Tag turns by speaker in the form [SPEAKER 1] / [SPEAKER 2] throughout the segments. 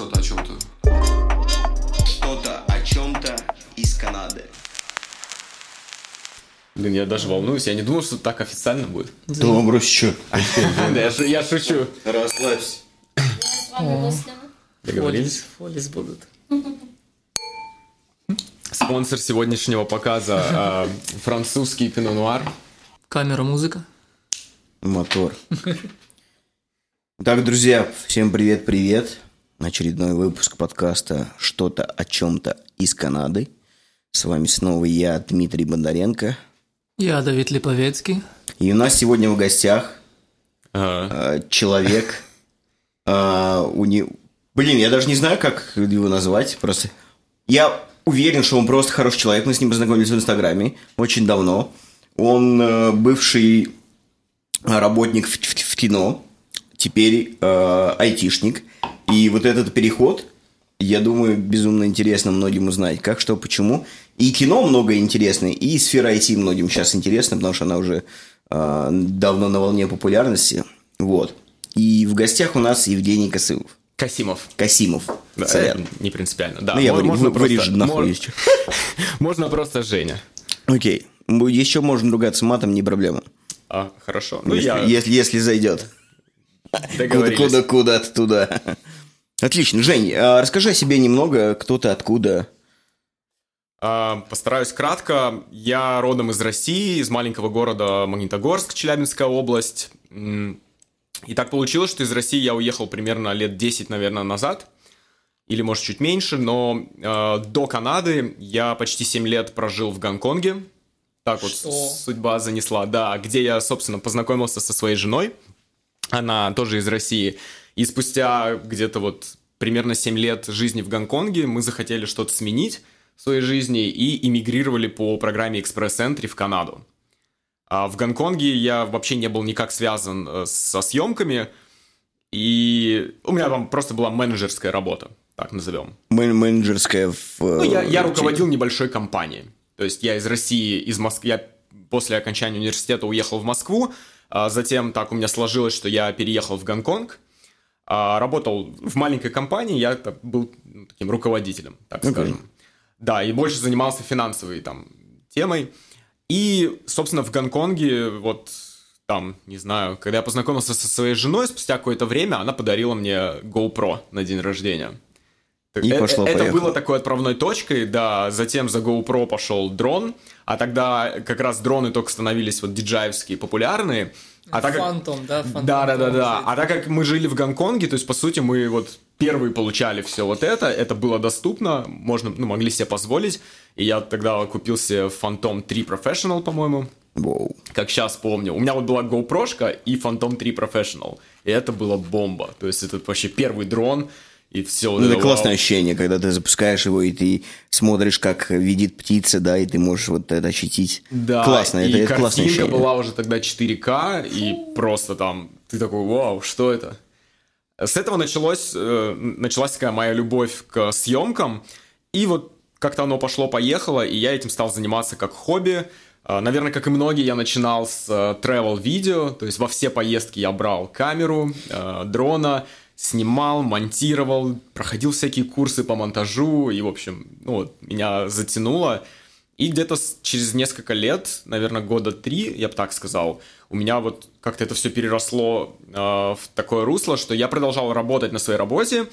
[SPEAKER 1] Что-то о чем-то.
[SPEAKER 2] Что-то о чем-то из Канады.
[SPEAKER 3] Блин, я даже волнуюсь, я не думал, что так официально будет.
[SPEAKER 2] Да вам брось, что?
[SPEAKER 3] Да, я шу- я шучу.
[SPEAKER 2] Расслабься.
[SPEAKER 4] С вами мысленно.
[SPEAKER 3] Договорились?
[SPEAKER 5] Фолис будут.
[SPEAKER 3] Спонсор сегодняшнего показа а, французский пино нуар.
[SPEAKER 5] Камера, музыка.
[SPEAKER 2] Мотор. Так, друзья, всем привет-привет. Очередной выпуск подкаста «Что-то о чем-то из Канады». С вами снова я, Дмитрий Бондаренко.
[SPEAKER 5] Я Давид Липовецкий.
[SPEAKER 2] И у нас сегодня в гостях
[SPEAKER 3] А,
[SPEAKER 2] человек... э, у не- Блин, я даже не знаю, как его назвать. Просто я уверен, что он просто хороший человек. Мы с ним познакомились в Инстаграме очень давно. Он э, бывший работник в, в- в кино, теперь э, айтишник. И вот этот переход, я думаю, безумно интересно многим узнать, как, что, почему. И кино много интересное, и сфера IT многим сейчас интересна, потому что она уже э, давно на волне популярности. Вот. И в гостях у нас Евгений Косылов.
[SPEAKER 3] Касимов.
[SPEAKER 2] Касимов.
[SPEAKER 3] Да, это не принципиально. Да,
[SPEAKER 2] Ну, я
[SPEAKER 3] мо-
[SPEAKER 2] вырежу-
[SPEAKER 3] можно
[SPEAKER 2] вырежу
[SPEAKER 3] просто-
[SPEAKER 2] нахуй, если чё.
[SPEAKER 3] Можно просто Женя.
[SPEAKER 2] Окей. Еще можно ругаться матом, не проблема.
[SPEAKER 3] А, хорошо. Ну,
[SPEAKER 2] если,
[SPEAKER 3] я
[SPEAKER 2] если, если зайдет. Куда,
[SPEAKER 3] договорились.
[SPEAKER 2] куда, куда ты туда. Отлично. Жень, а расскажи о себе немного, кто ты, откуда.
[SPEAKER 3] А, Постараюсь кратко. Я родом из России, из маленького города Магнитогорск, Челябинская область. И так получилось, что из России я уехал примерно лет 10, наверное, назад. Или, может, чуть меньше. Но э, до Канады я почти 7 лет прожил в Гонконге. Так вот
[SPEAKER 5] Что?
[SPEAKER 3] судьба занесла. Да, где я, собственно, познакомился со своей женой. Она тоже из России. И спустя где-то вот примерно 7 лет жизни в Гонконге мы захотели что-то сменить в своей жизни и эмигрировали по программе экспресс-энтри в Канаду. А в Гонконге я вообще не был никак связан э, со съемками, и у меня там просто была менеджерская работа, так назовем.
[SPEAKER 2] Мен- Менеджерская в...
[SPEAKER 3] Ну, я, я
[SPEAKER 2] э,
[SPEAKER 3] руководил небольшой компанией. То есть я из России, из Москвы, я после окончания университета уехал в Москву, а затем так у меня сложилось, что я переехал в Гонконг, работал в маленькой компании, я был ну, таким руководителем, так
[SPEAKER 2] Окей.
[SPEAKER 3] скажем. Да, и больше занимался финансовой там темой. И, собственно, в Гонконге вот там, не знаю, когда я познакомился со своей женой, спустя какое-то время она подарила мне GoPro на день рождения.
[SPEAKER 2] И
[SPEAKER 3] Э- э-
[SPEAKER 2] пошло,
[SPEAKER 3] Это
[SPEAKER 2] поехало.
[SPEAKER 3] было такой отправной точкой, да. Затем за GoPro пошел дрон, а тогда как раз дроны только становились вот диджаевские популярные. А так как...
[SPEAKER 5] Фантом, да? Фантом
[SPEAKER 3] Да, да, да, да. А так как мы жили в Гонконге, то есть, по сути, мы вот первые получали все вот это, это было доступно, можно, ну, могли себе позволить. И я тогда купил себе Phantom 3 Professional, по-моему,
[SPEAKER 2] Воу.
[SPEAKER 3] как сейчас помню. У меня вот была GoPro и Phantom 3 Professional. И это была бомба. То есть, это вообще первый дрон, и все.
[SPEAKER 2] Ну, это классное ощущение, когда ты запускаешь его, и ты смотришь, как видит птица, да, и ты можешь вот это ощутить.
[SPEAKER 3] Да,
[SPEAKER 2] Классно,
[SPEAKER 3] и
[SPEAKER 2] это, это классное ощущение.
[SPEAKER 3] была уже тогда 4К, и просто там, ты такой, вау, что это? С этого началось, э, началась такая моя любовь к съемкам, и вот как-то оно пошло-поехало, и я этим стал заниматься как хобби. Э, Наверное, как и многие, я начинал с э, travel видео, то есть во все поездки я брал камеру, э, дрона, снимал, монтировал, проходил всякие курсы по монтажу, и, в общем, ну, вот, меня затянуло. И где-то через несколько лет, наверное, года три, я бы так сказал, у меня вот как-то это все переросло э, в такое русло, что я продолжал работать на своей работе,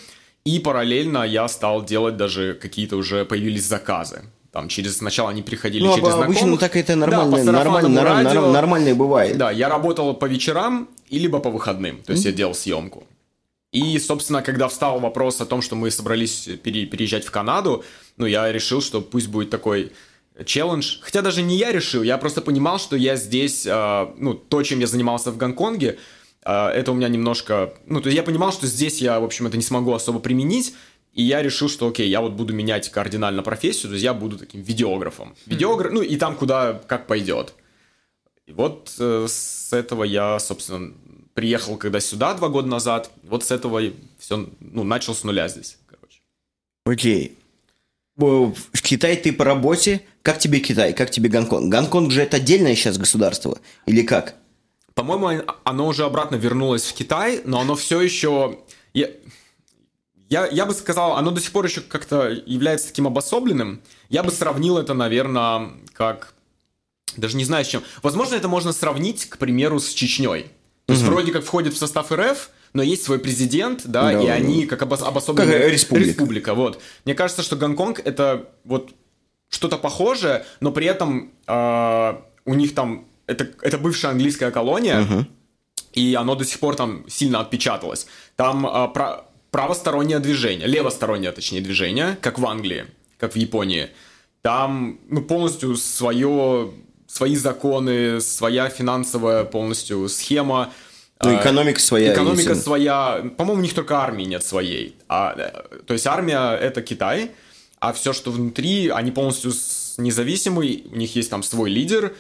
[SPEAKER 3] и параллельно я стал делать даже какие-то уже появились заказы. Там через сначала они приходили
[SPEAKER 2] Ну,
[SPEAKER 3] через
[SPEAKER 2] об- обычно
[SPEAKER 3] знакомых.
[SPEAKER 2] так это
[SPEAKER 3] Да,
[SPEAKER 2] нормально,
[SPEAKER 3] по
[SPEAKER 2] нормально,
[SPEAKER 3] радио.
[SPEAKER 2] нормально бывает.
[SPEAKER 3] Да, я работал по вечерам и либо по выходным, то есть я делал съемку. И, собственно, когда встал вопрос о том, что мы собрались пере- переезжать в Канаду, ну, я решил, что пусть будет такой челлендж. Хотя даже не я решил, я просто понимал, что я здесь, э, ну, то, чем я занимался в Гонконге, э, это у меня немножко... Ну, то есть я понимал, что здесь я, в общем, это не смогу особо применить, и я решил, что окей, я вот буду менять кардинально профессию, то есть я буду таким видеографом. Видеограф, ну, и там, куда, как пойдет. И вот э, с этого я, собственно, приехал когда сюда два года назад. Вот с этого все, ну, начал с нуля здесь, короче.
[SPEAKER 2] Окей. В Китай ты по работе. Как тебе Китай? Как тебе Гонконг? Гонконг же это отдельное сейчас государство? Или как?
[SPEAKER 3] По-моему, оно уже обратно вернулось в Китай, но оно все еще... Я, я, я бы сказал, оно до сих пор еще как-то является таким обособленным. Я бы сравнил это, наверное, как... Даже не знаю с чем. Возможно, это можно сравнить, к примеру, с Чечней. То есть вроде как входит в состав РФ, но есть свой президент, да,
[SPEAKER 2] Да,
[SPEAKER 3] и
[SPEAKER 2] да.
[SPEAKER 3] они как обос- обособленная
[SPEAKER 2] Как республика.
[SPEAKER 3] республика, вот. Мне кажется, что Гонконг это вот что-то похожее, но при этом а, у них там это, это бывшая английская колония, и оно до сих пор там сильно отпечаталось. Там а, пра- правостороннее движение, левостороннее, точнее, движение, как в Англии, как в Японии. Там ну, полностью свое, свои законы, своя финансовая полностью схема.
[SPEAKER 2] Ну,
[SPEAKER 3] А,
[SPEAKER 2] экономика своя.
[SPEAKER 3] Экономика
[SPEAKER 2] если-
[SPEAKER 3] своя. По-моему, у них только армии нет своей. А, э, то есть армия это Китай, а все, что внутри, они полностью независимы. У них есть там свой лидер.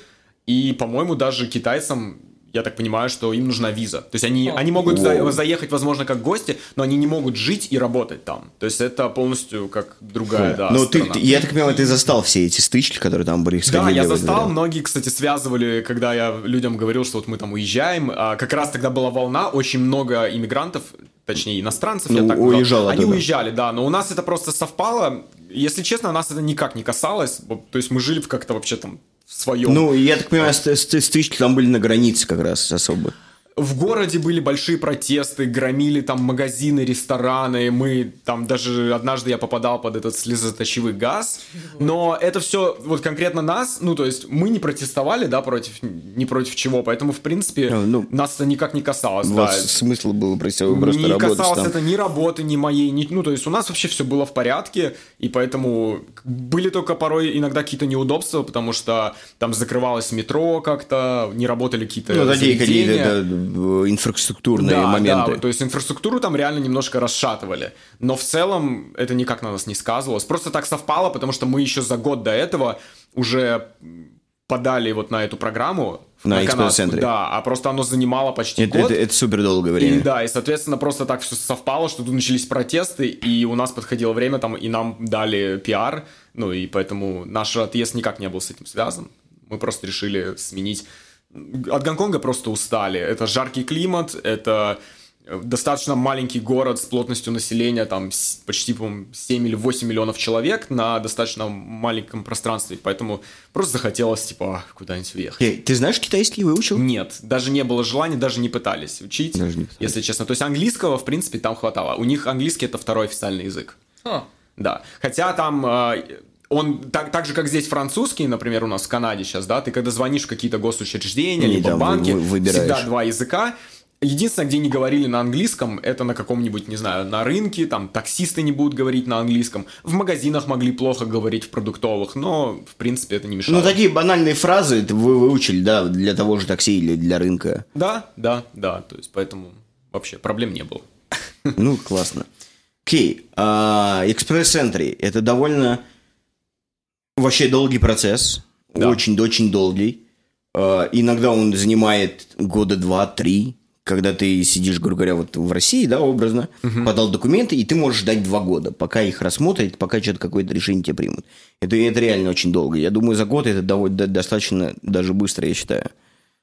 [SPEAKER 3] И, по-моему, даже китайцам, я так понимаю, что им нужна виза. То есть они, они могут за- заехать, возможно, как гости, но они не могут жить и работать там. То есть это полностью как другая, да,
[SPEAKER 2] Ну, ты,
[SPEAKER 3] страна.
[SPEAKER 2] ты- я так понимаю, ты застал все эти стычки, которые там были.
[SPEAKER 3] Да, я застал.
[SPEAKER 2] да.
[SPEAKER 3] Многие, кстати, связывали, когда я людям говорил, что вот мы там уезжаем. А как раз тогда была волна, очень много иммигрантов, точнее иностранцев,
[SPEAKER 2] Ну,
[SPEAKER 3] я так сказал. Они уезжали, да, но у нас это просто совпало. Если честно, нас это никак не касалось. То есть мы жили в как-то вообще там своем.
[SPEAKER 2] Ну, я так понимаю, ст- ст- стычки там были на границе как раз особо.
[SPEAKER 3] В городе были большие протесты, громили там магазины, рестораны. Мы там даже однажды я попадал под этот слезоточивый газ. Но это все вот конкретно нас, ну то есть мы не протестовали, да, против ни против чего, поэтому в принципе
[SPEAKER 2] А, ну,
[SPEAKER 3] нас это никак не касалось.
[SPEAKER 2] У
[SPEAKER 3] да.
[SPEAKER 2] смысл был просто, просто
[SPEAKER 3] не
[SPEAKER 2] работать
[SPEAKER 3] касалось
[SPEAKER 2] там.
[SPEAKER 3] это ни работы, ни моей, ни, ну то есть у нас вообще все было в порядке, и поэтому были только порой иногда какие-то неудобства, потому что там закрывалось метро как-то, не работали какие-то
[SPEAKER 2] Ну,
[SPEAKER 3] заведения.
[SPEAKER 2] какие-то да, инфраструктурные
[SPEAKER 3] Да,
[SPEAKER 2] моменты.
[SPEAKER 3] да, то есть инфраструктуру там реально немножко расшатывали. Но в целом это никак на нас не сказывалось. Просто так совпало, потому что мы еще за год до этого уже подали вот на эту программу.
[SPEAKER 2] На
[SPEAKER 3] канадскую,
[SPEAKER 2] экспресс-центре.
[SPEAKER 3] Да, а просто оно занимало почти
[SPEAKER 2] это,
[SPEAKER 3] год.
[SPEAKER 2] это, это супер долгое
[SPEAKER 3] И
[SPEAKER 2] время.
[SPEAKER 3] да, и, соответственно, просто так все совпало, что тут начались протесты, и у нас подходило время, там, и нам дали пиар, ну, и поэтому наш отъезд никак не был с этим связан. Мы просто решили сменить... От Гонконга просто устали. Это жаркий климат, это э, достаточно маленький город с плотностью населения, там, почти, по 7 или 8 миллионов человек на достаточно маленьком пространстве, поэтому просто захотелось, типа, куда-нибудь уехать.
[SPEAKER 2] Ты, ты знаешь китайский выучил?
[SPEAKER 3] Нет, даже не было желания, даже не пытались учить,
[SPEAKER 2] Даже не пытались.
[SPEAKER 3] если честно. То есть английского, в принципе, там хватало. У них английский это второй официальный язык.
[SPEAKER 5] А,
[SPEAKER 3] Да. Хотя там э, он так, так же, как здесь французский, например, у нас в Канаде сейчас, да, ты когда звонишь в какие-то госучреждения,
[SPEAKER 2] И
[SPEAKER 3] либо
[SPEAKER 2] там
[SPEAKER 3] банки,
[SPEAKER 2] вы- выбираешь.
[SPEAKER 3] всегда два языка. Единственное, где не говорили на английском, это на каком-нибудь, не знаю, на рынке, там таксисты не будут говорить на английском. В магазинах могли плохо говорить в продуктовых, но, в принципе, это не мешало.
[SPEAKER 2] Ну, такие банальные фразы вы выучили, да, для того же такси или для рынка.
[SPEAKER 3] Да, да, да, то есть поэтому вообще проблем не было.
[SPEAKER 2] Ну, классно. Окей, а, экспресс-энтри – это довольно вообще долгий процесс,
[SPEAKER 3] Да.
[SPEAKER 2] очень-очень долгий. А, иногда он занимает года два-три, когда ты сидишь, грубо говоря, вот в России, да, образно, подал документы, и ты можешь ждать два года, пока их рассмотрят, пока что-то какое-то решение тебе примут. Это, это реально очень долго. Я думаю, за год это довольно, до- достаточно даже быстро, я считаю.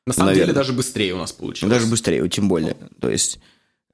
[SPEAKER 3] На самом
[SPEAKER 2] Наверное.
[SPEAKER 3] деле даже быстрее у нас получилось.
[SPEAKER 2] Даже быстрее, тем более. То есть, э,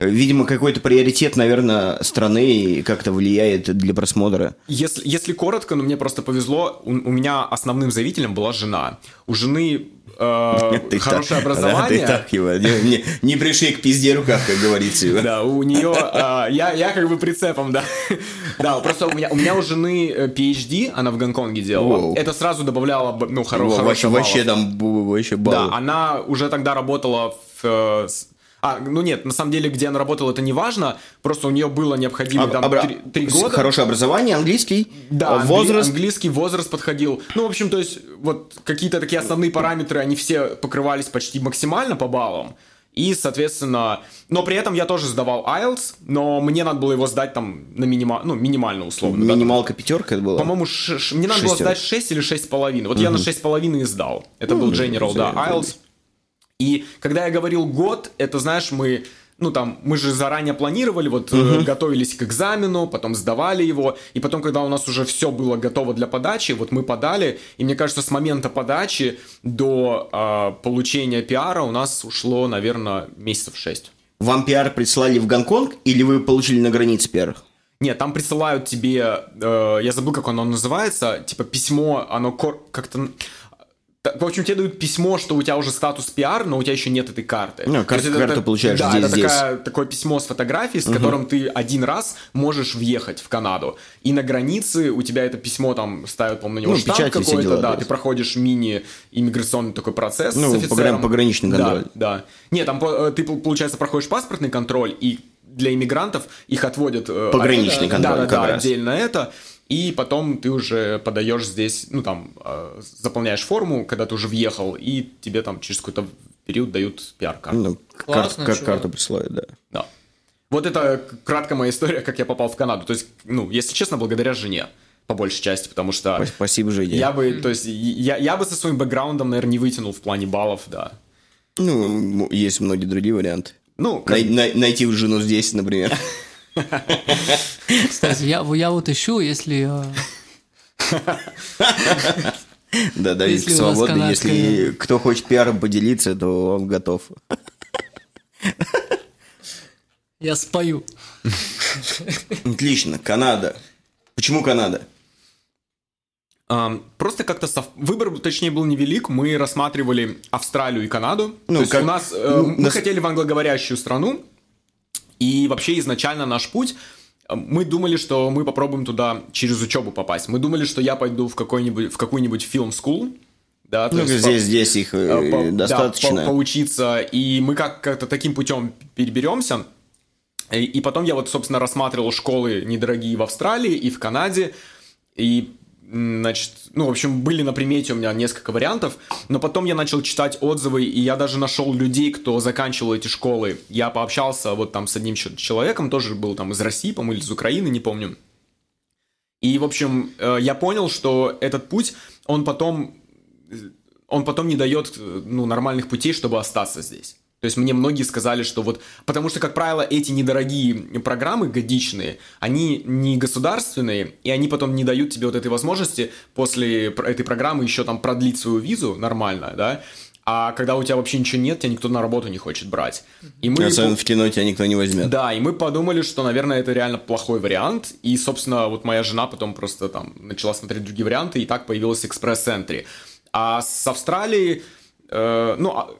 [SPEAKER 2] видимо, какой-то приоритет, наверное, страны как-то влияет для просмотра.
[SPEAKER 3] Если, если коротко, ну мне просто повезло, у, у меня основным заявителем была жена. У жены э, хорошее
[SPEAKER 2] так- да,
[SPEAKER 3] образование.
[SPEAKER 2] Ты так его, не, не- пришей к пизде руках, как говорится.
[SPEAKER 3] Да, у нее, а, я, я как бы прицепом, да. Да, просто у меня, у меня у жены э, PhD, она в Гонконге делала.
[SPEAKER 2] Воу.
[SPEAKER 3] Это сразу добавляло, ну, хоро,
[SPEAKER 2] Во-
[SPEAKER 3] хороших
[SPEAKER 2] вообще, вообще там вообще
[SPEAKER 3] Да,
[SPEAKER 2] баллы.
[SPEAKER 3] она уже тогда работала в... э, с- А, ну нет, на самом деле, где она работала, это не важно. Просто у нее было необходимо
[SPEAKER 2] Об-
[SPEAKER 3] там
[SPEAKER 2] обра-
[SPEAKER 3] года.
[SPEAKER 2] Хорошее образование, английский,
[SPEAKER 3] Да, англи-
[SPEAKER 2] возраст.
[SPEAKER 3] английский возраст подходил. Ну, в общем, то есть, вот какие-то такие основные параметры, они все покрывались почти максимально по баллам. И, соответственно, но при этом я тоже сдавал IELTS, но мне надо было его сдать там на минима, ну, минимально условно. да,
[SPEAKER 2] Минималка пятерка это была.
[SPEAKER 3] по-моему, ш- мне надо было
[SPEAKER 2] Шестерка.
[SPEAKER 3] сдать 6 или 6,5. Вот я на 6,5 и сдал. Это был General, да. IELTS. И когда я говорил год, это, знаешь, мы, ну там, мы же заранее планировали, вот э, готовились к экзамену, потом сдавали его, и потом, когда у нас уже все было готово для подачи, вот мы подали, и мне кажется, с момента подачи до а, получения пиара у нас ушло, наверное, месяцев 6.
[SPEAKER 2] Вам пиар прислали в Гонконг или вы получили на границе пиар?
[SPEAKER 3] Нет, там присылают тебе, э, я забыл, как оно называется, типа письмо, оно кор- как-то... В общем, тебе дают письмо, что у тебя уже статус пиар, но у тебя еще нет этой карты.
[SPEAKER 2] Ну, кар-
[SPEAKER 3] это-
[SPEAKER 2] карту
[SPEAKER 3] это-
[SPEAKER 2] получаешь
[SPEAKER 3] да,
[SPEAKER 2] здесь,
[SPEAKER 3] это
[SPEAKER 2] здесь.
[SPEAKER 3] такая- такое письмо с фотографией, с которым ты один раз можешь въехать в Канаду. И на границе у тебя это письмо там ставят, по-моему, на него
[SPEAKER 2] Ну,
[SPEAKER 3] штамп какой-то,
[SPEAKER 2] дела,
[SPEAKER 3] да, ты проходишь мини-иммиграционный такой процесс
[SPEAKER 2] Ну,
[SPEAKER 3] с офицером.
[SPEAKER 2] пограничный
[SPEAKER 3] Да,
[SPEAKER 2] контроль.
[SPEAKER 3] да. Нет, там э, ты, пол- получается, проходишь паспортный контроль, и для иммигрантов их отводят... э,
[SPEAKER 2] Пограничный
[SPEAKER 3] от-
[SPEAKER 2] контроль
[SPEAKER 3] Да, да, да,
[SPEAKER 2] раз.
[SPEAKER 3] отдельно это. И потом ты уже подаешь здесь, ну, там, э, заполняешь форму, когда ты уже въехал, и тебе там через какой-то период дают пиар-карту.
[SPEAKER 2] Ну, кар-
[SPEAKER 5] Классно,
[SPEAKER 2] как
[SPEAKER 5] чувак.
[SPEAKER 2] карту присылают, да.
[SPEAKER 3] Да. Вот это краткая моя история, как я попал в Канаду. То есть, ну, если честно, благодаря жене, по большей части, потому что...
[SPEAKER 2] Спа- Спасибо, Женя.
[SPEAKER 3] Я бы, то есть, я, я бы со своим бэкграундом, наверное, не вытянул в плане баллов, да.
[SPEAKER 2] Ну, есть многие другие варианты.
[SPEAKER 3] Ну, как-
[SPEAKER 2] Най- най- найти жену здесь, например.
[SPEAKER 5] Кстати, я, я вот ищу, если... э,
[SPEAKER 2] Да, Давид
[SPEAKER 5] Если канадская-
[SPEAKER 2] Если кто хочет пиаром поделиться, то он готов.
[SPEAKER 5] Я спою.
[SPEAKER 2] Отлично. Канада. Почему Канада?
[SPEAKER 3] Ам, Просто как-то сов- выбор, точнее, был невелик. Мы рассматривали Австралию и Канаду.
[SPEAKER 2] Ну,
[SPEAKER 3] То есть
[SPEAKER 2] как-
[SPEAKER 3] у нас э,
[SPEAKER 2] ну,
[SPEAKER 3] мы
[SPEAKER 2] нас-
[SPEAKER 3] хотели в англоговорящую страну. И вообще изначально наш путь мы думали, что мы попробуем туда через учебу попасть. Мы думали, что я пойду в какой-нибудь в какую-нибудь film school. Да, то
[SPEAKER 2] Ну,
[SPEAKER 3] есть
[SPEAKER 2] здесь, здесь их э,
[SPEAKER 3] по- по- да,
[SPEAKER 2] достаточно.
[SPEAKER 3] по- поучиться, и мы как- как-то таким путем переберемся. И, и потом я вот, собственно, рассматривал школы недорогие в Австралии и в Канаде, и, значит, ну, в общем, были на примете у меня несколько вариантов, но потом я начал читать отзывы, и я даже нашел людей, кто заканчивал эти школы. Я пообщался вот там с одним человеком, тоже был там из России, по-моему, или из Украины, не помню. И, в общем, э, я понял, что этот путь, он потом он потом не дает э, ну, нормальных путей, чтобы остаться здесь. То есть мне многие сказали, что вот... Потому что, как правило, эти недорогие программы годичные, они не государственные, и они потом не дают тебе вот этой возможности после этой программы еще там продлить свою визу нормально, да? А когда у тебя вообще ничего нет, тебя никто на работу не хочет брать. И мы
[SPEAKER 2] Особенно в кино тебя никто не возьмет.
[SPEAKER 3] да, и мы подумали, что, наверное, это реально плохой вариант. И, собственно, вот моя жена потом просто там начала смотреть другие варианты, и так появилась экспресс-энтри. А с Австралии, э, ну, а-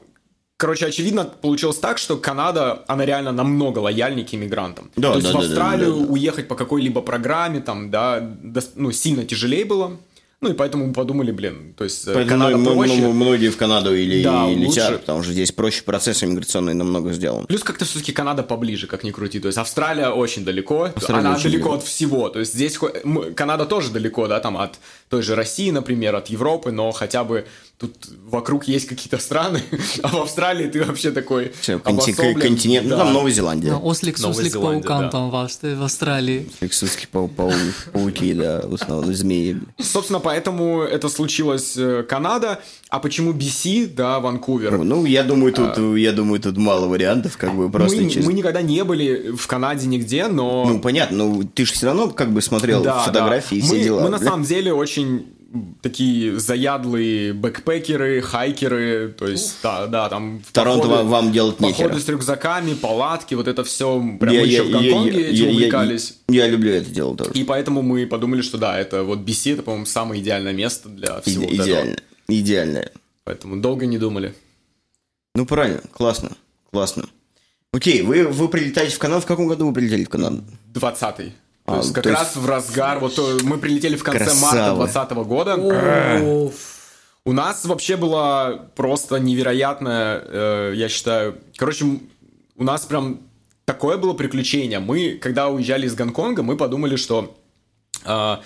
[SPEAKER 3] короче, очевидно, получилось так, что Канада, она реально намного лояльнее к иммигрантам.
[SPEAKER 2] Да,
[SPEAKER 3] То есть
[SPEAKER 2] да,
[SPEAKER 3] в
[SPEAKER 2] да, да,
[SPEAKER 3] Австралию
[SPEAKER 2] да, да.
[SPEAKER 3] уехать по какой-либо программе, там, да, ну, сильно тяжелее было. Ну, и поэтому мы подумали, блин, то есть э,
[SPEAKER 2] Поэтому
[SPEAKER 3] Канада
[SPEAKER 2] м- м-
[SPEAKER 3] проще.
[SPEAKER 2] многие в Канаду или
[SPEAKER 3] Да,
[SPEAKER 2] летят,
[SPEAKER 3] лучше.
[SPEAKER 2] потому что здесь проще процесс иммиграционный намного сделан.
[SPEAKER 3] Плюс как-то все-таки Канада поближе, как ни крути. То есть Австралия очень далеко,
[SPEAKER 2] Австралия
[SPEAKER 3] она
[SPEAKER 2] очень
[SPEAKER 3] далеко
[SPEAKER 2] далеко.
[SPEAKER 3] от всего. То есть здесь Канада тоже далеко, да, там от той же России, например, от Европы, но хотя бы тут вокруг есть какие-то страны, а в Австралии ты вообще такой
[SPEAKER 2] конти-
[SPEAKER 3] обособлен.
[SPEAKER 2] континент, ну
[SPEAKER 3] Да.
[SPEAKER 2] там Новая Зеландия.
[SPEAKER 5] Ну, ослик, суслик,
[SPEAKER 3] Зеландия,
[SPEAKER 5] паукан
[SPEAKER 3] да.
[SPEAKER 5] там в, Австралии, в Австралии.
[SPEAKER 2] Лексусские пау- пау- пауки, да, в основном змеи.
[SPEAKER 3] Собственно, поэтому это случилось э, Канада. А почему BC, да, Ванкувер?
[SPEAKER 2] Ну, я думаю, тут, я думаю, тут мало вариантов, как бы просто
[SPEAKER 3] мы,
[SPEAKER 2] через-
[SPEAKER 3] мы никогда не были в Канаде нигде, но...
[SPEAKER 2] Ну, понятно, ну ты же все равно как бы смотрел
[SPEAKER 3] Да,
[SPEAKER 2] фотографии и
[SPEAKER 3] да.
[SPEAKER 2] все
[SPEAKER 3] мы,
[SPEAKER 2] дела.
[SPEAKER 3] Мы на самом деле очень такие заядлые бэкпекеры, хайкеры, то есть, да, да, там...
[SPEAKER 2] В Торонто
[SPEAKER 3] походы-
[SPEAKER 2] вам, делать нехера.
[SPEAKER 3] Походы с рюкзаками, палатки, вот это все, прям
[SPEAKER 2] Я-
[SPEAKER 3] мы
[SPEAKER 2] я-
[SPEAKER 3] еще в
[SPEAKER 2] я-
[SPEAKER 3] Гонконге
[SPEAKER 2] я-
[SPEAKER 3] этим
[SPEAKER 2] я-
[SPEAKER 3] увлекались.
[SPEAKER 2] Я, я люблю это дело тоже.
[SPEAKER 3] И поэтому мы подумали, что да, это вот BC, это, по-моему, самое идеальное место для всего
[SPEAKER 2] Иде-
[SPEAKER 3] вот этого.
[SPEAKER 2] идеально. Идеально.
[SPEAKER 3] Поэтому долго не думали.
[SPEAKER 2] Ну, правильно, классно, классно. Окей, вы, вы прилетаете в Канаду. В каком году вы прилетели в Канаду?
[SPEAKER 3] 20-й. То
[SPEAKER 2] А,
[SPEAKER 3] есть как
[SPEAKER 2] то есть-
[SPEAKER 3] раз в разгар, вот э, мы прилетели в конце марта
[SPEAKER 2] Красава.
[SPEAKER 3] 2020 года.
[SPEAKER 5] Оф.
[SPEAKER 3] У нас вообще было просто невероятное, э, я считаю. Короче, у нас прям такое было приключение. Мы, когда уезжали из Гонконга, мы подумали, что э,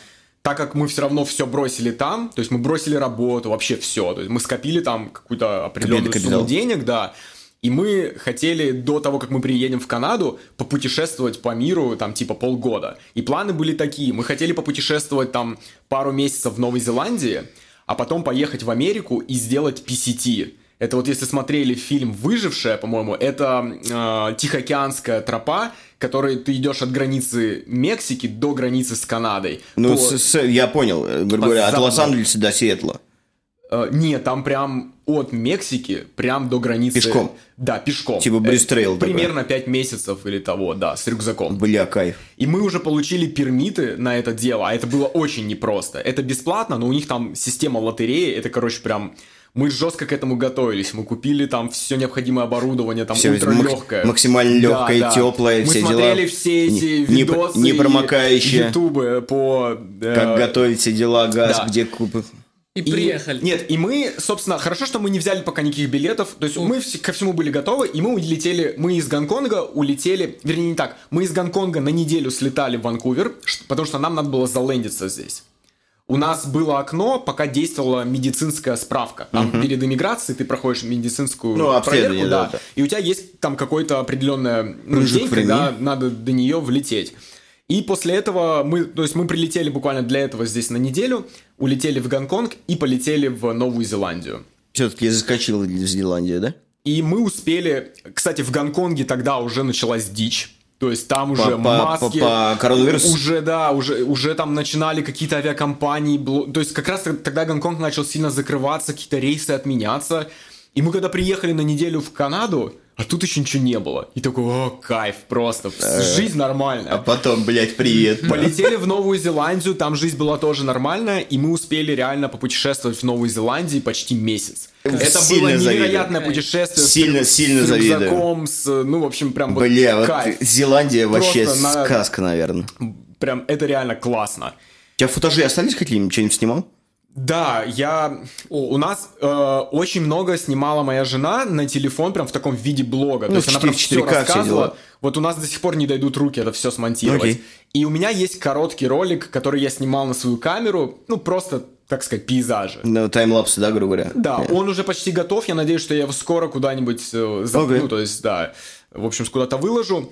[SPEAKER 3] так как мы все равно все бросили там, то есть мы бросили работу, вообще все, то есть мы скопили там какую-то определенную
[SPEAKER 2] Капитал.
[SPEAKER 3] сумму денег, да, и мы хотели до того, как мы приедем в Канаду, попутешествовать по миру там типа полгода. И планы были такие. Мы хотели попутешествовать там пару месяцев в Новой Зеландии, а потом поехать в Америку и сделать PCT. Это вот если смотрели фильм «Выжившая», по-моему, это э, Тихоокеанская тропа, которой ты идешь от границы Мексики до границы с Канадой.
[SPEAKER 2] Ну,
[SPEAKER 3] По-
[SPEAKER 2] с- с- я понял, э, грубо говоря, от. Лос-Анджелеса до Сиэтла.
[SPEAKER 3] Э, нет, там прям от Мексики прям до границы.
[SPEAKER 2] Пешком?
[SPEAKER 3] Да, пешком.
[SPEAKER 2] Типа
[SPEAKER 3] Э,
[SPEAKER 2] trail такой.
[SPEAKER 3] Примерно 5 месяцев или того, да, с рюкзаком.
[SPEAKER 2] Бля, кайф.
[SPEAKER 3] И мы уже получили permit ы на это дело, а это было очень непросто. Это бесплатно, но у них там система лотереи, это, короче, прям... Мы жестко к этому готовились. Мы купили там все необходимое оборудование, там
[SPEAKER 2] Всё,
[SPEAKER 3] ультралегкое.
[SPEAKER 2] мак- максимально лёгкое, тёплое,
[SPEAKER 3] Мы
[SPEAKER 2] все дела.
[SPEAKER 3] смотрели все эти
[SPEAKER 2] Не-
[SPEAKER 3] видосы
[SPEAKER 2] не промокающие.
[SPEAKER 3] ютубы по... э,
[SPEAKER 2] Как готовить все дела, газ,
[SPEAKER 3] да.
[SPEAKER 2] где купы.
[SPEAKER 5] И
[SPEAKER 3] и-
[SPEAKER 5] приехали.
[SPEAKER 3] Нет, и мы, собственно, хорошо, что мы не взяли пока никаких билетов. То есть мы вс- ко всему были готовы, и мы улетели, мы из Гонконга улетели, вернее, не так, мы из Гонконга на неделю слетали в Ванкувер, потому что нам надо было залендиться здесь. У нас было окно, пока действовала медицинская справка. Там перед иммиграцией ты проходишь медицинскую
[SPEAKER 2] Ну, обследование,
[SPEAKER 3] проверку, да,
[SPEAKER 2] да,
[SPEAKER 3] и у тебя есть там какой-то определенный ну, день, когда надо до нее влететь. И после этого мы, то есть мы прилетели буквально для этого здесь на неделю, улетели в Гонконг и полетели в Новую Зеландию.
[SPEAKER 2] Все-таки заскочил в Зеландию, да?
[SPEAKER 3] И мы успели, кстати, в Гонконге тогда уже началась дичь. То есть там уже
[SPEAKER 2] По-
[SPEAKER 3] маски...
[SPEAKER 2] по- по коронавирусу?
[SPEAKER 3] Уже, да, уже, уже там начинали какие-то авиакомпании. То есть как раз тогда Гонконг начал сильно закрываться, какие-то рейсы отменяться. И мы когда приехали на неделю в Канаду, а тут еще ничего не было. И такой, о, кайф, просто, жизнь нормальная.
[SPEAKER 2] А потом, блядь, привет.
[SPEAKER 3] Полетели в Новую Зеландию, там жизнь была тоже нормальная, и мы успели реально попутешествовать в Новой Зеландии почти месяц. Это
[SPEAKER 2] Сильно
[SPEAKER 3] было
[SPEAKER 2] завидую.
[SPEAKER 3] невероятное путешествие. с-
[SPEAKER 2] Сильно-
[SPEAKER 3] с,
[SPEAKER 2] сильно
[SPEAKER 3] с
[SPEAKER 2] завидую.
[SPEAKER 3] рюкзаком, с, ну, в общем, прям
[SPEAKER 2] Бля, вот
[SPEAKER 3] кайф.
[SPEAKER 2] Зеландия вообще
[SPEAKER 3] Просто на-
[SPEAKER 2] сказка, наверное.
[SPEAKER 3] Прям это реально классно.
[SPEAKER 2] У тебя футажи остались какие-нибудь? Что-нибудь снимал?
[SPEAKER 3] Да, я... о, у нас э, очень много снимала моя жена на телефон, прям в таком виде блога. То
[SPEAKER 2] Ну,
[SPEAKER 3] есть
[SPEAKER 2] в
[SPEAKER 3] она
[SPEAKER 2] 4
[SPEAKER 3] прям все
[SPEAKER 2] 4К все
[SPEAKER 3] рассказывала.
[SPEAKER 2] дела.
[SPEAKER 3] Вот у нас до сих пор не дойдут руки это все смонтировать.
[SPEAKER 2] Окей.
[SPEAKER 3] И у меня есть короткий ролик, который я снимал на свою камеру, ну, просто, так сказать, пейзажи.
[SPEAKER 2] Ну, таймлапсы, да, грубо говоря?
[SPEAKER 3] Да,
[SPEAKER 2] Э,
[SPEAKER 3] он уже почти готов. Я надеюсь, что я его скоро куда-нибудь э, за-
[SPEAKER 2] Окей.
[SPEAKER 3] ну, то есть, да, в общем, куда-то выложу.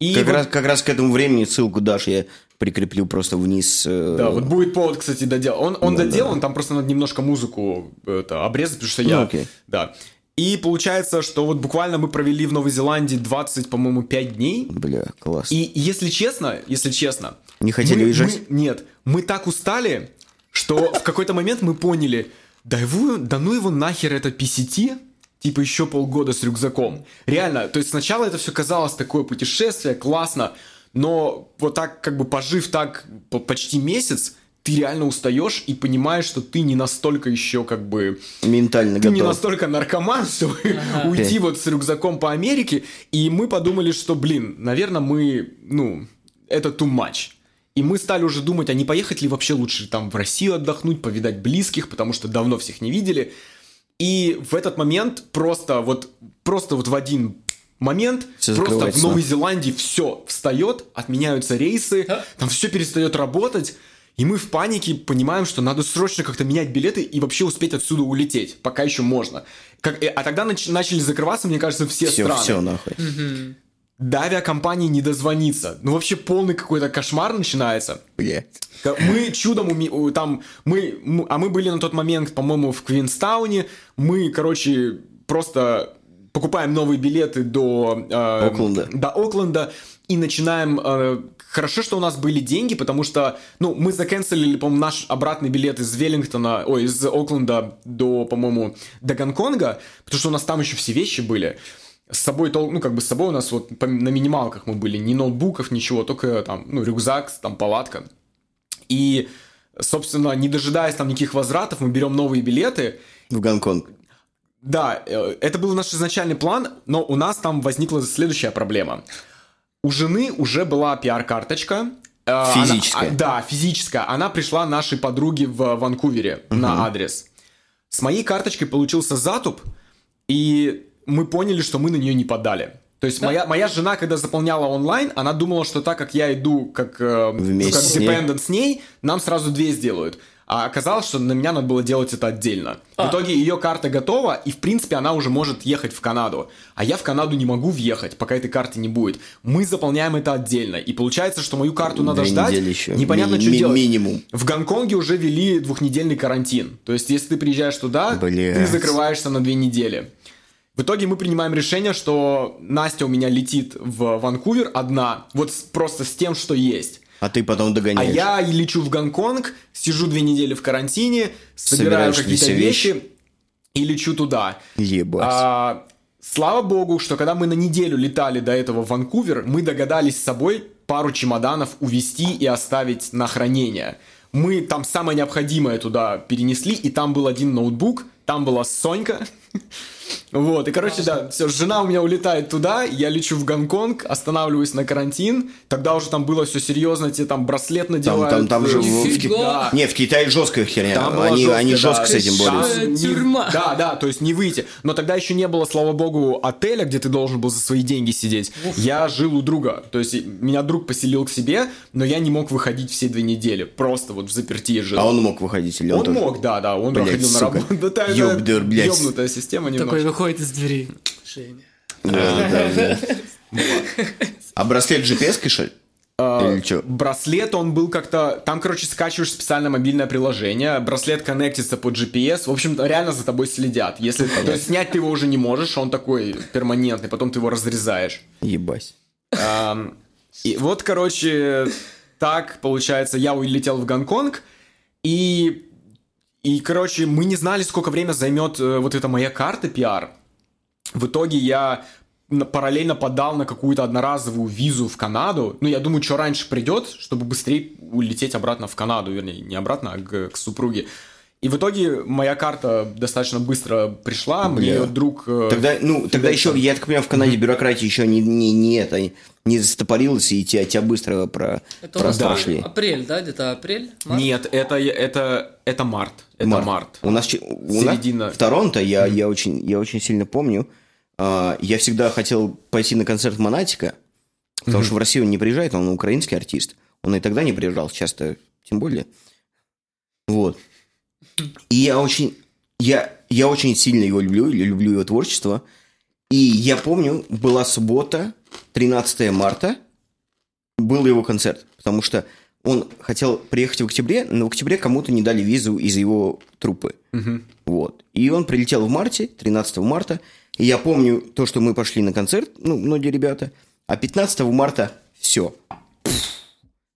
[SPEAKER 3] И
[SPEAKER 2] Как,
[SPEAKER 3] вот-
[SPEAKER 2] раз, как раз к этому времени ссылку дашь, я прикреплю просто вниз. э,
[SPEAKER 3] Да, вот будет повод, кстати, доделал. Он, он
[SPEAKER 2] Да,
[SPEAKER 3] доделан, там просто надо немножко музыку это, обрезать, потому что я...
[SPEAKER 2] Ну, окей.
[SPEAKER 3] Да. И получается, что вот буквально мы провели в Новой Зеландии 20, по-моему, 5 дней.
[SPEAKER 2] Бля, класс.
[SPEAKER 3] И если честно, если честно...
[SPEAKER 2] Не хотели
[SPEAKER 3] мы-
[SPEAKER 2] уезжать?
[SPEAKER 3] мы- нет, мы так устали, что в какой-то момент мы поняли, да, его, да ну его нахер это PCT, типа еще полгода с рюкзаком. Реально, то есть сначала это все казалось такое путешествие, классно, но вот так как бы пожив так по- почти месяц, ты реально устаешь и понимаешь, что ты не настолько еще как бы
[SPEAKER 2] Ментально
[SPEAKER 3] ты
[SPEAKER 2] готов.
[SPEAKER 3] не настолько наркоман, чтобы уйти
[SPEAKER 2] Окей.
[SPEAKER 3] вот с рюкзаком по Америке. И мы подумали, что, блин, наверное, мы, ну, это too much. И мы стали уже думать, а не поехать ли вообще лучше там в Россию отдохнуть, повидать близких, потому что давно всех не видели. И в этот момент просто вот, просто вот в один момент
[SPEAKER 2] Всё
[SPEAKER 3] просто в. Новой Зеландии все встает, отменяются рейсы, там все перестает работать. И мы в панике понимаем, что надо срочно как-то менять билеты и вообще успеть отсюда улететь, пока еще можно. Как, э, а тогда нач- начали закрываться, мне кажется, все,
[SPEAKER 2] Все,
[SPEAKER 3] страны.
[SPEAKER 2] все, нахуй.
[SPEAKER 3] До авиакомпании не дозвониться. Ну вообще полный какой-то кошмар начинается. Ка- Мы чудом уме- там мы, а мы были на тот момент, по-моему, в Квинстауне. Мы, короче, просто покупаем новые билеты до э,
[SPEAKER 2] Окленда.
[SPEAKER 3] До Окленда и начинаем. э, хорошо, что у нас были деньги, потому что, ну, мы заканцелили, по-моему, наш обратный билет из Веллингтона, ой, из Окленда до, по-моему, до Гонконга, потому что у нас там еще все вещи были. С собой, ну, как бы с собой у нас вот на минималках мы были, ни ноутбуков, ничего, только там, ну, рюкзак, там, палатка. И, собственно, не дожидаясь там никаких возвратов, мы берем новые билеты.
[SPEAKER 2] В Гонконг.
[SPEAKER 3] Да, э, это был наш изначальный план, но у нас там возникла следующая проблема. У жены уже была пиар-карточка. э, она-
[SPEAKER 2] Физическая.
[SPEAKER 3] а, да, физическая. Она пришла нашей подруге в Ванкувере на адрес. С моей карточкой получился затуп, и мы поняли, что мы на нее не подали. То есть моя, моя жена, когда заполняла онлайн, она думала, что так как я иду как, э, ну, как
[SPEAKER 2] с
[SPEAKER 3] dependent с ней, нам сразу две сделают. А оказалось, что на меня надо было делать это отдельно. В итоге ее карта готова, и в принципе она уже может ехать в Канаду. А я в Канаду не могу въехать, пока этой карты не будет. Мы заполняем это отдельно. И получается, что мою карту надо
[SPEAKER 2] Две
[SPEAKER 3] ждать.
[SPEAKER 2] еще.
[SPEAKER 3] Непонятно,
[SPEAKER 2] Ми-
[SPEAKER 3] что
[SPEAKER 2] ми-
[SPEAKER 3] делать.
[SPEAKER 2] минимум.
[SPEAKER 3] В Гонконге уже ввели двухнедельный карантин. То есть, если ты приезжаешь туда,
[SPEAKER 2] Блядь.
[SPEAKER 3] ты закрываешься на две недели. В итоге мы принимаем решение, что Настя у меня летит в Ванкувер одна, вот с- просто с тем, что есть.
[SPEAKER 2] А ты потом
[SPEAKER 3] А
[SPEAKER 2] догоняешь.
[SPEAKER 3] я и лечу в Гонконг, сижу две недели в карантине, собираю какие-то вещи.
[SPEAKER 2] вещи.
[SPEAKER 3] и лечу туда.
[SPEAKER 2] Ебать.
[SPEAKER 3] А, слава богу, что когда мы на неделю летали до этого в Ванкувер, мы догадались с собой пару чемоданов увезти и оставить на хранение. Мы там самое необходимое туда перенесли, и там был один ноутбук, там была Сонька. Вот, и, короче, да, все, жена у меня улетает туда, я лечу в Гонконг, останавливаюсь на карантин, тогда уже там было все серьезно, тебе там браслет надевают.
[SPEAKER 2] там, там же в, в Ки-. Не, в Китае жесткая херня.
[SPEAKER 3] Там
[SPEAKER 2] они,
[SPEAKER 3] жесткая,
[SPEAKER 2] они
[SPEAKER 3] да.
[SPEAKER 2] жестко с этим
[SPEAKER 3] Там
[SPEAKER 2] борются.
[SPEAKER 5] Э, тюрьма.
[SPEAKER 3] Да, да, то есть не выйти. Но тогда еще не было, слава богу, отеля, где ты должен был за свои деньги сидеть. Я жил у друга. То есть меня друг поселил к себе, но я не мог выходить все две недели. Просто вот в заперти жил.
[SPEAKER 2] А он мог выходить или он,
[SPEAKER 3] Он
[SPEAKER 2] тоже?
[SPEAKER 3] мог, да, да, он
[SPEAKER 2] Блядь,
[SPEAKER 3] проходил на
[SPEAKER 2] сука.
[SPEAKER 3] работу. Да, та-
[SPEAKER 2] Ёбдыр, блядь.
[SPEAKER 3] ёбнутая система
[SPEAKER 5] Такой
[SPEAKER 3] немножко.
[SPEAKER 5] выходит из двери. Женя.
[SPEAKER 2] Да, да, да. А браслет GPS, ли?
[SPEAKER 3] А,
[SPEAKER 2] Или?
[SPEAKER 3] Браслет, он был как-то... Там, короче, скачиваешь специальное мобильное приложение, браслет коннектится по GPS, в общем, реально за тобой следят. Если, то есть снять ты его уже не можешь, он такой перманентный, потом ты его разрезаешь.
[SPEAKER 2] Ебать.
[SPEAKER 3] Ам, И вот, короче, так, получается, я улетел в Гонконг, и, и, короче, мы не знали, сколько время займет э, вот эта моя карта PR. В итоге я параллельно подал на какую-то одноразовую визу в Канаду. Ну, я думаю, что раньше придет, чтобы быстрее улететь обратно в Канаду, вернее, не обратно, а к, к супруге. И в итоге моя карта достаточно быстро пришла, мне ее друг... э,
[SPEAKER 2] Тогда, ну, тогда еще, я так понимаю, в Канаде бюрократия еще не, не, не это, не застопорилась, и тебя, тебя быстро про,
[SPEAKER 5] Это у нас
[SPEAKER 2] про-
[SPEAKER 5] был
[SPEAKER 2] прошли.
[SPEAKER 5] апрель, да? Где-то апрель? март?
[SPEAKER 3] Нет, это, это, это март. Это март.
[SPEAKER 2] Март. У нас, че- у нас
[SPEAKER 3] Середина.
[SPEAKER 2] в Торонто, я, я, очень, я очень сильно помню, а, я всегда хотел пойти на концерт Монатика, потому что в Россию он не приезжает, он украинский артист. Он и тогда не приезжал, часто тем более. Вот. И я очень, я, я очень сильно его люблю, люблю его творчество. И я помню, была суббота, 13 марта, был его концерт, потому что он хотел приехать в октябре, но в октябре кому-то не дали визу из его труппы. Вот. И он прилетел в марте, 13 марта. И я помню то, что мы пошли на концерт, ну, многие ребята. А 15 марта все.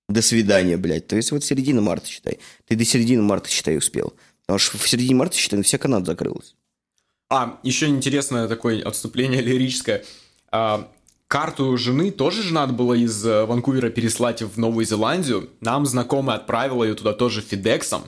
[SPEAKER 2] До свидания, блядь. То есть вот середина марта, считай. Ты до середины марта, считай, успел. Что в середине марта, считай, вся Канада закрылась.
[SPEAKER 3] А, еще интересное такое отступление лирическое. А, карту жены тоже же надо было из э, Ванкувера переслать в Новую Зеландию. Нам знакомая отправила ее туда тоже Фидексом.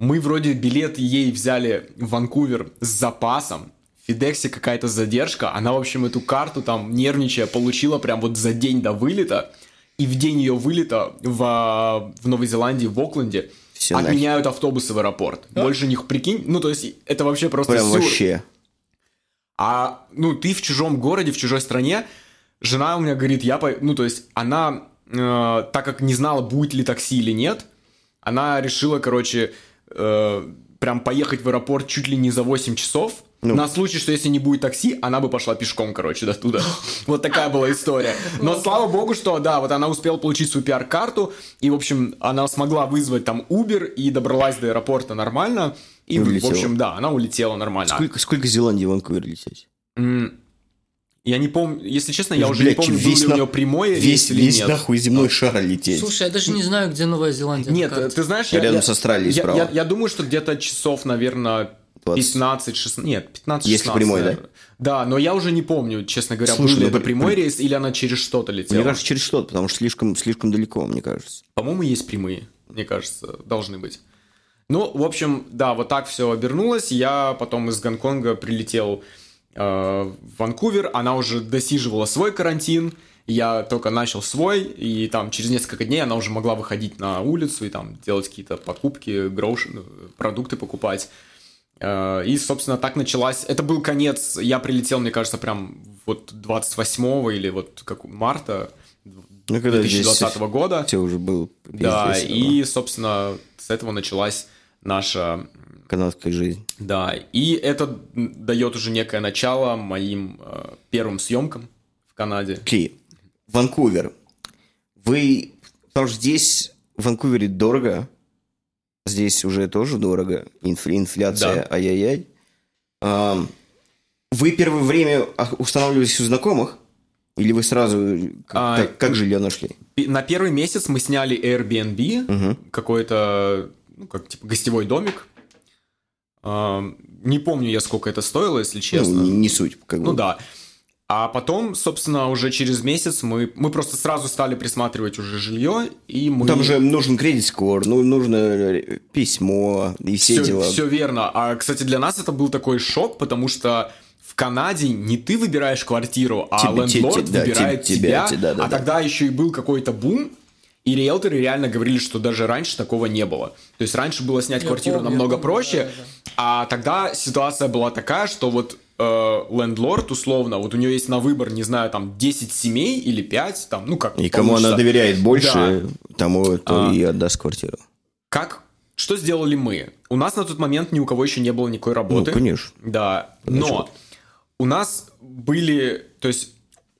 [SPEAKER 3] Мы вроде билет ей взяли в Ванкувер с запасом. В Фидексе какая-то задержка. Она, в общем, эту карту там, нервничая, получила прям вот за день до вылета. И в день ее вылета в, а, в Новой Зеландии, в Окленде,
[SPEAKER 2] Нахер.
[SPEAKER 3] отменяют автобусы в аэропорт. Больше них прикинь. Ну, то есть, это вообще просто
[SPEAKER 2] Прям
[SPEAKER 3] сюр.
[SPEAKER 2] вообще.
[SPEAKER 3] А, ну, ты в чужом городе, в чужой стране, жена у меня говорит, я, по... ну, то есть, она, э, так как не знала, будет ли такси или нет, она решила, короче, э, прям поехать в аэропорт чуть ли не за 8 часов,
[SPEAKER 2] Ну.
[SPEAKER 3] на случай, что если не будет такси, она бы пошла пешком, короче, до туда. Вот такая была история. Но слава богу, что, да, вот она успела получить свою пиар-карту, и, в общем, она смогла вызвать там Uber и добралась до аэропорта нормально. И, в общем, да, она улетела нормально.
[SPEAKER 2] Сколько, сколько Зеландии в Ванкувер лететь?
[SPEAKER 3] Я не помню, если честно, я
[SPEAKER 2] Блядь,
[SPEAKER 3] уже не помню, был ли у нее прямой
[SPEAKER 2] Весь,
[SPEAKER 3] или
[SPEAKER 2] весь
[SPEAKER 3] нет.
[SPEAKER 2] нахуй земной шар лететь.
[SPEAKER 5] Слушай, я даже не знаю, где Новая Зеландия.
[SPEAKER 3] Нет, ты знаешь,
[SPEAKER 2] Рядом с Австралией
[SPEAKER 3] я,
[SPEAKER 2] справа.
[SPEAKER 3] я, я думаю, что где-то часов, наверное,
[SPEAKER 2] 20.
[SPEAKER 3] 15-16, нет, 15-16.
[SPEAKER 2] Если прямой, да?
[SPEAKER 3] наверное. Да, но я уже не помню, честно говоря,
[SPEAKER 2] Слушай,
[SPEAKER 3] был ли
[SPEAKER 2] ну,
[SPEAKER 3] это
[SPEAKER 2] при-
[SPEAKER 3] прямой рейс или она через что-то летела.
[SPEAKER 2] Мне кажется, через что-то, потому что слишком, слишком далеко, мне кажется.
[SPEAKER 3] По-моему, есть прямые, мне кажется, должны быть. Ну, в общем, да, вот так все обернулось. Я потом из Гонконга прилетел э, в Ванкувер. Она уже досиживала свой карантин. Я только начал свой, и там через несколько дней она уже могла выходить на улицу и там делать какие-то покупки, грош, ну, продукты покупать. Э, И, собственно, так началась. Это был конец. Я прилетел, мне кажется, прям вот 28 или вот как марта
[SPEAKER 2] Ну, когда
[SPEAKER 3] 2020 года.
[SPEAKER 2] Все уже был.
[SPEAKER 3] Да, и, собственно, с этого началась наша...
[SPEAKER 2] Канадская жизнь.
[SPEAKER 3] Да, и это дает уже некое начало моим э, первым съемкам в Канаде.
[SPEAKER 2] Окей. Ванкувер. Вы... Потому что здесь, в Ванкувере, дорого. Здесь уже тоже дорого. Инф- инфляция,
[SPEAKER 3] Да.
[SPEAKER 2] ай-яй-яй. Ам, Вы первое время а, устанавливались у знакомых? Или вы сразу... Как,
[SPEAKER 3] А,
[SPEAKER 2] как- как жилье нашли?
[SPEAKER 3] на первый месяц мы сняли Airbnb, какой-то, ну, как типа гостевой домик. А, Не помню я, сколько это стоило, если
[SPEAKER 2] Ну,
[SPEAKER 3] честно.
[SPEAKER 2] не, не суть, как бы.
[SPEAKER 3] Ну да. А потом, собственно, уже через месяц мы, мы просто сразу стали присматривать уже жилье, и мы...
[SPEAKER 2] Там же нужен кредит-скор, ну, нужно э, письмо и все,
[SPEAKER 3] все,
[SPEAKER 2] дела.
[SPEAKER 3] верно. А, кстати, для нас это был такой шок, потому что в Канаде не ты выбираешь квартиру, а
[SPEAKER 2] Тебе- те-
[SPEAKER 3] лендлорд
[SPEAKER 2] те- да,
[SPEAKER 3] выбирает
[SPEAKER 2] те-
[SPEAKER 3] тебя.
[SPEAKER 2] тебя, те- да, да,
[SPEAKER 3] а
[SPEAKER 2] да.
[SPEAKER 3] тогда еще и был какой-то бум, и риэлторы реально говорили, что даже раньше такого не было. То есть раньше было снять
[SPEAKER 5] Я
[SPEAKER 3] квартиру
[SPEAKER 5] помню,
[SPEAKER 3] намного
[SPEAKER 5] помню,
[SPEAKER 3] проще,
[SPEAKER 5] да, да.
[SPEAKER 3] а тогда ситуация была такая, что вот лендлорд, условно, вот у нее есть на выбор, не знаю, там 10 семей или 5, там, ну как
[SPEAKER 2] И кому она
[SPEAKER 3] получится.
[SPEAKER 2] доверяет больше,
[SPEAKER 3] Да.
[SPEAKER 2] тому то
[SPEAKER 3] А.
[SPEAKER 2] и отдаст квартиру.
[SPEAKER 3] Как? Что сделали мы? У нас на тот момент ни у кого еще не было никакой работы.
[SPEAKER 2] Ну, конечно.
[SPEAKER 3] Да, но у нас были, то есть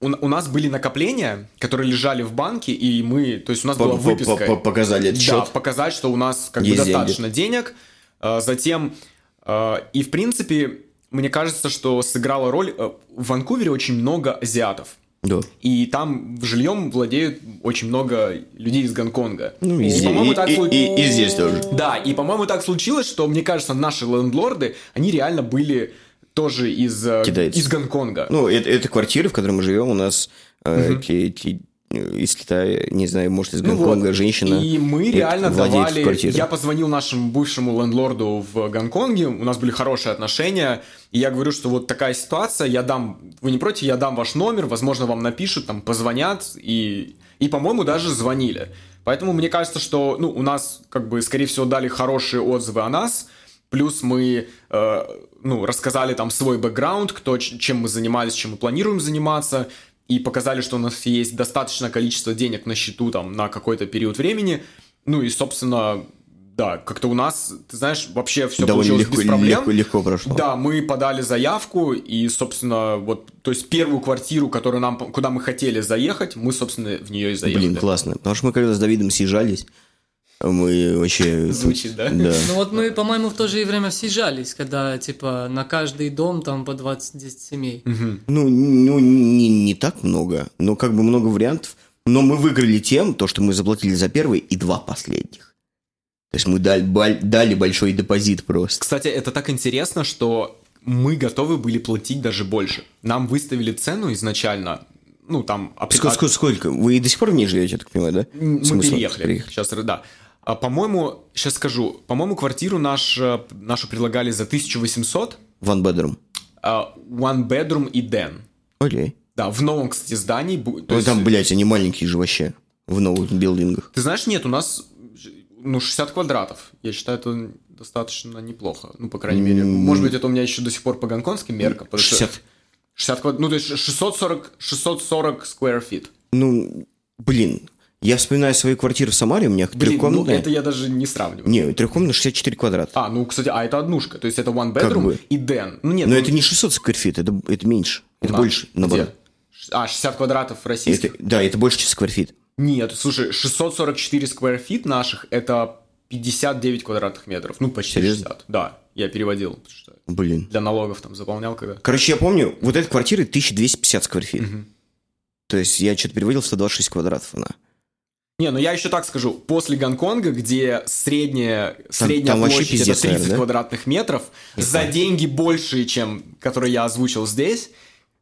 [SPEAKER 3] у, у нас были накопления, которые лежали в банке, и мы, то есть у нас была
[SPEAKER 2] По-
[SPEAKER 3] выписка.
[SPEAKER 2] по- Показали этот
[SPEAKER 3] Да, показать, что у нас как бы достаточно денег. А, Затем, а, и в принципе, мне кажется, что сыграла роль, а, в Ванкувере очень много азиатов.
[SPEAKER 2] Да.
[SPEAKER 3] И там жильем владеют очень много людей из Гонконга.
[SPEAKER 2] Ну, и,
[SPEAKER 3] И,
[SPEAKER 2] и-
[SPEAKER 3] так
[SPEAKER 2] и- и- и здесь тоже.
[SPEAKER 3] Да, и, по-моему, так случилось, что, мне кажется, наши лендлорды, они реально были тоже из, э,
[SPEAKER 2] Китайцы.
[SPEAKER 3] из Гонконга.
[SPEAKER 2] Ну, это, это квартира, в которой мы живем, у нас э, ки- ки- из Китая, не знаю, может, из
[SPEAKER 3] Ну
[SPEAKER 2] Гонконга
[SPEAKER 3] вот.
[SPEAKER 2] женщина.
[SPEAKER 3] И мы реально давали...
[SPEAKER 2] квартирой.
[SPEAKER 3] Я позвонил нашему бывшему лендлорду в Гонконге, у нас были хорошие отношения, и я говорю, что вот такая ситуация, я дам... Вы не против, я дам ваш номер, возможно, вам напишут, там, позвонят, и, и по-моему, даже звонили. Поэтому мне кажется, что ну, у нас, как бы, скорее всего, дали хорошие отзывы о нас, плюс мы э, ну, рассказали там свой бэкграунд, кто, чем мы занимались, чем мы планируем заниматься, и показали, что у нас есть достаточное количество денег на счету там на какой-то период времени. Ну и, собственно, да, как-то у нас, ты знаешь, вообще все
[SPEAKER 2] Довольно
[SPEAKER 3] получилось
[SPEAKER 2] легко,
[SPEAKER 3] без проблем.
[SPEAKER 2] легко, легко прошло.
[SPEAKER 3] Да, мы подали заявку, и, собственно, вот, то есть первую квартиру, которую нам, куда мы хотели заехать, мы, собственно, в нее и заехали.
[SPEAKER 2] Блин, классно. Потому что мы когда с Давидом съезжались, мы вообще...
[SPEAKER 3] Звучит, да?
[SPEAKER 2] Да.
[SPEAKER 5] Ну вот мы, по-моему, в то же время съезжались, когда, типа, на каждый дом там по 20-10 семей.
[SPEAKER 2] Ну, ну не, не так много, но как бы много вариантов. Но мы выиграли тем, то, что мы заплатили за первый и два последних. То есть мы дали, дали большой депозит просто.
[SPEAKER 3] Кстати, это так интересно, что мы готовы были платить даже больше. Нам выставили цену изначально, ну, там...
[SPEAKER 2] Сколько, сколько? Вы до сих пор в ней живете, я так понимаю, да?
[SPEAKER 3] Мы переехали.
[SPEAKER 2] переехать?
[SPEAKER 3] Сейчас, да. А, по-моему, сейчас скажу, по-моему, квартиру наш, э, нашу предлагали за 1800,
[SPEAKER 2] One bedroom.
[SPEAKER 3] а, one bedroom и den.
[SPEAKER 2] Окей.
[SPEAKER 3] Да, в новом, кстати, здании. то
[SPEAKER 2] Ну,
[SPEAKER 3] есть-
[SPEAKER 2] там, блядь, они маленькие же вообще. В новых билдингах.
[SPEAKER 3] Ты знаешь, нет, у нас ну, 60 квадратов. Я считаю, это достаточно неплохо. Ну, по крайней мере. Может быть, это у меня еще до сих пор по гонконгским меркам. потому что
[SPEAKER 2] 60.
[SPEAKER 3] 60 квадрат, ну, то есть 640, 640 square feet.
[SPEAKER 2] Ну, блин, я вспоминаю свою квартиру в Самаре, у меня
[SPEAKER 3] Блин, ну,
[SPEAKER 2] трехкомнатная.
[SPEAKER 3] это я даже не сравниваю.
[SPEAKER 2] Не, трехкомнатная 64 квадрата.
[SPEAKER 3] А, ну, кстати, а это однушка. То есть это one
[SPEAKER 2] Как
[SPEAKER 3] bedroom
[SPEAKER 2] бы.
[SPEAKER 3] и den. Ну, нет.
[SPEAKER 2] Но
[SPEAKER 3] ну,
[SPEAKER 2] это не 600 скверфит, это, это меньше. Это
[SPEAKER 3] на-
[SPEAKER 2] больше, наоборот.
[SPEAKER 3] где? А, 60 квадратов российских?
[SPEAKER 2] Это, да, это больше, чем скверфит.
[SPEAKER 3] Нет, слушай, 644 square feet наших это 59 квадратных метров. Ну, почти
[SPEAKER 2] Серьезно?
[SPEAKER 3] 60. Да, я переводил. что
[SPEAKER 2] Блин.
[SPEAKER 3] Для налогов там заполнял когда.
[SPEAKER 2] Короче, я помню, вот эта квартира 1250 скверфит. То есть я что-то переводил 126 квадратов она.
[SPEAKER 3] Не, ну я еще так скажу. После Гонконга, где средняя, средняя
[SPEAKER 2] там
[SPEAKER 3] площадь это
[SPEAKER 2] пиздец,
[SPEAKER 3] 30
[SPEAKER 2] наверное, да?
[SPEAKER 3] квадратных метров, за деньги большие, чем которые я озвучил здесь,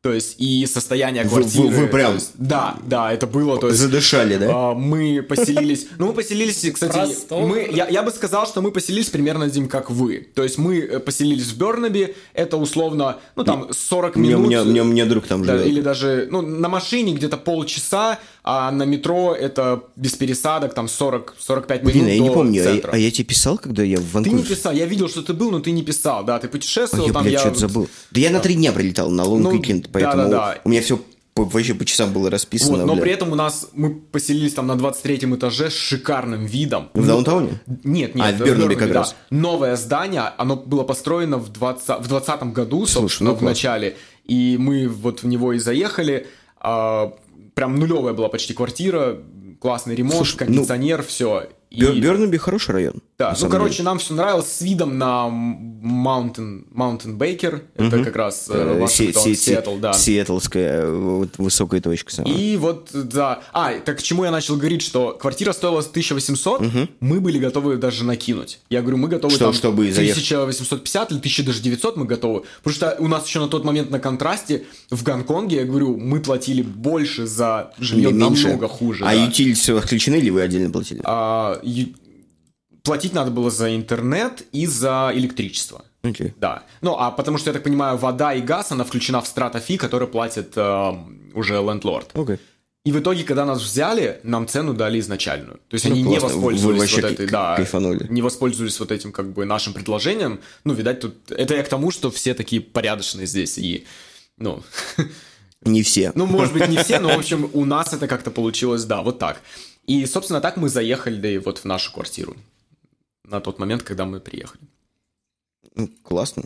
[SPEAKER 3] то есть и состояние
[SPEAKER 2] Вы-
[SPEAKER 3] квартиры.
[SPEAKER 2] вы- вы прям-
[SPEAKER 3] то есть- да, да, это было, то есть...
[SPEAKER 2] Задышали, да?
[SPEAKER 3] а, Мы поселились, ну мы поселились, кстати,
[SPEAKER 5] Простор.
[SPEAKER 3] мы, я, я бы сказал, что мы поселились примерно, Дим, как вы. То есть мы э, поселились в Бернаби, это условно, ну там 40
[SPEAKER 2] У меня, у
[SPEAKER 3] минут.
[SPEAKER 2] меня, у меня, у меня друг там
[SPEAKER 3] Да,
[SPEAKER 2] живет.
[SPEAKER 3] или даже, ну, на машине где-то полчаса, а на метро это без пересадок, там 40-45 минут
[SPEAKER 2] Блин, я не помню, а,
[SPEAKER 3] центра.
[SPEAKER 2] а я тебе писал, когда я в
[SPEAKER 3] Ты
[SPEAKER 2] Ванкувере?
[SPEAKER 3] не писал, я видел, что ты был, но ты не писал, да, ты
[SPEAKER 2] А
[SPEAKER 3] путешествовал,
[SPEAKER 2] я,
[SPEAKER 3] там
[SPEAKER 2] блядь,
[SPEAKER 3] я...
[SPEAKER 2] что-то забыл. Да я на три дня прилетал на лонг
[SPEAKER 3] Ну,
[SPEAKER 2] уикенд, поэтому
[SPEAKER 3] да-да-да.
[SPEAKER 2] у меня все вообще по часам было расписано.
[SPEAKER 3] Вот, но
[SPEAKER 2] бля.
[SPEAKER 3] при этом у нас, мы поселились там на 23 этаже с шикарным видом.
[SPEAKER 2] В даунтауне?
[SPEAKER 3] Нет, нет,
[SPEAKER 2] А, в Бернаби как
[SPEAKER 3] да.
[SPEAKER 2] раз.
[SPEAKER 3] Новое здание, оно было построено в 20, в 20 году,
[SPEAKER 2] Слушай,
[SPEAKER 3] собственно,
[SPEAKER 2] ну
[SPEAKER 3] в
[SPEAKER 2] класс.
[SPEAKER 3] начале. И мы вот в него и заехали. А, прям нулевая была почти квартира, классный ремонт,
[SPEAKER 2] Слушай, ну-
[SPEAKER 3] кондиционер, все. И-
[SPEAKER 2] Бер- Бернаби хороший район.
[SPEAKER 3] Да, ну, короче,
[SPEAKER 2] деле.
[SPEAKER 3] нам все нравилось с видом на Mountain, Mountain Baker. Это как раз э,
[SPEAKER 2] Э,
[SPEAKER 3] Вашингтон,
[SPEAKER 2] Си- Си-
[SPEAKER 3] Сиэтл, да.
[SPEAKER 2] Сиэтлская э, вот, высокая точка сама.
[SPEAKER 3] И вот, да. А, так к чему я начал говорить, что квартира стоила 1800, мы были готовы даже накинуть. Я говорю, мы готовы
[SPEAKER 2] Что-
[SPEAKER 3] там
[SPEAKER 2] чтобы заехать.
[SPEAKER 3] 1850 или 1900 мы готовы. Потому что у нас еще на тот момент на контрасте в Гонконге, я говорю, мы платили больше за жилье
[SPEAKER 2] меньше.
[SPEAKER 3] намного хуже.
[SPEAKER 2] А
[SPEAKER 3] да.
[SPEAKER 2] утилити отключены или вы отдельно платили?
[SPEAKER 3] А, платить надо было за интернет и за электричество.
[SPEAKER 2] Окей.
[SPEAKER 3] Да. Ну, а потому что, я так понимаю, вода и газ, она включена в страта фи, который платит э, уже лендлорд.
[SPEAKER 2] Окей.
[SPEAKER 3] И в итоге, когда нас взяли, нам цену дали изначальную. То есть
[SPEAKER 2] Ну,
[SPEAKER 3] они не
[SPEAKER 2] классно. Вы
[SPEAKER 3] воспользовались вот этой, да,
[SPEAKER 2] кайфанули.
[SPEAKER 3] не воспользовались вот этим как бы нашим предложением. Ну, видать, тут это я к тому, что все такие порядочные здесь и ну,
[SPEAKER 2] Не все.
[SPEAKER 3] ну, может быть, не все, но, в общем, у нас это как-то получилось, да, вот так. И, собственно, так мы заехали да и вот в нашу квартиру на тот момент, когда мы приехали.
[SPEAKER 2] Ну, Классно.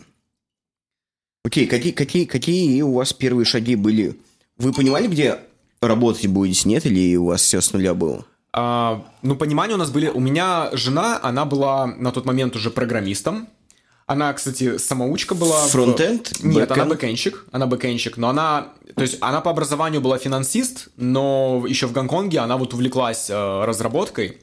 [SPEAKER 2] Окей, какие, какие, какие у вас первые шаги были? Вы понимали, где работать будете, нет? Или у вас все с нуля было?
[SPEAKER 3] А, ну, понимания у нас были... У меня жена, она была на тот момент уже программистом. Она, кстати, самоучка была. в-
[SPEAKER 2] Фронтенд?
[SPEAKER 3] Нет, она бэкенщик. Она бэкенщик. Но она... То есть она по образованию была финансист, но еще в Гонконге она вот увлеклась э, разработкой.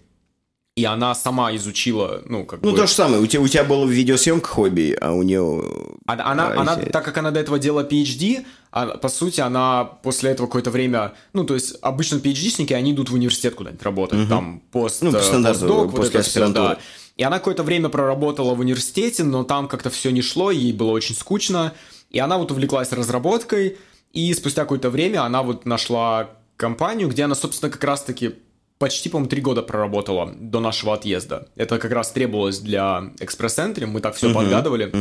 [SPEAKER 3] И она сама изучила, ну, как
[SPEAKER 2] Ну,
[SPEAKER 3] бы...
[SPEAKER 2] то же самое. У тебя, у тебя было видеосъемка хобби, а у нее...
[SPEAKER 3] Она, она,
[SPEAKER 2] Да,
[SPEAKER 3] она, так как она до этого делала PhD, а, по сути, она после этого какое-то время, ну, то есть, обычно PhD-шники, они идут в университет куда-нибудь работать, там, пост,
[SPEAKER 2] Ну, по
[SPEAKER 3] э,
[SPEAKER 2] стандарту,
[SPEAKER 3] постдок, вот
[SPEAKER 2] после
[SPEAKER 3] это всё,
[SPEAKER 2] аспирантуры.
[SPEAKER 3] да. И она какое-то время проработала в университете, но там как-то все не шло, ей было очень скучно, и она вот увлеклась разработкой, и спустя какое-то время она вот нашла компанию, где она, собственно, как раз-таки почти, по-моему, три года проработала до нашего отъезда. Это как раз требовалось для экспресс-энтри, мы так все подгадывали.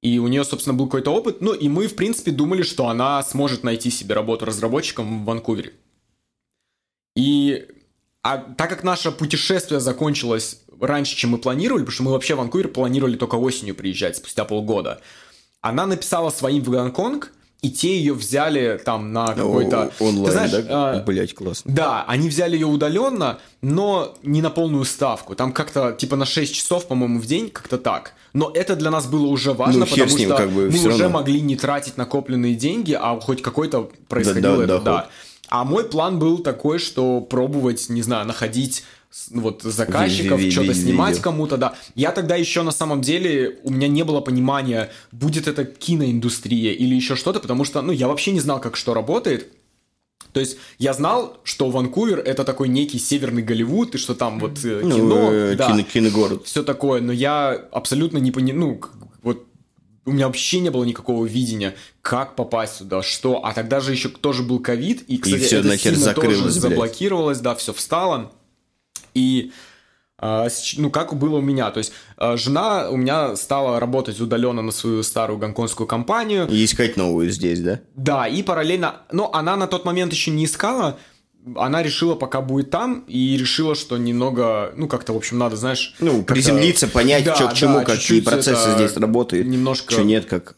[SPEAKER 3] И у нее, собственно, был какой-то опыт. Ну, и мы, в принципе, думали, что она сможет найти себе работу разработчиком в Ванкувере. И а так как наше путешествие закончилось раньше, чем мы планировали, потому что мы вообще в Ванкувер планировали только осенью приезжать, спустя полгода, она написала своим в Гонконг, и те ее взяли там на какой-то...
[SPEAKER 2] Онлайн,
[SPEAKER 3] Ты знаешь,
[SPEAKER 2] да?
[SPEAKER 3] а,
[SPEAKER 2] Блять, классно.
[SPEAKER 3] да, они взяли ее удаленно, но не на полную ставку. Там как-то типа на 6 часов, по-моему, в день, как-то так. Но это для нас было уже важно,
[SPEAKER 2] Ну,
[SPEAKER 3] потому
[SPEAKER 2] ним,
[SPEAKER 3] что
[SPEAKER 2] как бы,
[SPEAKER 3] мы уже
[SPEAKER 2] равно.
[SPEAKER 3] могли не тратить накопленные деньги, а хоть какой-то происходил
[SPEAKER 2] Да, да,
[SPEAKER 3] это, да.
[SPEAKER 2] доход.
[SPEAKER 3] А мой план был такой, что пробовать, не знаю, находить вот заказчиков, что-то снимать
[SPEAKER 2] видео.
[SPEAKER 3] кому-то, да. Я тогда еще на самом деле, у меня не было понимания, будет это киноиндустрия или еще что-то, потому что, ну, я вообще не знал, как что работает. То есть я знал, что Ванкувер это такой некий северный Голливуд, и что там вот э,
[SPEAKER 2] Ну,
[SPEAKER 3] кино,
[SPEAKER 2] э,
[SPEAKER 3] да,
[SPEAKER 2] кино- киногород.
[SPEAKER 3] все такое, но я абсолютно не понимаю, ну, вот у меня вообще не было никакого видения, как попасть сюда, что, а тогда же еще тоже был ковид, и, кстати,
[SPEAKER 2] всё
[SPEAKER 3] это
[SPEAKER 2] нахер
[SPEAKER 3] сильно
[SPEAKER 2] закрылось,
[SPEAKER 3] тоже
[SPEAKER 2] блядь.
[SPEAKER 3] заблокировалось, да, все встало, и а, ну, как было у меня, то есть а, жена у меня стала работать удаленно на свою старую гонконгскую компанию,
[SPEAKER 2] И искать новую здесь, да?
[SPEAKER 3] да, и параллельно, но она на тот момент еще не искала, она решила, пока будет там, и решила, что немного, ну, как-то, в общем, надо, знаешь...
[SPEAKER 2] Ну, приземлиться, понять,
[SPEAKER 3] Да,
[SPEAKER 2] что к чему,
[SPEAKER 3] да,
[SPEAKER 2] какие процессы здесь работают,
[SPEAKER 3] немножко-
[SPEAKER 2] что нет, как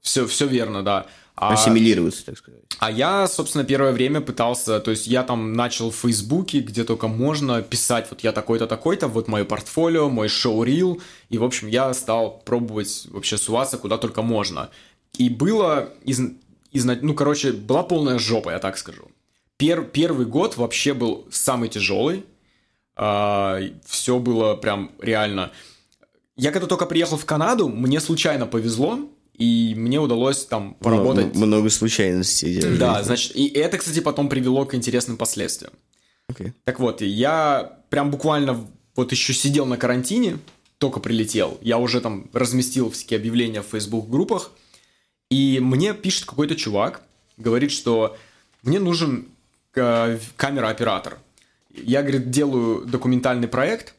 [SPEAKER 3] Все, все верно, да. А,
[SPEAKER 2] ассимилироваться, так сказать.
[SPEAKER 3] а я, собственно, первое время пытался, то есть я там начал в Фейсбуке, где только можно, писать, вот я такой-то, такой-то, вот мое портфолио, мой шоу-рил, и, в общем, я стал пробовать вообще суваться куда только можно. И было, из, изна- ну, короче, была полная жопа, я так скажу. Пер- первый год вообще был самый тяжелый, все было прям реально... Я когда только приехал в Канаду, мне случайно повезло, и мне удалось там поработать...
[SPEAKER 2] Много, много случайностей.
[SPEAKER 3] Да,
[SPEAKER 2] жизни.
[SPEAKER 3] значит, и это, кстати, потом привело к интересным последствиям.
[SPEAKER 2] Окей.
[SPEAKER 3] Так вот, я прям буквально вот еще сидел на карантине, только прилетел. Я уже там разместил всякие объявления в Facebook группах, и мне пишет какой-то чувак, говорит, что мне нужен э, камера-оператор. Я, говорит, делаю документальный проект,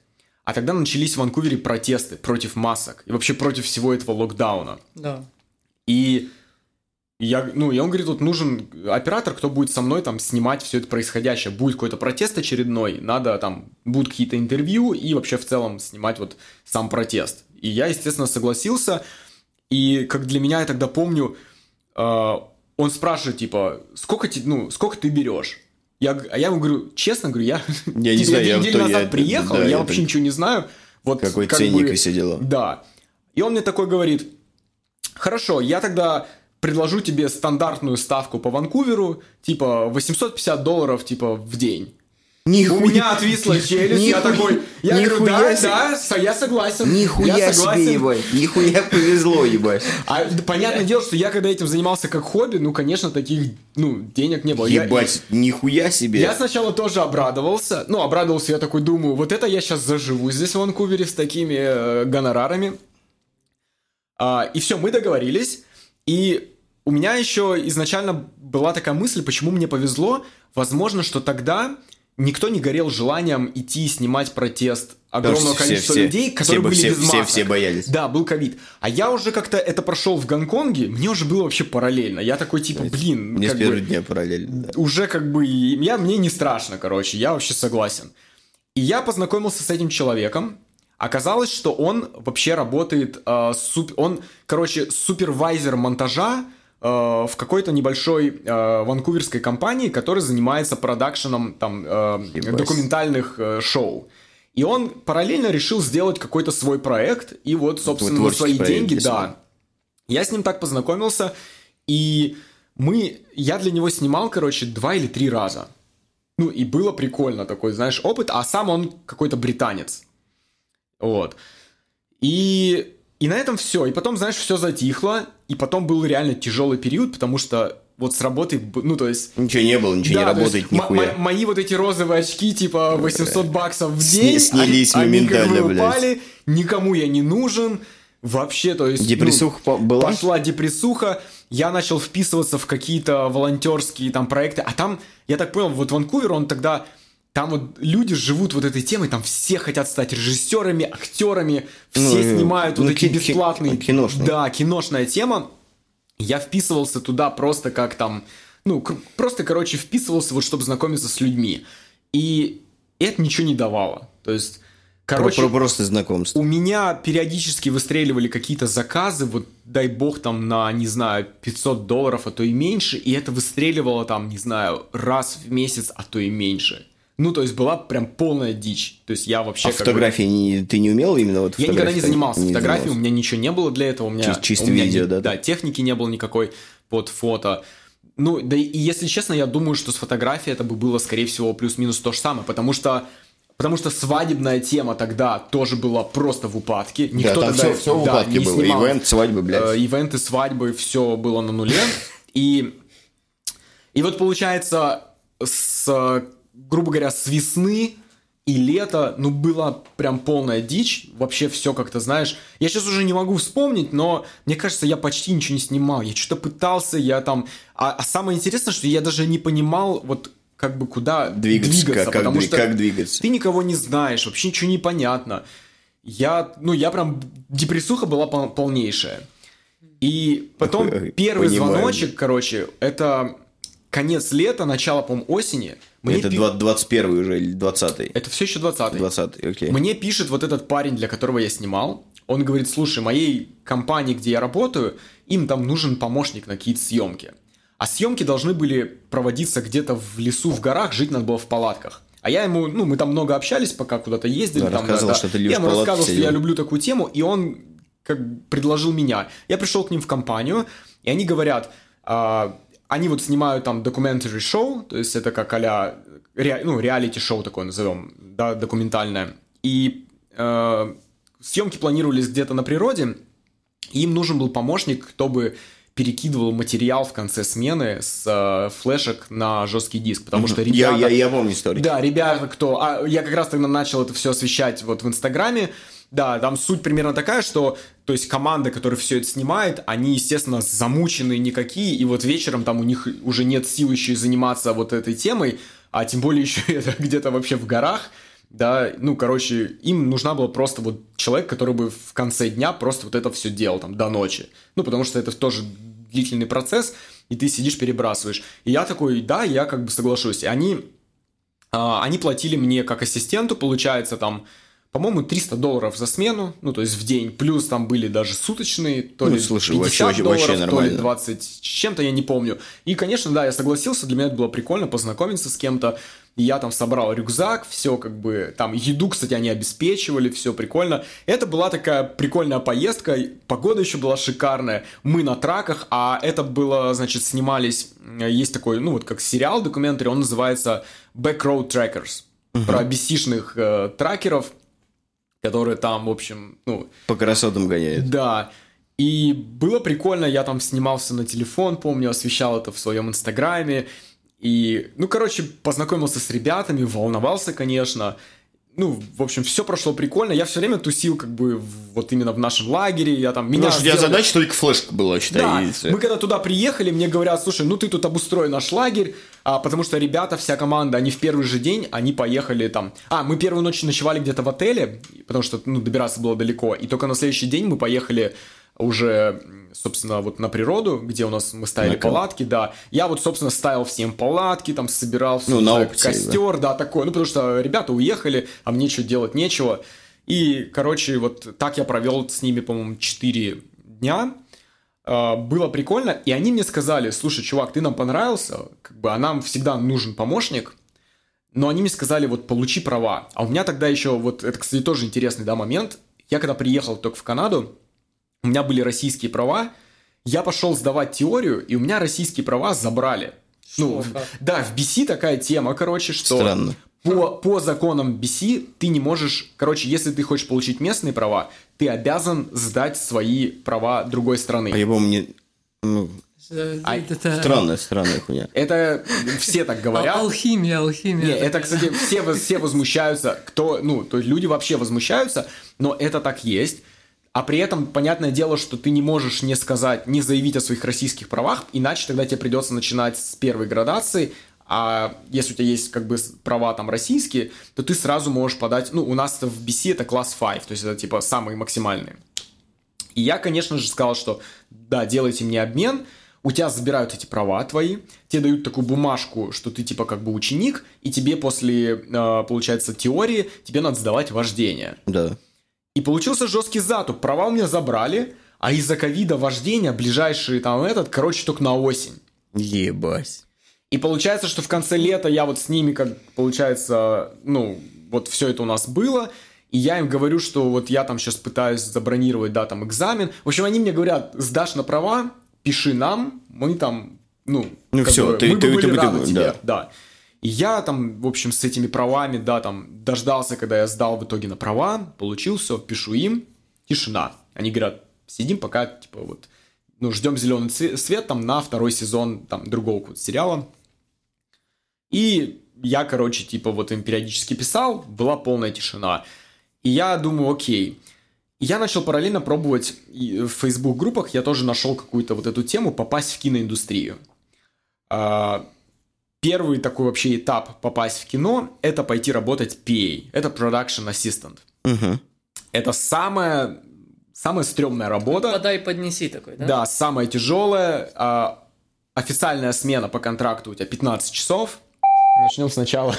[SPEAKER 3] а тогда начались в Ванкувере протесты против масок и вообще против всего этого локдауна.
[SPEAKER 5] Да.
[SPEAKER 3] И я, ну, и он говорит, вот нужен оператор, кто будет со мной там снимать все это происходящее. Будет какой-то протест очередной, надо там, будут какие-то интервью и вообще в целом снимать вот сам протест. И я, естественно, согласился. И как для меня, я тогда помню, э, он спрашивает, типа, сколько, те- ну, сколько ты берешь? Я, а я ему говорю, честно говорю, я,
[SPEAKER 2] Я не знаю, я
[SPEAKER 3] недели
[SPEAKER 2] то я-
[SPEAKER 3] назад приехал,
[SPEAKER 2] да,
[SPEAKER 3] я
[SPEAKER 2] я
[SPEAKER 3] вообще
[SPEAKER 2] так-
[SPEAKER 3] ничего не знаю. Вот
[SPEAKER 2] Какой
[SPEAKER 3] как
[SPEAKER 2] ценник
[SPEAKER 3] бы-
[SPEAKER 2] и все дела.
[SPEAKER 3] Да. И он мне такой говорит, хорошо, я тогда предложу тебе стандартную ставку по Ванкуверу, типа 850 долларов, типа, в день. У
[SPEAKER 2] Нихуя-
[SPEAKER 3] меня отвисла челюсть, я
[SPEAKER 2] Нихуя-
[SPEAKER 3] такой, я говорю,
[SPEAKER 2] нихуя
[SPEAKER 3] да,
[SPEAKER 2] себе-
[SPEAKER 3] да, я согласен.
[SPEAKER 2] Нихуя
[SPEAKER 3] я согласен.
[SPEAKER 2] себе, ебать. Нихуя повезло, ебать.
[SPEAKER 3] А понятное дело, что я когда этим занимался как хобби, ну, конечно, таких, ну, денег не было. Я-
[SPEAKER 2] Ебать, нихуя себе.
[SPEAKER 3] Я сначала тоже обрадовался. Ну, обрадовался, я такой думаю, вот это я сейчас заживу здесь в Ванкувере с такими э, гонорарами. А, и все, мы договорились. И у меня еще изначально была такая мысль, почему мне повезло. Возможно, что тогда никто не горел желанием идти снимать протест огромного
[SPEAKER 2] Все-
[SPEAKER 3] количества
[SPEAKER 2] все-
[SPEAKER 3] людей,
[SPEAKER 2] все
[SPEAKER 3] которые
[SPEAKER 2] бы-
[SPEAKER 3] были
[SPEAKER 2] все-
[SPEAKER 3] без
[SPEAKER 2] все-
[SPEAKER 3] масок.
[SPEAKER 2] все боялись.
[SPEAKER 3] Да, был ковид. А я уже как-то это прошел в Гонконге, мне уже было вообще параллельно. Я такой типа, блин,
[SPEAKER 2] Мне с
[SPEAKER 3] как бы-
[SPEAKER 2] первого дня параллельно. да.
[SPEAKER 3] уже как бы я мне не страшно, короче, я вообще согласен. И я познакомился с этим человеком. Оказалось, что он вообще работает, э, суп- он, короче, супервайзер монтажа э, в какой-то небольшой э, ванкуверской компании, которая занимается продакшеном там э, документальных э, шоу. И он параллельно решил сделать какой-то свой проект, и вот, собственно, на свои деньги, да, я с ним так познакомился, и мы, я для него снимал, короче, два или три раза. Ну, и было прикольно такой, знаешь, опыт, а сам он какой-то британец. Вот. И, и на этом все. И потом, знаешь, все затихло, и потом был реально тяжелый период, потому что вот с работы, ну, то есть...
[SPEAKER 2] Ничего не было, ничего не
[SPEAKER 3] Да, есть
[SPEAKER 2] работает,
[SPEAKER 3] м-
[SPEAKER 2] нихуя.
[SPEAKER 3] мои вот эти розовые очки, типа 800 баксов в
[SPEAKER 2] Сни-
[SPEAKER 3] день,
[SPEAKER 2] снялись
[SPEAKER 3] они, они как бы
[SPEAKER 2] моментально, блядь.
[SPEAKER 3] упали, никому я не нужен, вообще, то есть... ну,
[SPEAKER 2] Депрессуха по- была?
[SPEAKER 3] Пошла депрессуха, я начал вписываться в какие-то волонтерские там проекты, а там, я так понял, вот Ванкувер, он тогда... Там вот люди живут вот этой темой, там все хотят стать режиссерами, актерами, все
[SPEAKER 2] Ну,
[SPEAKER 3] снимают вот
[SPEAKER 2] ну,
[SPEAKER 3] эти бесплатные...
[SPEAKER 2] киношные.
[SPEAKER 3] Да, киношная тема. Я вписывался туда просто как там, ну, просто, короче, вписывался вот, чтобы знакомиться с людьми. И это ничего не давало. То есть,
[SPEAKER 2] Про-
[SPEAKER 3] короче,
[SPEAKER 2] про- просто знакомство.
[SPEAKER 3] у меня периодически выстреливали какие-то заказы, вот дай бог там на, не знаю, 500 долларов, а то и меньше, и это выстреливало там, не знаю, раз в месяц, а то и меньше. Ну, то есть была прям полная дичь. То есть я вообще
[SPEAKER 2] А
[SPEAKER 3] как бы-
[SPEAKER 2] фотографии не, ты не умел именно вот
[SPEAKER 3] я никогда не
[SPEAKER 2] фотографии?
[SPEAKER 3] занимался
[SPEAKER 2] Не
[SPEAKER 3] фотографией, у меня ничего не было для этого. У меня,
[SPEAKER 2] Чис- чисто
[SPEAKER 3] у меня
[SPEAKER 2] видео,
[SPEAKER 3] не-
[SPEAKER 2] да?
[SPEAKER 3] Да, техники не было никакой под фото. Ну, да и если честно, я думаю, что с фотографией это бы было, скорее всего, плюс-минус то же самое, потому что Потому что свадебная тема тогда тоже была просто в упадке. Никто
[SPEAKER 2] там
[SPEAKER 3] тогда
[SPEAKER 2] всё- всё в
[SPEAKER 3] да,
[SPEAKER 2] упадке
[SPEAKER 3] не
[SPEAKER 2] было.
[SPEAKER 3] снимал.
[SPEAKER 2] Ивент, свадьбы, блядь.
[SPEAKER 3] Э, ивенты, свадьбы, все было на нуле. И, и вот получается, с, грубо говоря, с весны и лета, ну, была прям полная дичь. Вообще все как-то, знаешь... Я сейчас уже не могу вспомнить, но мне кажется, я почти ничего не снимал. Я что-то пытался, я там... А, а самое интересное, что я даже не понимал, вот как бы куда
[SPEAKER 2] Двигаться, как- как
[SPEAKER 3] потому
[SPEAKER 2] дви-
[SPEAKER 3] что
[SPEAKER 2] как двигаться.
[SPEAKER 3] ты никого не знаешь, вообще ничего не понятно. Я, ну, я прям... Депрессуха была пол- полнейшая. И потом первый
[SPEAKER 2] понимаю.
[SPEAKER 3] звоночек, короче, это конец лета, начало, по осени. Мне
[SPEAKER 2] Это
[SPEAKER 3] пи-
[SPEAKER 2] 20 21 уже или 20
[SPEAKER 3] Это все еще 20
[SPEAKER 2] 20 окей.
[SPEAKER 3] Мне пишет вот этот парень, для которого я снимал. Он говорит, слушай, моей компании, где я работаю, им там нужен помощник на какие-то съемки. А съемки должны были проводиться где-то в лесу, в горах, жить надо было в палатках. А я ему, ну, мы там много общались, пока куда-то ездили.
[SPEAKER 2] Да,
[SPEAKER 3] там,
[SPEAKER 2] рассказывал, что ты любишь
[SPEAKER 3] Я ему рассказывал, что я люблю такую тему, и он как предложил меня. Я пришел к ним в компанию, и они говорят, а, они вот снимают там documentary шоу, то есть это как а ну, реалити-шоу такое назовем, да, документальное. И э, съемки планировались где-то на природе, и им нужен был помощник, кто бы перекидывал материал в конце смены с э, флешек на жесткий диск, потому что
[SPEAKER 2] Я,
[SPEAKER 3] ребята...
[SPEAKER 2] я, я помню историю.
[SPEAKER 3] Да, ребята, кто... А, я как раз тогда начал это все освещать вот в Инстаграме. Да, там суть примерно такая, что, то есть команда, которая все это снимает, они, естественно, замученные никакие, и вот вечером там у них уже нет сил еще и заниматься вот этой темой, а тем более еще это где-то вообще в горах, да, ну, короче, им нужна была просто вот человек, который бы в конце дня просто вот это все делал, там, до ночи. Ну, потому что это тоже длительный процесс, и ты сидишь, перебрасываешь. И я такой, да, я как бы соглашусь. И они, а, они платили мне как ассистенту, получается, там, по-моему, 300 долларов за смену, ну, то есть в день, плюс там были даже суточные, то
[SPEAKER 2] Ну,
[SPEAKER 3] ли
[SPEAKER 2] слушай,
[SPEAKER 3] 50
[SPEAKER 2] вообще-
[SPEAKER 3] долларов,
[SPEAKER 2] вообще
[SPEAKER 3] то ли
[SPEAKER 2] нормально.
[SPEAKER 3] 20 с чем-то, я не помню. И, конечно, да, я согласился, для меня это было прикольно познакомиться с кем-то. И я там собрал рюкзак, все как бы, там еду, кстати, они обеспечивали, все прикольно. Это была такая прикольная поездка, погода еще была шикарная, мы на траках, а это было, значит, снимались, э, есть такой, ну вот как сериал, документарий, он называется Back Road Trackers, про бесишных э, тракеров, которые там, в общем, ну,
[SPEAKER 2] По красотам гоняет.
[SPEAKER 3] да. И было прикольно, я там снимался на телефон, помню, освещал это в своем инстаграме. И, ну, короче, познакомился с ребятами, волновался, конечно. Ну, в общем, все прошло прикольно. Я все время тусил, как бы, вот именно в нашем лагере. Я там... Меня
[SPEAKER 2] Потому что у тебя
[SPEAKER 3] сделали-
[SPEAKER 2] задача только флешка была, считай.
[SPEAKER 3] да, мы когда туда приехали, мне говорят, слушай, ну ты тут обустрой наш лагерь, а, потому что ребята, вся команда, они в первый же день, они поехали там... А, мы первую ночь ночевали где-то в отеле, потому что, ну, добираться было далеко, и только на следующий день мы поехали уже, собственно, вот на природу, где у нас мы ставили
[SPEAKER 2] На
[SPEAKER 3] палатки, да. Я вот, собственно, ставил всем палатки, там, собирал
[SPEAKER 2] Ну, на
[SPEAKER 3] знаю,
[SPEAKER 2] опыте, да.
[SPEAKER 3] костер, да, такое. Ну, потому что ребята уехали, а мне что делать нечего. И, короче, вот так я провел с ними, по-моему, 4 дня. А, Было прикольно, и они мне сказали, слушай, чувак, ты нам понравился, как бы, а нам всегда нужен помощник, но они мне сказали, вот, получи права. А у меня тогда еще, вот, это, кстати, тоже интересный, да, момент. Я когда приехал только в Канаду, у меня были российские права, я пошел сдавать теорию, и у меня российские права забрали. Ну,
[SPEAKER 5] Что,
[SPEAKER 3] в-
[SPEAKER 5] как?
[SPEAKER 3] да, в BC такая тема, короче, что
[SPEAKER 2] Странно.
[SPEAKER 3] по, по законам BC ты не можешь, короче, если ты хочешь получить местные права, ты обязан сдать свои права другой страны.
[SPEAKER 2] А я помню, не... ну,
[SPEAKER 5] Э,
[SPEAKER 3] А,
[SPEAKER 5] это-
[SPEAKER 2] странная, странная хуйня.
[SPEAKER 3] Это все так
[SPEAKER 5] Ал-
[SPEAKER 3] говорят.
[SPEAKER 5] Алхимия, алхимия.
[SPEAKER 3] Не, это, кстати, все, все возмущаются, кто, ну, то есть люди вообще возмущаются, но это так есть. А при этом, понятное дело, что ты не можешь не сказать, не заявить о своих российских правах, иначе тогда тебе придется начинать с первой градации, а если у тебя есть как бы права там российские, то ты сразу можешь подать, ну, у нас в BC это класс 5, то есть это типа самые максимальные. И я, конечно же, сказал, что да, делайте мне обмен, у тебя забирают эти права твои, тебе дают такую бумажку, что ты типа как бы ученик, и тебе после, э, получается, теории, тебе надо сдавать вождение.
[SPEAKER 2] Да.
[SPEAKER 3] И получился жесткий затуп, права у меня забрали, а из-за ковида вождения ближайшие там этот, короче, только на осень.
[SPEAKER 2] Ебать.
[SPEAKER 3] И получается, что в конце лета я вот с ними, как получается, ну, вот все это у нас было, и я им говорю, что вот я там сейчас пытаюсь забронировать, да, там экзамен. В общем, они мне говорят, сдашь на права, пиши нам, мы там, ну,
[SPEAKER 2] Ну всё,
[SPEAKER 3] бы,
[SPEAKER 2] ты-
[SPEAKER 3] мы бы
[SPEAKER 2] ты-
[SPEAKER 3] были
[SPEAKER 2] ты- ты-
[SPEAKER 3] рады
[SPEAKER 2] да.
[SPEAKER 3] тебе, да. И я там, в общем, с этими правами, да, там, дождался, когда я сдал в итоге на права, получил все, пишу им, тишина. Они говорят, сидим пока, типа, вот, ну, ждем зеленый свет там на второй сезон там другого какого-то сериала. И я, короче, типа, вот им периодически писал, была полная тишина. И я думаю, окей. Я начал параллельно пробовать и в Facebook группах, я тоже нашел какую-то вот эту тему попасть в киноиндустрию. А, Первый такой вообще этап попасть в кино – это пойти работать PA. Это Production Assistant.
[SPEAKER 2] Угу.
[SPEAKER 3] Это самая, самая стрёмная работа.
[SPEAKER 5] Подай, поднеси такой, да?
[SPEAKER 3] Да, самая тяжелая. А, официальная смена по контракту у тебя 15 часов. Начнем сначала.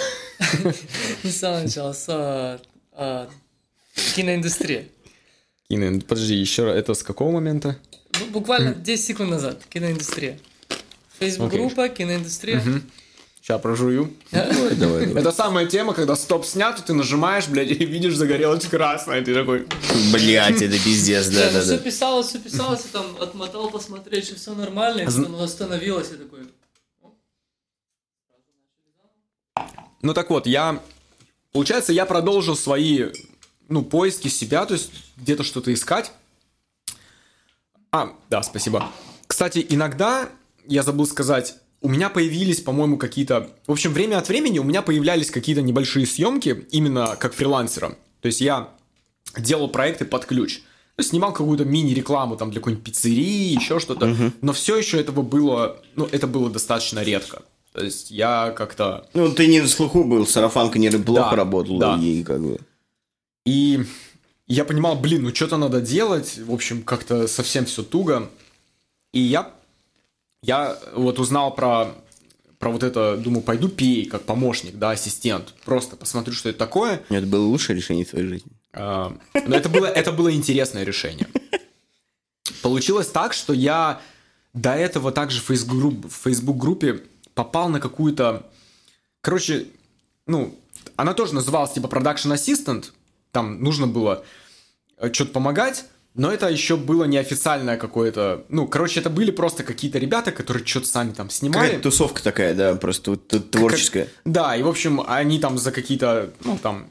[SPEAKER 5] Не с самого начала, с а, а, киноиндустрии.
[SPEAKER 3] Кино, подожди, еще раз, это с какого момента?
[SPEAKER 5] Бу- Буквально 10 секунд назад. Киноиндустрия. Фейсбук-группа, киноиндустрия.
[SPEAKER 3] Сейчас прожую.
[SPEAKER 2] Давай, давай.
[SPEAKER 3] Это самая тема, когда стоп снят, и ты нажимаешь, блядь, и видишь загорелось красное, ты такой...
[SPEAKER 2] Блять, это пиздец, да, да,
[SPEAKER 5] все
[SPEAKER 2] да.
[SPEAKER 5] писалось, все писалось, и там отмотал посмотреть, что все нормально, и потом остановилось, и такой...
[SPEAKER 3] Ну так вот, я... Получается, я продолжил свои, ну, поиски себя, то есть где-то что-то искать. А, да, спасибо. Кстати, иногда, я забыл сказать, у меня появились, по-моему, какие-то... В общем, время от времени у меня появлялись какие-то небольшие съемки, именно как фрилансера. То есть я делал проекты под ключ. Ну, снимал какую-то мини-рекламу там для какой-нибудь пиццерии, еще что-то. Но все еще этого было... Ну, это было достаточно редко. То есть я как-то...
[SPEAKER 2] Ну, ты не на слуху был, сарафанка не плохо
[SPEAKER 3] Да,
[SPEAKER 2] работала,
[SPEAKER 3] да.
[SPEAKER 2] и как бы...
[SPEAKER 3] И я понимал, блин, ну что-то надо делать. В общем, как-то совсем все туго. И я, я вот узнал про, про вот это, думаю, пойду пей как помощник, да, ассистент. Просто посмотрю, что это такое.
[SPEAKER 2] Это было лучшее решение твоей жизни.
[SPEAKER 3] А, Но это было, это было интересное решение. Получилось так, что я до этого также в Facebook, в Facebook группе попал на какую-то... Короче, ну, она тоже называлась типа Production Assistant. Там нужно было что-то помогать, но это еще было неофициальное какое-то... Ну, короче, это были просто какие-то ребята, которые что-то сами там снимали.
[SPEAKER 2] Какая-то тусовка такая, да, просто вот творческая.
[SPEAKER 3] Как- да, и, в общем, они там за какие-то, ну, там,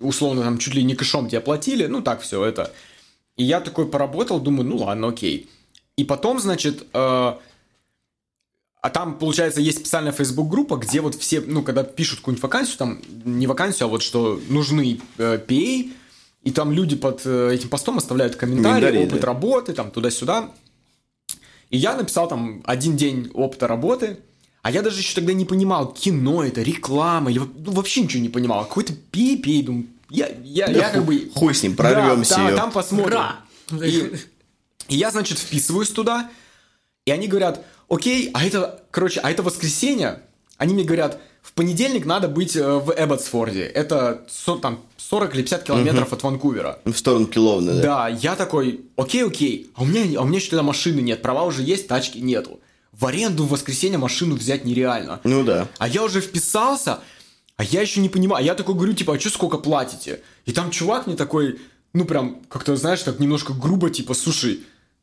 [SPEAKER 3] условно, там, чуть ли не кэшом тебе платили, ну, так все это. И я такой поработал, думаю, ну, ладно, окей. И потом, значит, э, а там, получается, есть специальная Facebook-группа, где вот все, ну, когда пишут какую-нибудь вакансию, там, не вакансию, а вот что нужны э, PA, и там люди под э, этим постом оставляют комментарии,
[SPEAKER 2] Комментарии,
[SPEAKER 3] опыт
[SPEAKER 2] да.
[SPEAKER 3] работы, там, туда-сюда. И я написал там один день опыта работы, а я даже еще тогда не понимал, кино это, реклама, во- ну, вообще ничего не понимал. Какой-то пей-пей, думаю, я, я, я как бы...
[SPEAKER 2] Хуй с ним, прорвемся.
[SPEAKER 3] Да, да,
[SPEAKER 2] ёп.
[SPEAKER 3] там посмотрим.
[SPEAKER 5] Ура!
[SPEAKER 3] И, и я, значит, вписываюсь туда, и они говорят, окей, а это, короче, а это воскресенье. Они мне говорят, в понедельник надо быть э, в Эбботсфорде. Это там 40 или 50 километров от Ванкувера.
[SPEAKER 2] В сторону Киловна, да.
[SPEAKER 3] Да, я такой, окей, окей, а у меня, а у меня что-то машины нет, права уже есть, тачки нету. В аренду в воскресенье машину взять нереально.
[SPEAKER 2] Ну да.
[SPEAKER 3] А я уже вписался, а я еще не понимаю. А я такой говорю, типа, а что сколько платите? И там чувак мне такой, ну прям, как-то, знаешь, так немножко грубо, типа, слушай,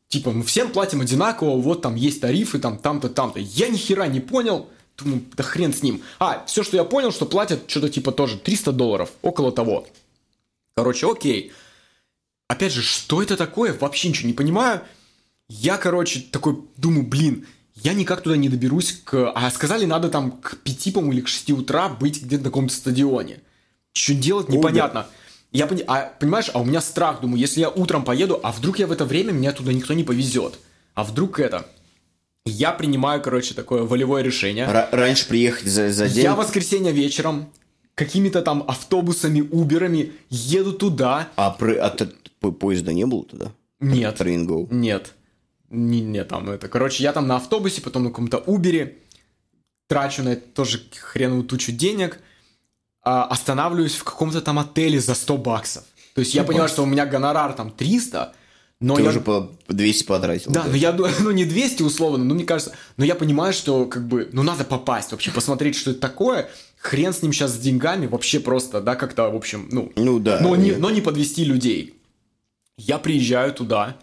[SPEAKER 3] типа, мы всем платим одинаково, вот там есть тарифы, там, там-то, там-то. Я ни хера не понял, думаю, да хрен с ним. А, все, что я понял, что платят что-то типа тоже 300 долларов, около того. Короче, окей. Опять же, что это такое? Вообще ничего не понимаю. Я, короче, такой думаю, блин, я никак туда не доберусь к... А сказали, надо там к 5, по-моему, или к 6 утра быть где-то на каком-то стадионе. Что делать, непонятно. Я пони- а, понимаешь, а у меня страх, думаю, если я утром поеду, а вдруг я в это время, меня туда никто не повезет. А вдруг это? Я принимаю, короче, такое волевое решение.
[SPEAKER 2] Ра- раньше приехать за, за день.
[SPEAKER 3] Я в воскресенье вечером какими-то там автобусами, уберами еду туда.
[SPEAKER 2] А, про- а т- по- поезда не было туда?
[SPEAKER 3] Нет.
[SPEAKER 2] Train.
[SPEAKER 3] Нет. Не, не там это. Короче, я там на автобусе, потом на каком-то Убере трачу на это тоже хреновую тучу денег, а, останавливаюсь в каком-то там отеле за 100 баксов. То есть я понимаю, что у меня гонорар там 300, но
[SPEAKER 2] Ты
[SPEAKER 3] я...
[SPEAKER 2] уже по по 200 потратил.
[SPEAKER 3] Да, но я ду- ну не 200 условно, но мне кажется, но я понимаю, что как бы, ну надо попасть вообще, посмотреть, что это такое. Хрен с ним сейчас с деньгами, вообще просто, да, как-то, в общем, ну,
[SPEAKER 2] Ну да.
[SPEAKER 3] но не, но не подвести людей. Я приезжаю туда,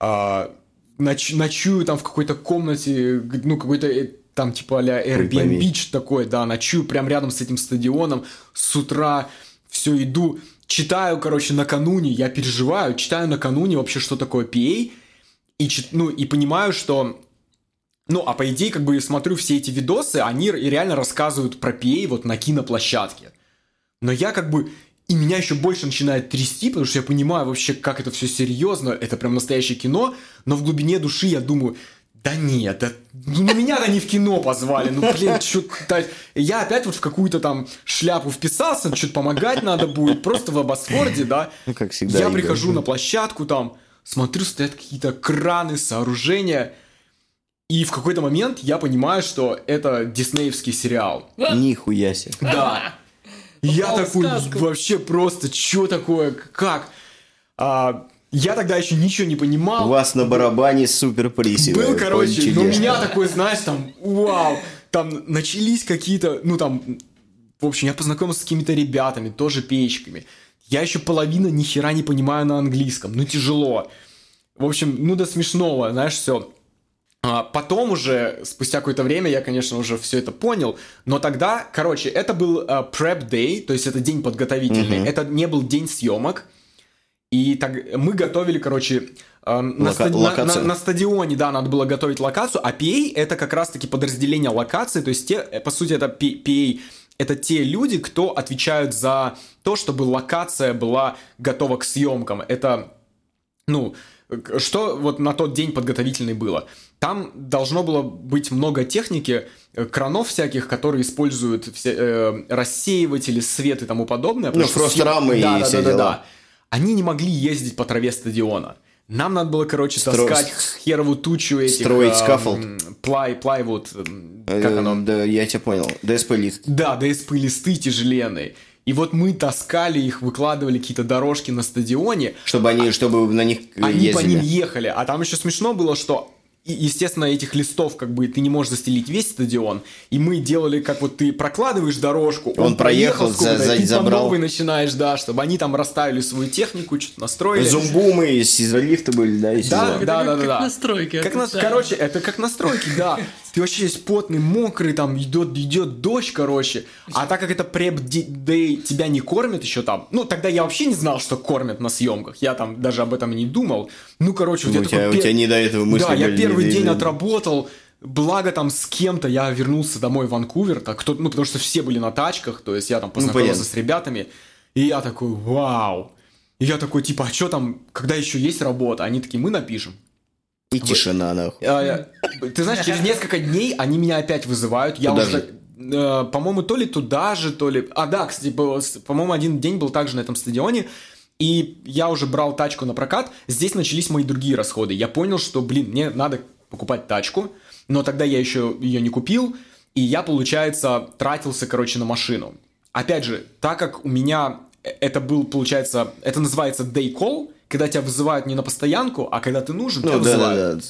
[SPEAKER 3] а, ноч- ночую там в какой-то комнате, ну, какой-то э, там типа а Airbnb, такое, да, ночую прям рядом с этим стадионом, с утра все иду, читаю, короче, накануне, я переживаю, читаю накануне вообще, что такое PA, и, ну, и понимаю, что ну, а по идее, как бы смотрю все эти видосы, они реально рассказывают про PA вот на киноплощадке. Но я как бы... И меня еще больше начинает трясти, потому что я понимаю вообще, как это все серьезно, это прям настоящее кино, но в глубине души я думаю, да нет, да, ну, на меня-то не в кино позвали, ну блин, что Я опять вот в какую-то там шляпу вписался, что-то помогать надо будет, просто в Абасфорде, да.
[SPEAKER 2] Ну, как всегда,
[SPEAKER 3] Я
[SPEAKER 2] Игорь.
[SPEAKER 3] прихожу на площадку там, смотрю, стоят какие-то краны, сооружения, и в какой-то момент я понимаю, что это диснеевский сериал.
[SPEAKER 2] Нихуя себе.
[SPEAKER 3] Да. Я такой, вообще просто, что такое, как? А, я тогда еще ничего не
[SPEAKER 2] У
[SPEAKER 3] понимал.
[SPEAKER 2] вас на барабане супер приз.
[SPEAKER 3] Был, короче, но у меня такой, знаешь, там, вау, там начались какие-то, ну там, в общем, я познакомился с какими-то ребятами, тоже печками. Я еще половина ни хера не понимаю на английском, ну тяжело. В общем, ну до смешного, знаешь, все. А потом уже, спустя какое-то время, я, конечно, уже все это понял, но тогда, короче, это был а, prep day, то есть это день подготовительный, это не был день съемок, и так, мы готовили, короче, э, на,
[SPEAKER 2] Лока-
[SPEAKER 3] ста- на- на- на стадионе, да, надо было готовить локацию, а PA это как раз-таки подразделение локации, то есть те, э, по сути, это PA, это те люди, кто отвечают за то, чтобы локация была готова к съемкам. Это, ну, что вот на тот день подготовительный было? Там должно было быть много техники, э, кранов всяких, которые используют все, э, рассеиватели, свет и тому подобное.
[SPEAKER 2] Ну,
[SPEAKER 3] что
[SPEAKER 2] фрострамы и
[SPEAKER 3] да, да,
[SPEAKER 2] все
[SPEAKER 3] да, да,
[SPEAKER 2] дела.
[SPEAKER 3] да. Они не могли ездить по траве стадиона. Нам надо было, короче,
[SPEAKER 2] Стро-
[SPEAKER 3] таскать херовую тучу этих...
[SPEAKER 2] Строить
[SPEAKER 3] эм,
[SPEAKER 2] скаффолд.
[SPEAKER 3] Плай, плайвуд, эм,
[SPEAKER 2] Э,
[SPEAKER 3] как оно?
[SPEAKER 2] Да, я тебя понял. DSP лист.
[SPEAKER 3] Да, ДСП листы тяжеленные. И вот мы таскали их, выкладывали какие-то дорожки на стадионе,
[SPEAKER 2] Чтобы они, чтобы на них
[SPEAKER 3] они по ним
[SPEAKER 2] ездили.
[SPEAKER 3] ехали. А там еще смешно было, что и, естественно, этих листов как бы ты не можешь застелить весь стадион. И мы делали, как вот ты прокладываешь дорожку,
[SPEAKER 2] Он проехал,
[SPEAKER 3] сколько-то,
[SPEAKER 2] за- за-
[SPEAKER 3] и ты по
[SPEAKER 2] забрал.
[SPEAKER 3] новой начинаешь, да, чтобы они там расставили свою технику, что-то настроили.
[SPEAKER 2] Зумбумы из из лифта были, да, и все
[SPEAKER 3] Да.
[SPEAKER 5] Это
[SPEAKER 3] да,
[SPEAKER 5] как-
[SPEAKER 3] да,
[SPEAKER 5] как
[SPEAKER 3] да.
[SPEAKER 5] настройки,
[SPEAKER 3] Как нас,
[SPEAKER 5] отвечаю.
[SPEAKER 3] короче, это как настройки, да. Ты вообще весь потный, мокрый, там идет, идет дождь, короче. А так как это преп дэй тебя не кормят еще там, ну тогда я вообще не знал, что кормят на съемках. Я там даже об этом и не думал. Ну, короче, вот
[SPEAKER 2] Ну,
[SPEAKER 3] я
[SPEAKER 2] у, тебя,
[SPEAKER 3] такой
[SPEAKER 2] у тебя не до этого мысли
[SPEAKER 3] да, я
[SPEAKER 2] были,
[SPEAKER 3] первый день отработал. Благо там с кем-то я вернулся домой в Ванкувер, так кто, ну потому что все были на тачках, то есть я там познакомился
[SPEAKER 2] понятно.
[SPEAKER 3] с ребятами, и я такой, вау. И я такой, типа, а что там, когда еще есть работа? Они такие, мы напишем.
[SPEAKER 2] И тишина, нахуй.
[SPEAKER 3] А, Ты знаешь, через несколько дней они меня опять вызывают. Я
[SPEAKER 2] Куда
[SPEAKER 3] уже,
[SPEAKER 2] же?
[SPEAKER 3] э, по-моему, то ли туда же, то ли... А, да, кстати, было с- по-моему, один день был также на этом стадионе. И я уже брал тачку на прокат. Здесь начались мои другие расходы. Я понял, что, блин, мне надо покупать тачку. Но тогда я еще ее не купил. И я, получается, тратился, короче, на машину. Опять же, так как у меня э, это был, получается, это называется day call, когда тебя вызывают не на постоянку, а когда ты нужен, тебя
[SPEAKER 2] Ну, да,
[SPEAKER 3] вызывают
[SPEAKER 2] да, да.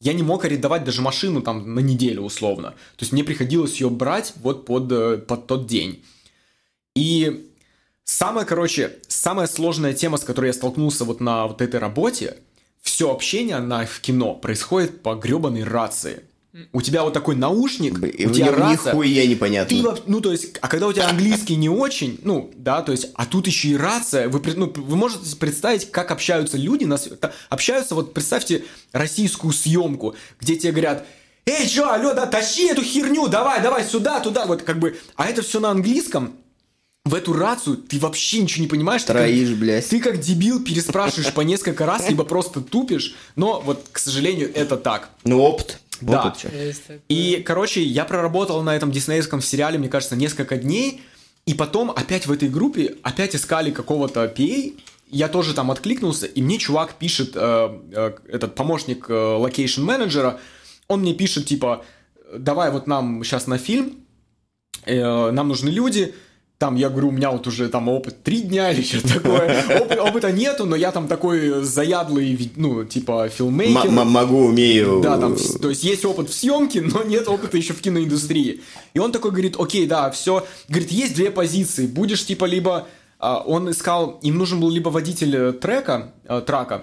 [SPEAKER 3] я не мог арендовать даже машину там на неделю условно. То есть мне приходилось ее брать вот под, э, под тот день. И самая, короче, самая сложная тема, с которой я столкнулся вот на вот этой работе, все общение на, в кино происходит по гребаной рации. У тебя вот такой наушник,
[SPEAKER 2] И
[SPEAKER 3] у тебя рация,
[SPEAKER 2] нихуя
[SPEAKER 3] ты,
[SPEAKER 2] непонятно.
[SPEAKER 3] воп- ну, то есть, а когда у тебя английский не очень, ну, да, то есть, а тут еще и рация, вы, ну, вы можете представить, как общаются люди, на, общаются, вот представьте российскую съемку, где тебе говорят, эй, чё, алло, да, тащи эту херню, давай, давай, сюда, туда, вот как бы, а это все на английском, в эту рацию ты вообще ничего не понимаешь. ты как-
[SPEAKER 2] Троишь, блядь.
[SPEAKER 3] Ты как дебил переспрашиваешь по несколько раз, либо просто тупишь, но вот, к сожалению, это так.
[SPEAKER 2] Ну, опыт.
[SPEAKER 3] Да. И, короче, я проработал на этом диснеевском сериале, мне кажется, несколько дней, и потом опять в этой группе опять искали какого-то PA, я тоже там откликнулся, и мне чувак пишет, э, э, этот помощник location manager а, он мне пишет, типа, давай вот нам сейчас на фильм, э, нам нужны люди, там, я говорю, у меня вот уже там опыт три дня или что-то такое. Опы- опыта нету, но я там такой заядлый, ну, типа, filmmaker.
[SPEAKER 2] М- м- Могу, умею.
[SPEAKER 3] Да, там, то есть есть опыт в съемке, но нет опыта еще в киноиндустрии. И он такой говорит, окей, да, все. Говорит, есть две позиции. Будешь типа либо... а, он искал, им нужен был либо водитель э, трека, э, трака,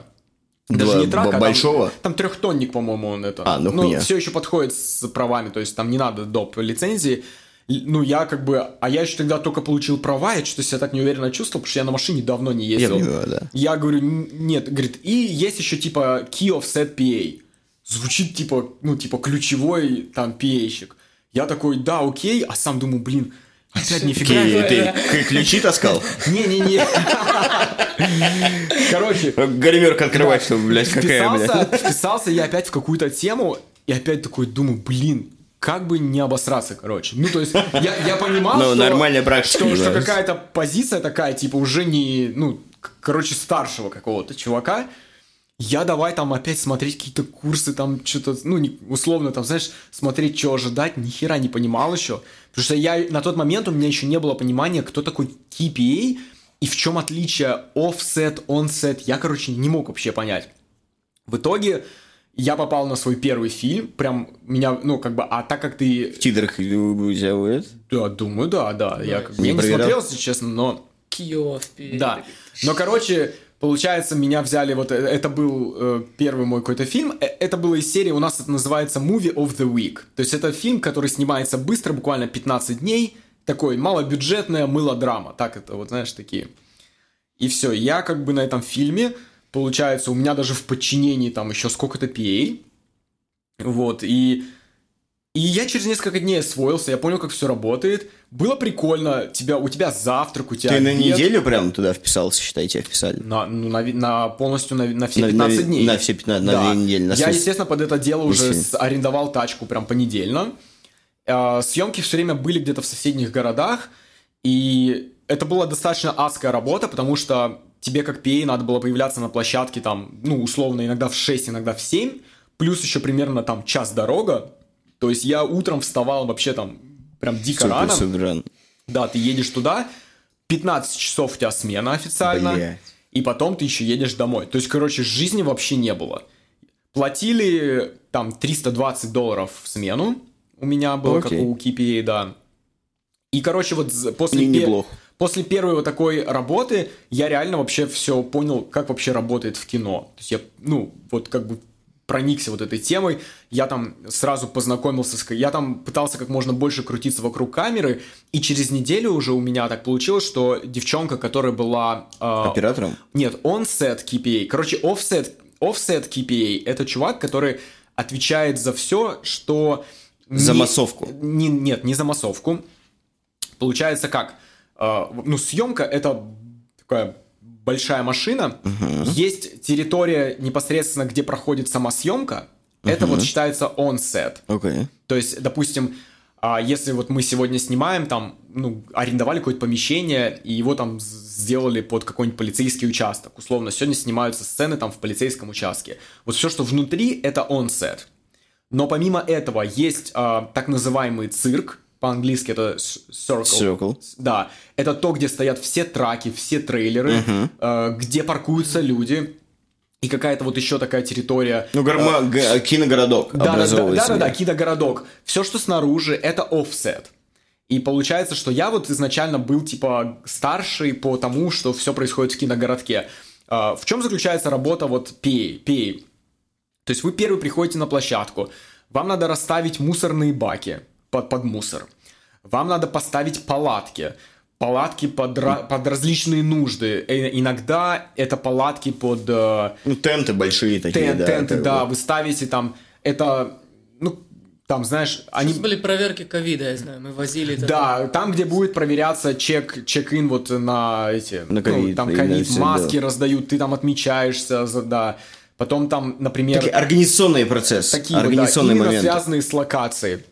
[SPEAKER 3] даже
[SPEAKER 2] Два-
[SPEAKER 3] не трака,
[SPEAKER 2] большого?
[SPEAKER 3] Там, там трехтонник, по-моему, он это.
[SPEAKER 2] А, ну хуйня.
[SPEAKER 3] все еще подходит с правами, то есть там не надо доп. лицензии. Ну, я как бы... А я еще тогда только получил права, я что-то себя так неуверенно чувствовал, потому что я на машине давно не
[SPEAKER 2] Я
[SPEAKER 3] ездил.
[SPEAKER 2] понимаю, да.
[SPEAKER 3] Я говорю, «Н- нет, говорит, и есть еще типа Key Offset PA. Звучит типа, ну, типа ключевой там PA-щик. Я такой, да, окей, а сам думаю, блин, опять нифига.
[SPEAKER 2] Ки- Ты ключи таскал?
[SPEAKER 3] Не-не-не. Короче,
[SPEAKER 2] Гримерка открывать, чтобы, блядь, какая, блядь.
[SPEAKER 3] вписался я опять в какую-то тему, и опять такой думаю, блин, как бы не обосраться, короче. Ну, то есть, я, я понимал,
[SPEAKER 2] Ну,
[SPEAKER 3] что...
[SPEAKER 2] нормальная практика,
[SPEAKER 3] Что, что какая-то позиция такая, типа, уже не, ну, короче, старшего какого-то чувака. Я давай там опять смотреть какие-то курсы, там что-то, ну, не- условно, там, знаешь, смотреть, что ожидать, ни хера не понимал еще. Потому что я на тот момент у меня еще не было понимания, кто такой TPA и в чем отличие offset, onset. Я, короче, не мог вообще понять. В итоге я попал на свой первый фильм, прям меня, ну, как бы, а так как ты...
[SPEAKER 2] В титрах будет?
[SPEAKER 3] Да, думаю, да, да, я, как бы,
[SPEAKER 2] Не
[SPEAKER 3] я не
[SPEAKER 2] проверял?
[SPEAKER 3] смотрел, если честно, но...
[SPEAKER 5] Киев.
[SPEAKER 3] Да. Но, короче, получается, меня взяли, вот э, это был э, первый мой какой-то фильм. Э, Это было из серии, у нас это называется Movie of the Week. То есть это фильм, который снимается быстро, буквально 15 дней. Такой малобюджетная мылодрама. Так это, вот знаешь, такие. И все, я как бы на этом фильме, получается, у меня даже в подчинении там еще сколько-то PA. Вот, и... И я через несколько дней освоился, я понял, как все работает. Было прикольно, тебя, у тебя завтрак, у тебя
[SPEAKER 2] Ты на
[SPEAKER 3] обед.
[SPEAKER 2] неделю прям туда вписался, считай, тебя вписали?
[SPEAKER 3] На, ну, на, на полностью на, на все
[SPEAKER 2] На-
[SPEAKER 3] 15
[SPEAKER 2] на-
[SPEAKER 3] дней.
[SPEAKER 2] на все 15 на две недели, на
[SPEAKER 3] Я,
[SPEAKER 2] смысл-
[SPEAKER 3] естественно, под это дело уже с- арендовал тачку прям понедельно. А, съемки все время были где-то в соседних городах, и это была достаточно адская работа, потому что тебе как PA надо было появляться на площадке там, ну, условно, иногда в 6, иногда в 7, плюс еще примерно там час дорога. То есть я утром вставал вообще там прям дико
[SPEAKER 2] Супер,
[SPEAKER 3] рано.
[SPEAKER 2] супер рано.
[SPEAKER 3] Да, ты едешь туда, 15 часов у тебя смена официально,
[SPEAKER 2] Блядь.
[SPEAKER 3] и потом ты еще едешь домой. То есть, короче, жизни вообще не было. Платили там 320 долларов в смену. У меня было, как
[SPEAKER 2] Окей.
[SPEAKER 3] у KPA, да. И, короче, вот после,
[SPEAKER 2] Не-
[SPEAKER 3] пе-
[SPEAKER 2] неплохо.
[SPEAKER 3] После первой вот такой работы я реально вообще все понял, как вообще работает в кино. То есть я, ну, вот как бы проникся вот этой темой, я там сразу познакомился с... Я там пытался как можно больше крутиться вокруг камеры, и через неделю уже у меня так получилось, что девчонка, которая была... э,
[SPEAKER 2] Оператором?
[SPEAKER 3] нет, onset KPA. Короче, offset, offset KPA – это чувак, который отвечает за все, что...
[SPEAKER 2] За
[SPEAKER 3] не-
[SPEAKER 2] массовку.
[SPEAKER 3] не- нет, не за массовку. Получается как? Э, ну, съемка – это такая большая машина. Есть территория непосредственно, где проходит сама съемка. Это вот считается onset.
[SPEAKER 2] Окей.
[SPEAKER 3] То есть, допустим, а, если вот мы сегодня снимаем, там, ну, арендовали какое-то помещение, и его там сделали под какой-нибудь полицейский участок. Условно, сегодня снимаются сцены там в полицейском участке. Вот все, что внутри, это onset. Но помимо этого есть а, так называемый цирк, по-английски это circle.
[SPEAKER 2] Circle.
[SPEAKER 3] Да, это то, где стоят все траки, все трейлеры, э, где паркуются люди, и какая-то вот еще такая территория.
[SPEAKER 2] Ну, горма- г- киногородок
[SPEAKER 3] Да, да, да, да, да, да, киногородок. Все, что снаружи, это офсет. И получается, что я вот изначально был типа старший по тому, что все происходит в киногородке. А, В чем заключается работа вот PA? PA? То есть вы первый приходите на площадку, вам надо расставить мусорные баки под, под мусор, вам надо поставить палатки, палатки под, ра- под различные нужды. Э, Иногда это палатки под э,
[SPEAKER 2] Ну, тенты большие такие,
[SPEAKER 3] тен-
[SPEAKER 2] да.
[SPEAKER 3] тенты, да,
[SPEAKER 2] бы.
[SPEAKER 3] вы ставите там, это, ну, там, знаешь, они...
[SPEAKER 5] Сейчас были проверки ковида, я знаю, мы возили... это.
[SPEAKER 3] Да, там, где будет проверяться чек, чек-ин вот на эти...
[SPEAKER 2] На
[SPEAKER 3] ну,
[SPEAKER 2] ковид,
[SPEAKER 3] там
[SPEAKER 2] и на
[SPEAKER 3] ковид, маски
[SPEAKER 2] да.
[SPEAKER 3] раздают, ты там отмечаешься, да. Потом там, например...
[SPEAKER 2] Такие организационные процессы,
[SPEAKER 3] Такие вот, да,
[SPEAKER 2] организационные
[SPEAKER 3] именно
[SPEAKER 2] моменты.
[SPEAKER 3] связанные с локацией.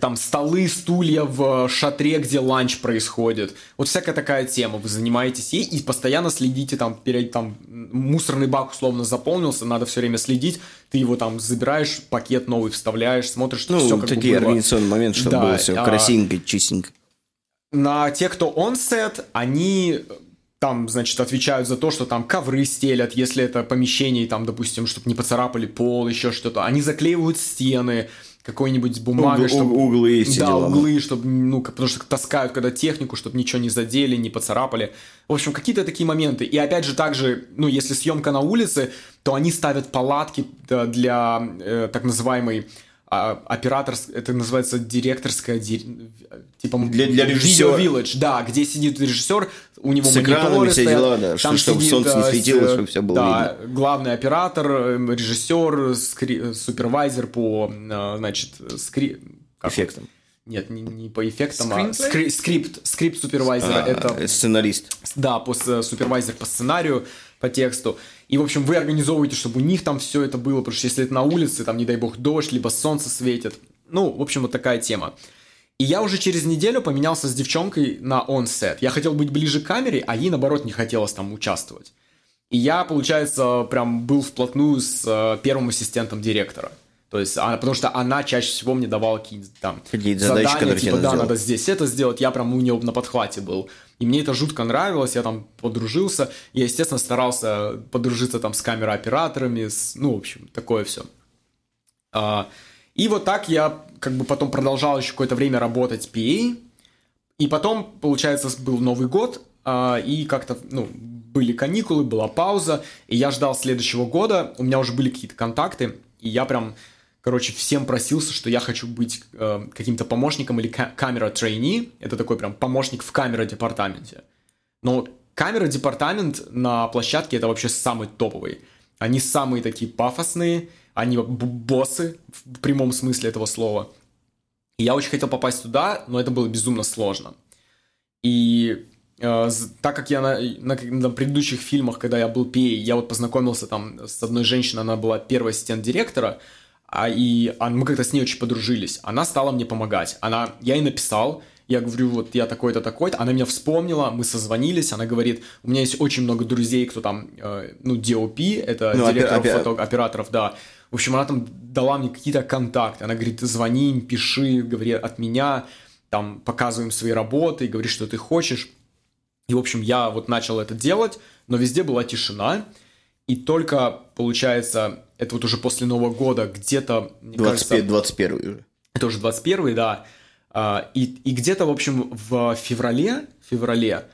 [SPEAKER 3] Там столы, стулья в шатре, где ланч происходит. Вот всякая такая тема. Вы занимаетесь ей и постоянно следите там, перед, там мусорный бак условно заполнился, надо все время следить. Ты его там забираешь, пакет новый вставляешь, смотришь,
[SPEAKER 2] Ну,
[SPEAKER 3] все как
[SPEAKER 2] такие
[SPEAKER 3] бы было.
[SPEAKER 2] организационные моменты, чтобы
[SPEAKER 3] Да,
[SPEAKER 2] было все
[SPEAKER 3] а,
[SPEAKER 2] красивенько, чистенько.
[SPEAKER 3] На тех, кто онсет, они там, значит, отвечают за то, что там ковры стелят, если это помещение, там, допустим, чтобы не поцарапали пол, еще что-то. Они заклеивают стены какой-нибудь бумагой,
[SPEAKER 2] Уг-
[SPEAKER 3] чтобы...
[SPEAKER 2] уг- углы и все
[SPEAKER 3] Да,
[SPEAKER 2] дела.
[SPEAKER 3] углы, чтобы, ну, потому что таскают когда технику, чтобы ничего не задели, не поцарапали. В общем, какие-то такие моменты. И опять же, также, ну, если съемка на улице, то они ставят палатки да, для э, так называемой а, оператор, это называется директорская, ди- типа
[SPEAKER 2] Для- для режиссера.
[SPEAKER 3] Video Village, да, где сидит режиссер, у него
[SPEAKER 2] С
[SPEAKER 3] мониторы
[SPEAKER 2] все
[SPEAKER 3] стоят,
[SPEAKER 2] дела, да,
[SPEAKER 3] там
[SPEAKER 2] чтобы
[SPEAKER 3] сидит,
[SPEAKER 2] солнце не
[SPEAKER 3] э,
[SPEAKER 2] светило,
[SPEAKER 3] с-
[SPEAKER 2] чтобы всё было
[SPEAKER 3] да, главный оператор, э, режиссер, скри- супервайзер по, э, значит, скри... как он?
[SPEAKER 2] Эффектом.
[SPEAKER 3] Нет, не, не по эффектам, а
[SPEAKER 5] Screenplay?
[SPEAKER 3] скри- скрипт, скрипт супервайзера.
[SPEAKER 2] А,
[SPEAKER 3] это
[SPEAKER 2] Сценарист.
[SPEAKER 3] да, по, супервайзер по сценарию, по тексту. И, в общем, вы организовываете, чтобы у них там все это было, потому что если это на улице, там, не дай бог, дождь, либо солнце светит. Ну, в общем, вот такая тема. И я уже через неделю поменялся с девчонкой на онсет. Я хотел быть ближе к камере, а ей, наоборот, не хотелось там участвовать. И я, получается, прям был вплотную с э, первым ассистентом директора. То есть, она, потому что она чаще всего мне давала какие-то там
[SPEAKER 2] Какие-то задачи,
[SPEAKER 3] задания, типа, да,
[SPEAKER 2] сделать.
[SPEAKER 3] надо здесь это сделать, я прям у нее на подхвате был. И мне это жутко нравилось, я там подружился. Я, естественно, старался подружиться там с камерооператорами, с, ну, в общем, такое все. и вот так я как бы потом продолжал еще какое-то время работать PA. И потом, получается, был Новый год, а, и как-то, ну, были каникулы, была пауза, и я ждал следующего года, у меня уже были какие-то контакты, и я прям, короче, всем просился, что я хочу быть э, каким-то помощником или камера трейни, это такой прям помощник в камера-департаменте. Но камера-департамент на площадке это вообще самый топовый. Они самые такие пафосные, они боссы в прямом смысле этого слова. И я очень хотел попасть туда, но это было безумно сложно. И э, так как я на, на, на предыдущих фильмах, когда я был пей, я вот познакомился там с одной женщиной, она была первый ассистент директора, а, и а, мы как-то с ней очень подружились. Она стала мне помогать. Она, я ей написал, я говорю, вот я такой-то, такой-то. Она меня вспомнила, мы созвонились, она говорит, у меня есть очень много друзей, кто там, э, ну, DOP, это
[SPEAKER 2] Ну,
[SPEAKER 3] директоров,
[SPEAKER 2] опе-
[SPEAKER 3] фото- операторов, да. В общем, она там дала мне какие-то контакты. Она говорит, звони им, пиши, говори от меня, там, показываем свои работы, говори, что ты хочешь. И, в общем, я вот начал это делать, но везде была тишина. И только, получается, это вот уже после Нового года, где-то, мне
[SPEAKER 2] 25,
[SPEAKER 3] кажется,
[SPEAKER 2] 21 уже.
[SPEAKER 3] это уже 21 да. А, И, и где-то, в общем, в феврале, феврале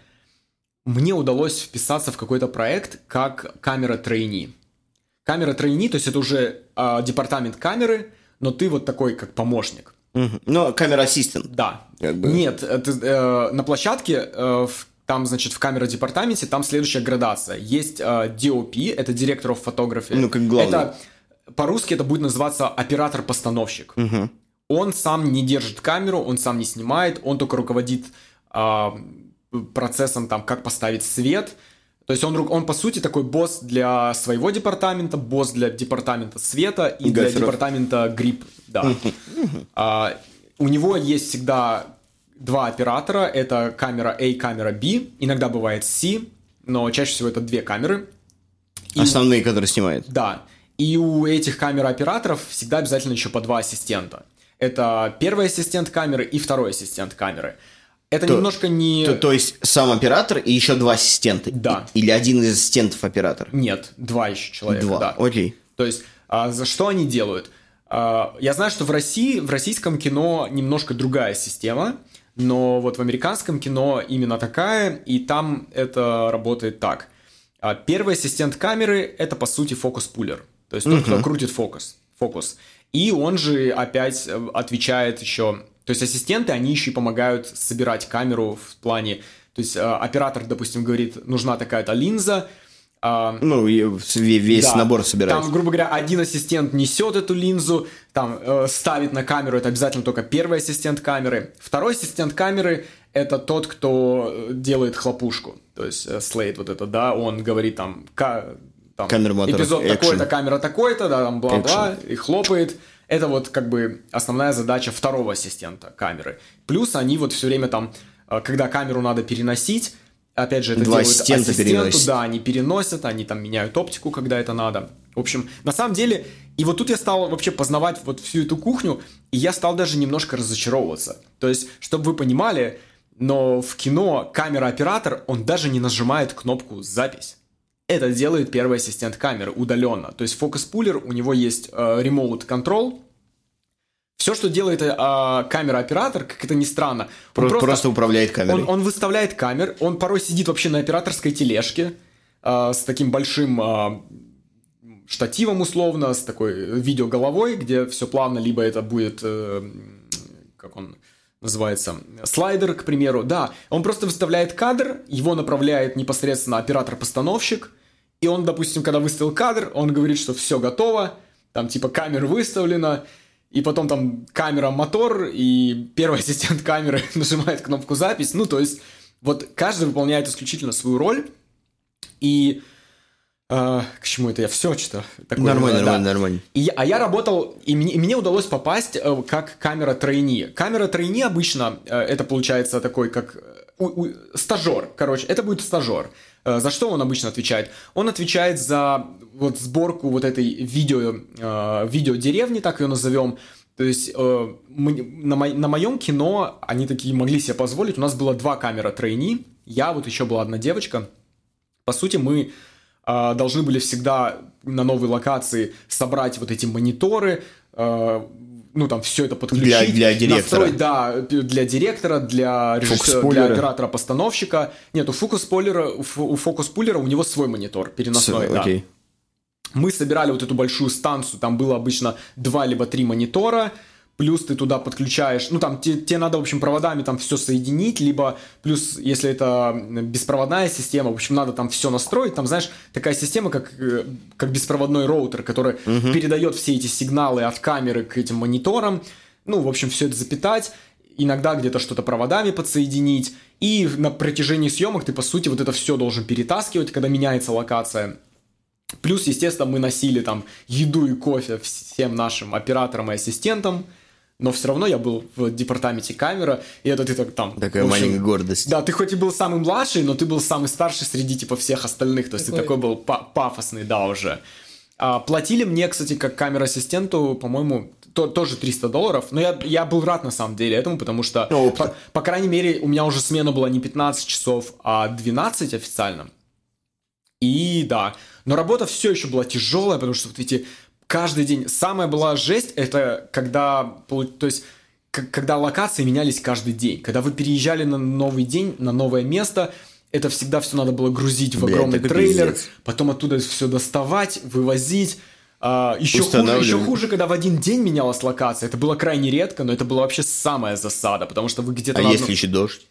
[SPEAKER 3] мне удалось вписаться в какой-то проект как камера трейни. Камера трейни, то есть это уже а, департамент камеры, но ты вот такой как помощник.
[SPEAKER 2] Ну, камера ассистент.
[SPEAKER 3] Да.
[SPEAKER 2] Как бы.
[SPEAKER 3] Нет, это, э, на площадке, э, в- там, значит, в камера департаменте, там следующая градация. Есть э, DOP, это директор photography.
[SPEAKER 2] Ну, как главный.
[SPEAKER 3] Это, по-русски это будет называться оператор-постановщик.
[SPEAKER 2] Мгм.
[SPEAKER 3] Он сам не держит камеру, он сам не снимает, он только руководит а, процессом, там, как поставить свет. То есть он, он, по сути, такой босс для своего департамента, босс для департамента света и для
[SPEAKER 2] Гаферов.
[SPEAKER 3] департамента грипп. Да. А, у него есть всегда два оператора. Это камера A, камера B. Иногда бывает C, но чаще всего это две камеры. И-
[SPEAKER 2] Основные, которые снимают.
[SPEAKER 3] да. И у этих камер-операторов всегда обязательно еще по два ассистента. Это первый ассистент камеры и второй ассистент камеры. Это
[SPEAKER 2] То-
[SPEAKER 3] немножко не...
[SPEAKER 2] То, то есть сам оператор и еще два ассистента.
[SPEAKER 3] Да.
[SPEAKER 2] И- Или один из ассистентов оператора.
[SPEAKER 3] Нет, два еще человека,
[SPEAKER 2] Два.
[SPEAKER 3] да.
[SPEAKER 2] Окей.
[SPEAKER 3] То есть, а, за что они делают? А, я знаю, что в России, в российском кино немножко другая система, но вот в американском кино именно такая, и там это работает так. А, Первый ассистент камеры – это, по сути, фокус-пулер. То есть тот, кто крутит фокус. фокус. И он же опять э, отвечает еще... То есть ассистенты, они еще и помогают собирать камеру в плане... То есть э, оператор, допустим, говорит, нужна такая-то линза, а,
[SPEAKER 2] Ну, весь
[SPEAKER 3] да.
[SPEAKER 2] набор собирать.
[SPEAKER 3] Там, грубо говоря, один ассистент несет эту линзу, там э, ставит на камеру, это обязательно только первый ассистент камеры. Второй ассистент камеры это тот, кто э, делает хлопушку. То есть э, Слейд вот это, да, он говорит там, ка- там эпизод такой-то, камера такой-то, да, там бла-бла, и хлопает. Это вот как бы основная задача второго ассистента камеры. Плюс они вот все время там, э, когда камеру надо переносить, опять же, это
[SPEAKER 2] Два
[SPEAKER 3] делают
[SPEAKER 2] ассистента
[SPEAKER 3] ассистенту,
[SPEAKER 2] переносят.
[SPEAKER 3] да, они переносят, они там меняют оптику, когда это надо. В общем, на самом деле, и вот тут я стал вообще познавать вот всю эту кухню, и я стал даже немножко разочаровываться. То есть, чтобы вы понимали, но в кино камера-оператор, он даже не нажимает кнопку «Запись». Это делает первый ассистент камеры удаленно. То есть фокус-пулер, у него есть э, remote control. Все, что делает а, камера-оператор, как это ни странно,
[SPEAKER 2] Про- просто, управляет камерой.
[SPEAKER 3] он, он выставляет камер, он порой сидит вообще на операторской тележке а, с таким большим а, штативом условно, с такой видеоголовой, где все плавно, либо это будет, э, как он называется, слайдер, к примеру. Да, он просто выставляет кадр, его направляет непосредственно оператор-постановщик, и он, допустим, когда выставил кадр, он говорит, что все готово, там типа камера выставлена, и потом там камера, мотор, и первый ассистент камеры нажимает кнопку запись. Ну, то есть, вот каждый выполняет исключительно свою роль. И э, к чему это я все что такое?
[SPEAKER 2] Нормально,
[SPEAKER 3] да.
[SPEAKER 2] нормально, нормально.
[SPEAKER 3] И а я работал, и мне, и мне удалось попасть э, как камера тройни. Камера тройни обычно, э, это получается такой, как э, у- у- стажер, короче, это будет стажер. Э, за что он обычно отвечает? Он отвечает за вот сборку вот этой видео, э, видеодеревни, так ее назовем. То есть э, мы- на, мо- на моем кино они такие могли себе позволить. У нас было два камера тройни, я вот еще была одна девочка. По сути, мы должны были всегда на новой локации собрать вот эти мониторы, ну там все это подключить,
[SPEAKER 2] Для- для директора.
[SPEAKER 3] настроить, да, для директора, для режиссера, для оператора-постановщика. Нет, у фокус-пуллера, у, фо- у фокус-пуллера у него свой монитор переносной,
[SPEAKER 2] С-
[SPEAKER 3] да.
[SPEAKER 2] Окей.
[SPEAKER 3] Мы собирали вот эту большую станцию, там было обычно два либо три монитора, плюс ты туда подключаешь, ну там те- тебе надо, в общем, проводами там все соединить, либо плюс, если это беспроводная система, в общем, надо там все настроить, там, знаешь, такая система, как, э, как беспроводной роутер, который передает все эти сигналы от камеры к этим мониторам, ну, в общем, все это запитать, иногда где-то что-то проводами подсоединить, и на протяжении съемок ты, по сути, вот это все должен перетаскивать, когда меняется локация. Плюс, естественно, мы носили там еду и кофе всем нашим операторам и ассистентам, но все равно я был в департаменте камера, и это ты так там...
[SPEAKER 2] Такая
[SPEAKER 3] общем,
[SPEAKER 2] маленькая гордость.
[SPEAKER 3] Да, ты хоть и был самый младший, но ты был самый старший среди типа всех остальных, то есть ты
[SPEAKER 5] Такой-
[SPEAKER 3] такой был па- пафосный, да, уже. А, платили мне, кстати, как камера-ассистенту, по-моему, то, тоже 300 долларов, но я, я был рад на самом деле этому, потому что,
[SPEAKER 2] Ну, опыт.
[SPEAKER 3] по, по крайней мере, у меня уже смена была не 15 часов, а 12 официально. И да, но работа все еще была тяжелая, потому что вот эти каждый день. Самая была жесть, это когда, то есть, когда локации менялись каждый день. Когда вы переезжали на новый день, на новое место, это всегда все надо было грузить в огромный
[SPEAKER 2] такой
[SPEAKER 3] трейлер,
[SPEAKER 2] пиздец.
[SPEAKER 3] потом оттуда все доставать, вывозить. А, еще, хуже, еще хуже, когда в один день менялась локация. Это было крайне редко, но это была вообще самая засада, потому что вы где-то
[SPEAKER 2] А
[SPEAKER 3] одном-
[SPEAKER 2] если еще дождь?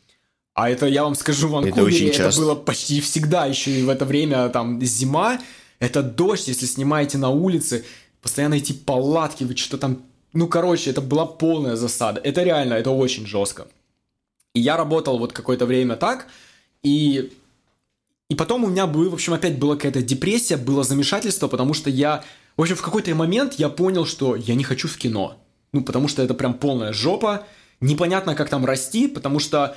[SPEAKER 3] а это, я вам скажу, в
[SPEAKER 2] Это
[SPEAKER 3] Ванкувере
[SPEAKER 2] очень
[SPEAKER 3] это,
[SPEAKER 2] часто.
[SPEAKER 3] было почти всегда, еще и в это время, там, зима, это дождь, если снимаете на улице, постоянно эти палатки, вы что-то там... Ну, короче, это была полная засада. Это реально, это очень жестко. И я работал вот какое-то время так, и... И потом у меня, был, в общем, опять была какая-то депрессия, было замешательство, потому что я... В общем, в какой-то момент я понял, что я не хочу в кино. Ну, потому что это прям полная жопа. Непонятно, как там расти, потому что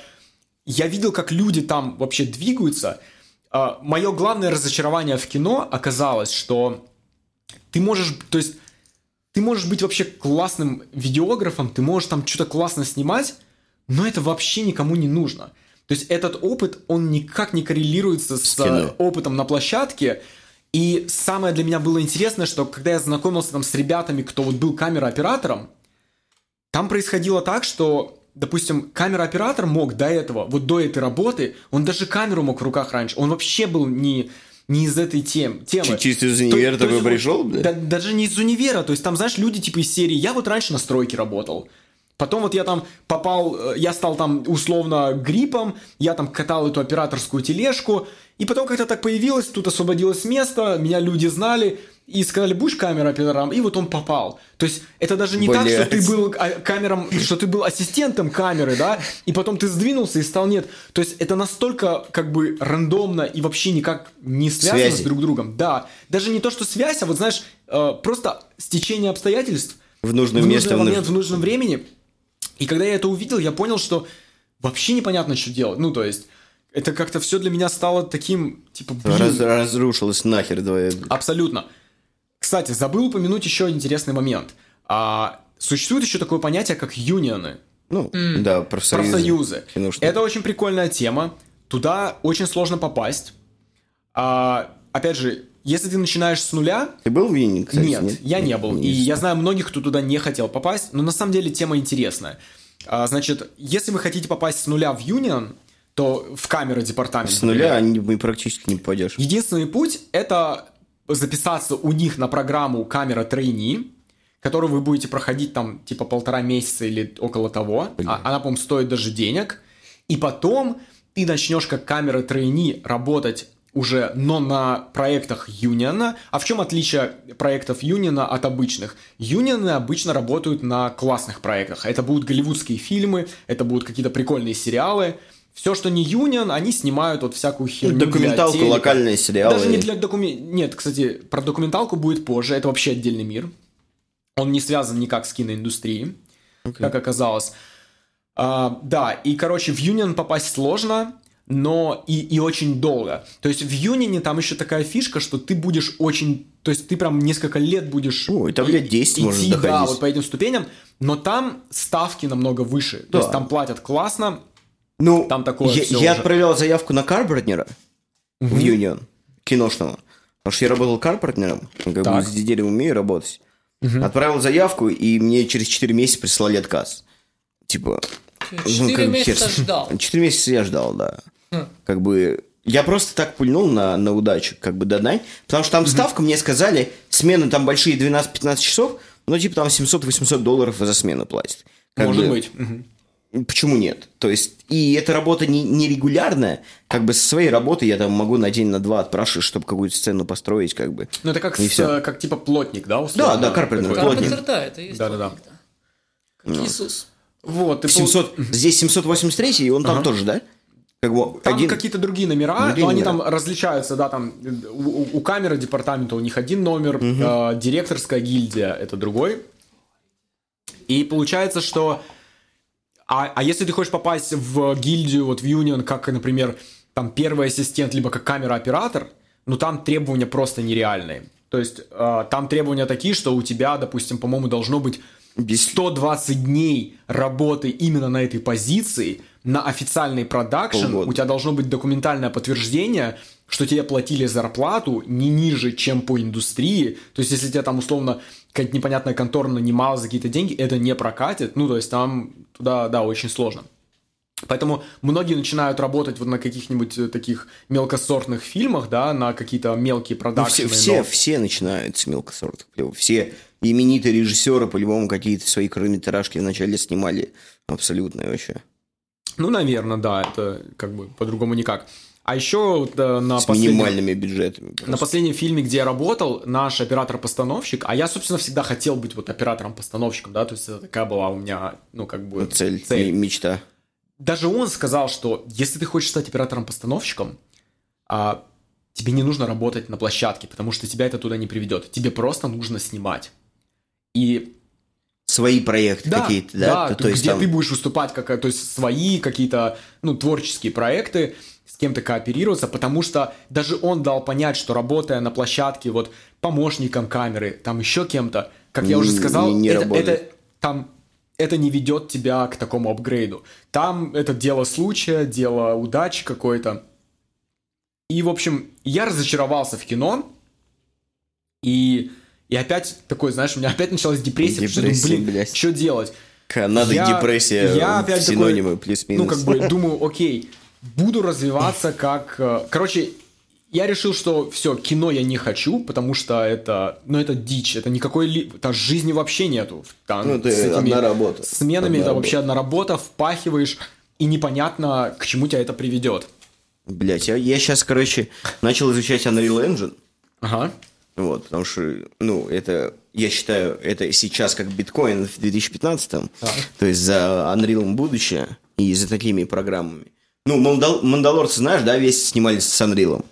[SPEAKER 3] я видел, как люди там вообще двигаются. Мое главное разочарование в кино оказалось, что ты можешь, то есть, ты можешь быть вообще классным видеографом, ты можешь там что-то классно снимать, но это вообще никому не нужно. То есть этот опыт, он никак не коррелируется с, э, опытом на площадке. И самое для меня было интересное, что когда я знакомился там с ребятами, кто вот был камерооператором, там происходило так, что, допустим, камера-оператор мог до этого, вот до этой работы, он даже камеру мог в руках раньше. Он вообще был не, не из этой тем, темы.
[SPEAKER 2] Чисто из
[SPEAKER 3] То-
[SPEAKER 2] универа
[SPEAKER 3] то
[SPEAKER 2] такой
[SPEAKER 3] есть,
[SPEAKER 2] пришел,
[SPEAKER 3] да,
[SPEAKER 2] да?
[SPEAKER 3] даже не из универа, то есть там, знаешь, люди типа из серии, я вот раньше на стройке работал, Потом вот я там попал, э, я стал там условно гриппом, я там катал эту операторскую тележку, и потом как-то так появилось, тут освободилось место, меня люди знали, и сказали, будешь камера оператором, и вот он попал. То есть это даже не так, что ты был а, камером, что ты был ассистентом камеры, да, и потом ты сдвинулся и стал нет. То есть это настолько как бы рандомно и вообще никак не связано
[SPEAKER 2] Связи.
[SPEAKER 3] с друг другом. Да, даже не то, что связь, а вот знаешь, э, просто стечение обстоятельств
[SPEAKER 2] В нужное
[SPEAKER 3] в
[SPEAKER 2] место,
[SPEAKER 3] нужный
[SPEAKER 2] в
[SPEAKER 3] момент,
[SPEAKER 2] нуж-
[SPEAKER 3] в нужном времени. И когда я это увидел, я понял, что вообще непонятно, что делать. Ну, то есть, это как-то все для меня стало таким, типа, блин,
[SPEAKER 2] Раз- разрушилось нахер твое.
[SPEAKER 3] Абсолютно. Кстати, забыл упомянуть еще интересный момент. А, существует еще такое понятие, как юнионы.
[SPEAKER 2] Ну, да, профсоюзы.
[SPEAKER 3] Профсоюзы.
[SPEAKER 2] Киношные.
[SPEAKER 3] Это очень прикольная тема. Туда очень сложно попасть. А, опять же, если ты начинаешь с нуля,
[SPEAKER 2] Ты был в Винни, кстати?
[SPEAKER 3] нет, я не был. И я знаю многих, кто туда не хотел попасть, но на самом деле тема интересная. А, значит, если вы хотите попасть с нуля в Union, то в камеры департамент.
[SPEAKER 2] С нуля не- мы практически не попадешь.
[SPEAKER 3] Единственный путь – это записаться у них на программу камера трейни, которую вы будете проходить там типа полтора месяца или около того. А- Она, по-моему, стоит даже денег. И потом ты начнешь как камера трейни работать уже, но на проектах Юниона. А в чем отличие проектов Юниона от обычных? Юнионы обычно работают на классных проектах. Это будут голливудские фильмы, это будут какие-то прикольные сериалы. Все, что не Юнион, они снимают вот всякую херню
[SPEAKER 2] Документалку, локальные сериалы.
[SPEAKER 3] Даже не для документалки. Нет, кстати, про документалку будет позже. Это вообще отдельный мир. Он не связан никак с киноиндустрией, как оказалось. А, да, и, короче, в Union попасть сложно, но и, и очень долго. То есть в Union там еще такая фишка, что ты будешь очень... То есть ты прям несколько лет будешь...
[SPEAKER 2] Ой, там лет 10
[SPEAKER 3] идти, да,
[SPEAKER 2] доходить.
[SPEAKER 3] вот по этим ступеням, но там ставки намного выше. То
[SPEAKER 2] Да.
[SPEAKER 3] есть там платят классно,
[SPEAKER 2] Ну,
[SPEAKER 3] Там такое
[SPEAKER 2] я, я
[SPEAKER 3] уже.
[SPEAKER 2] отправлял заявку на карпартнера в Юнион, киношного. Потому что я работал карпартнером, как бы
[SPEAKER 3] Так.
[SPEAKER 2] с деревом умею работать. Отправил заявку, и мне через 4 месяца прислали отказ. Типа...
[SPEAKER 5] Четыре
[SPEAKER 2] как бы
[SPEAKER 5] месяца
[SPEAKER 2] хер
[SPEAKER 5] ждал.
[SPEAKER 2] Четыре месяца я ждал, да.
[SPEAKER 5] Хм.
[SPEAKER 2] Как бы... Я просто так пульнул на, на удачу, как бы додать. Потому что там ставка, мне сказали, смены там большие 12-15 часов, ну, типа там 700-800 долларов за смену платят. Как
[SPEAKER 3] может
[SPEAKER 2] бы-
[SPEAKER 3] быть. Мгм.
[SPEAKER 2] Почему нет? То есть, и эта работа не, не регулярная, как бы со своей работы я там могу на день, на два отпрашивать, чтобы какую-то сцену построить, как бы.
[SPEAKER 3] Ну это как,
[SPEAKER 2] И
[SPEAKER 3] с,
[SPEAKER 2] всё.
[SPEAKER 3] э, как типа плотник, да? условно?
[SPEAKER 2] Да, да, карпентер, плотник.
[SPEAKER 5] Карпентер, да, это есть.
[SPEAKER 3] Да-да-да.
[SPEAKER 5] Как Иисус.
[SPEAKER 3] Вот, и пол-
[SPEAKER 2] 700, здесь 783, и он там тоже, да? Как бы
[SPEAKER 3] Там
[SPEAKER 2] один...
[SPEAKER 3] какие-то другие номера,
[SPEAKER 2] Другие
[SPEAKER 3] но они
[SPEAKER 2] номера.
[SPEAKER 3] там различаются, да, там у, у- камеры департамента у них один номер, э, директорская гильдия это другой. И получается, что... А, а если ты хочешь попасть в гильдию, вот в Union, как, например, там первый ассистент, либо как камера-оператор, ну там требования просто нереальные. То есть э, там требования такие, что у тебя, допустим, по-моему, должно быть
[SPEAKER 2] Без-
[SPEAKER 3] 120 дней работы именно на этой позиции, на официальный продакшн,
[SPEAKER 2] Полгода.
[SPEAKER 3] у тебя должно быть документальное подтверждение, что тебе платили зарплату не ниже, чем по индустрии. То есть, если тебя там условно какая-то непонятная контора нанимала за какие-то деньги, это не прокатит. Ну, то есть, там туда, да, очень сложно. Поэтому многие начинают работать вот на каких-нибудь э, таких мелкосортных фильмах, да, на какие-то мелкие
[SPEAKER 2] Ну,
[SPEAKER 3] продакшены.
[SPEAKER 2] все, все,
[SPEAKER 3] но-
[SPEAKER 2] все начинают с мелкосортных клевов. Все именитые режиссеры по-любому какие-то свои короткометражки вначале снимали абсолютно вообще.
[SPEAKER 3] Ну, наверное, да, это как бы по-другому никак. А еще вот, э, на
[SPEAKER 2] С
[SPEAKER 3] последнем-
[SPEAKER 2] минимальными бюджетами.
[SPEAKER 3] На
[SPEAKER 2] просто.
[SPEAKER 3] последнем фильме, где я работал, наш оператор-постановщик, а я, собственно, всегда хотел быть вот оператором-постановщиком, да, то есть это такая была у меня, ну, как бы...
[SPEAKER 2] Ну, цель, м- мечта.
[SPEAKER 3] Даже он сказал, что если ты хочешь стать оператором-постановщиком, а, тебе не нужно работать на площадке, потому что тебя это туда не приведет. Тебе просто нужно снимать. И
[SPEAKER 2] Свои проекты
[SPEAKER 3] да,
[SPEAKER 2] какие-то, да?
[SPEAKER 3] да,
[SPEAKER 2] То, то есть
[SPEAKER 3] где
[SPEAKER 2] там...
[SPEAKER 3] ты будешь выступать, как, то есть свои какие-то, ну, творческие проекты, кем-то кооперироваться, потому что даже он дал понять, что работая на площадке вот помощником камеры, там еще кем-то, как я уже
[SPEAKER 2] Не-
[SPEAKER 3] сказал,
[SPEAKER 2] не
[SPEAKER 3] это,
[SPEAKER 2] работает.
[SPEAKER 3] это там это не ведет тебя к такому апгрейду. Там это дело случая, дело удачи какой-то. И, в общем, я разочаровался в кино, и, и опять такой, знаешь, у меня опять началась депрессия, потому что
[SPEAKER 2] Депрессия,
[SPEAKER 3] блин,
[SPEAKER 2] блядь.
[SPEAKER 3] что делать?
[SPEAKER 2] Надо
[SPEAKER 3] Я-
[SPEAKER 2] депрессия
[SPEAKER 3] я
[SPEAKER 2] в
[SPEAKER 3] опять
[SPEAKER 2] синонимы плюс-минус.
[SPEAKER 3] Ну, как бы думаю, окей, буду развиваться как... э, Короче, я решил, что все, кино я не хочу, потому что это, ну, это дичь, это никакой, ли- там жизни вообще нету. Там,
[SPEAKER 2] Ну, это
[SPEAKER 3] с этими
[SPEAKER 2] одна работа.
[SPEAKER 3] Сменами
[SPEAKER 2] Одна
[SPEAKER 3] это
[SPEAKER 2] работа.
[SPEAKER 3] вообще одна работа, впахиваешь, и непонятно, к чему тебя это приведет.
[SPEAKER 2] Блять, я, я сейчас, короче, начал изучать Unreal Engine.
[SPEAKER 3] Ага.
[SPEAKER 2] Вот, потому что, ну, это, я считаю, это сейчас как биткоин в 2015-м. То есть за Unreal будущее и за такими программами. Ну, Мандал- Мандалорцы, знаешь, да, весь снимались с Unreal.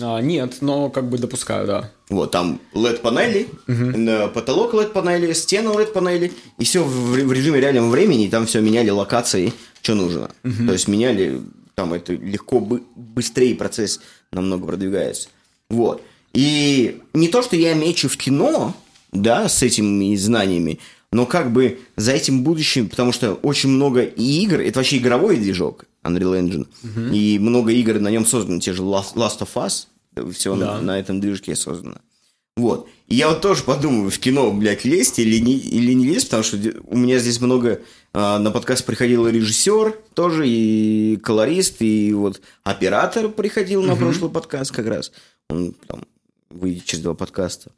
[SPEAKER 3] А, нет, но как бы допускаю, да.
[SPEAKER 2] Вот, там LED-панели, на потолок LED-панели, стены LED-панели, и все в, в режиме реального времени, и там все меняли локации, что нужно. То есть меняли, там это легко, бы- быстрее процесс намного продвигается. Вот. И не то, что я мечу в кино, да, с этими знаниями, но как бы за этим будущим, потому что очень много и игр, это вообще игровой движок, Unreal Engine, и много игр на нем создано, те же Last Last of Us, все
[SPEAKER 3] Да.
[SPEAKER 2] на, на этом движке создано. Вот. И я вот тоже подумаю, в кино, блядь, лезть или не, или не лезть, потому что у меня здесь много... а, на подкаст приходил режиссер тоже, и колорист, и вот оператор приходил на прошлый подкаст как раз. Он там выйдет через два подкаста.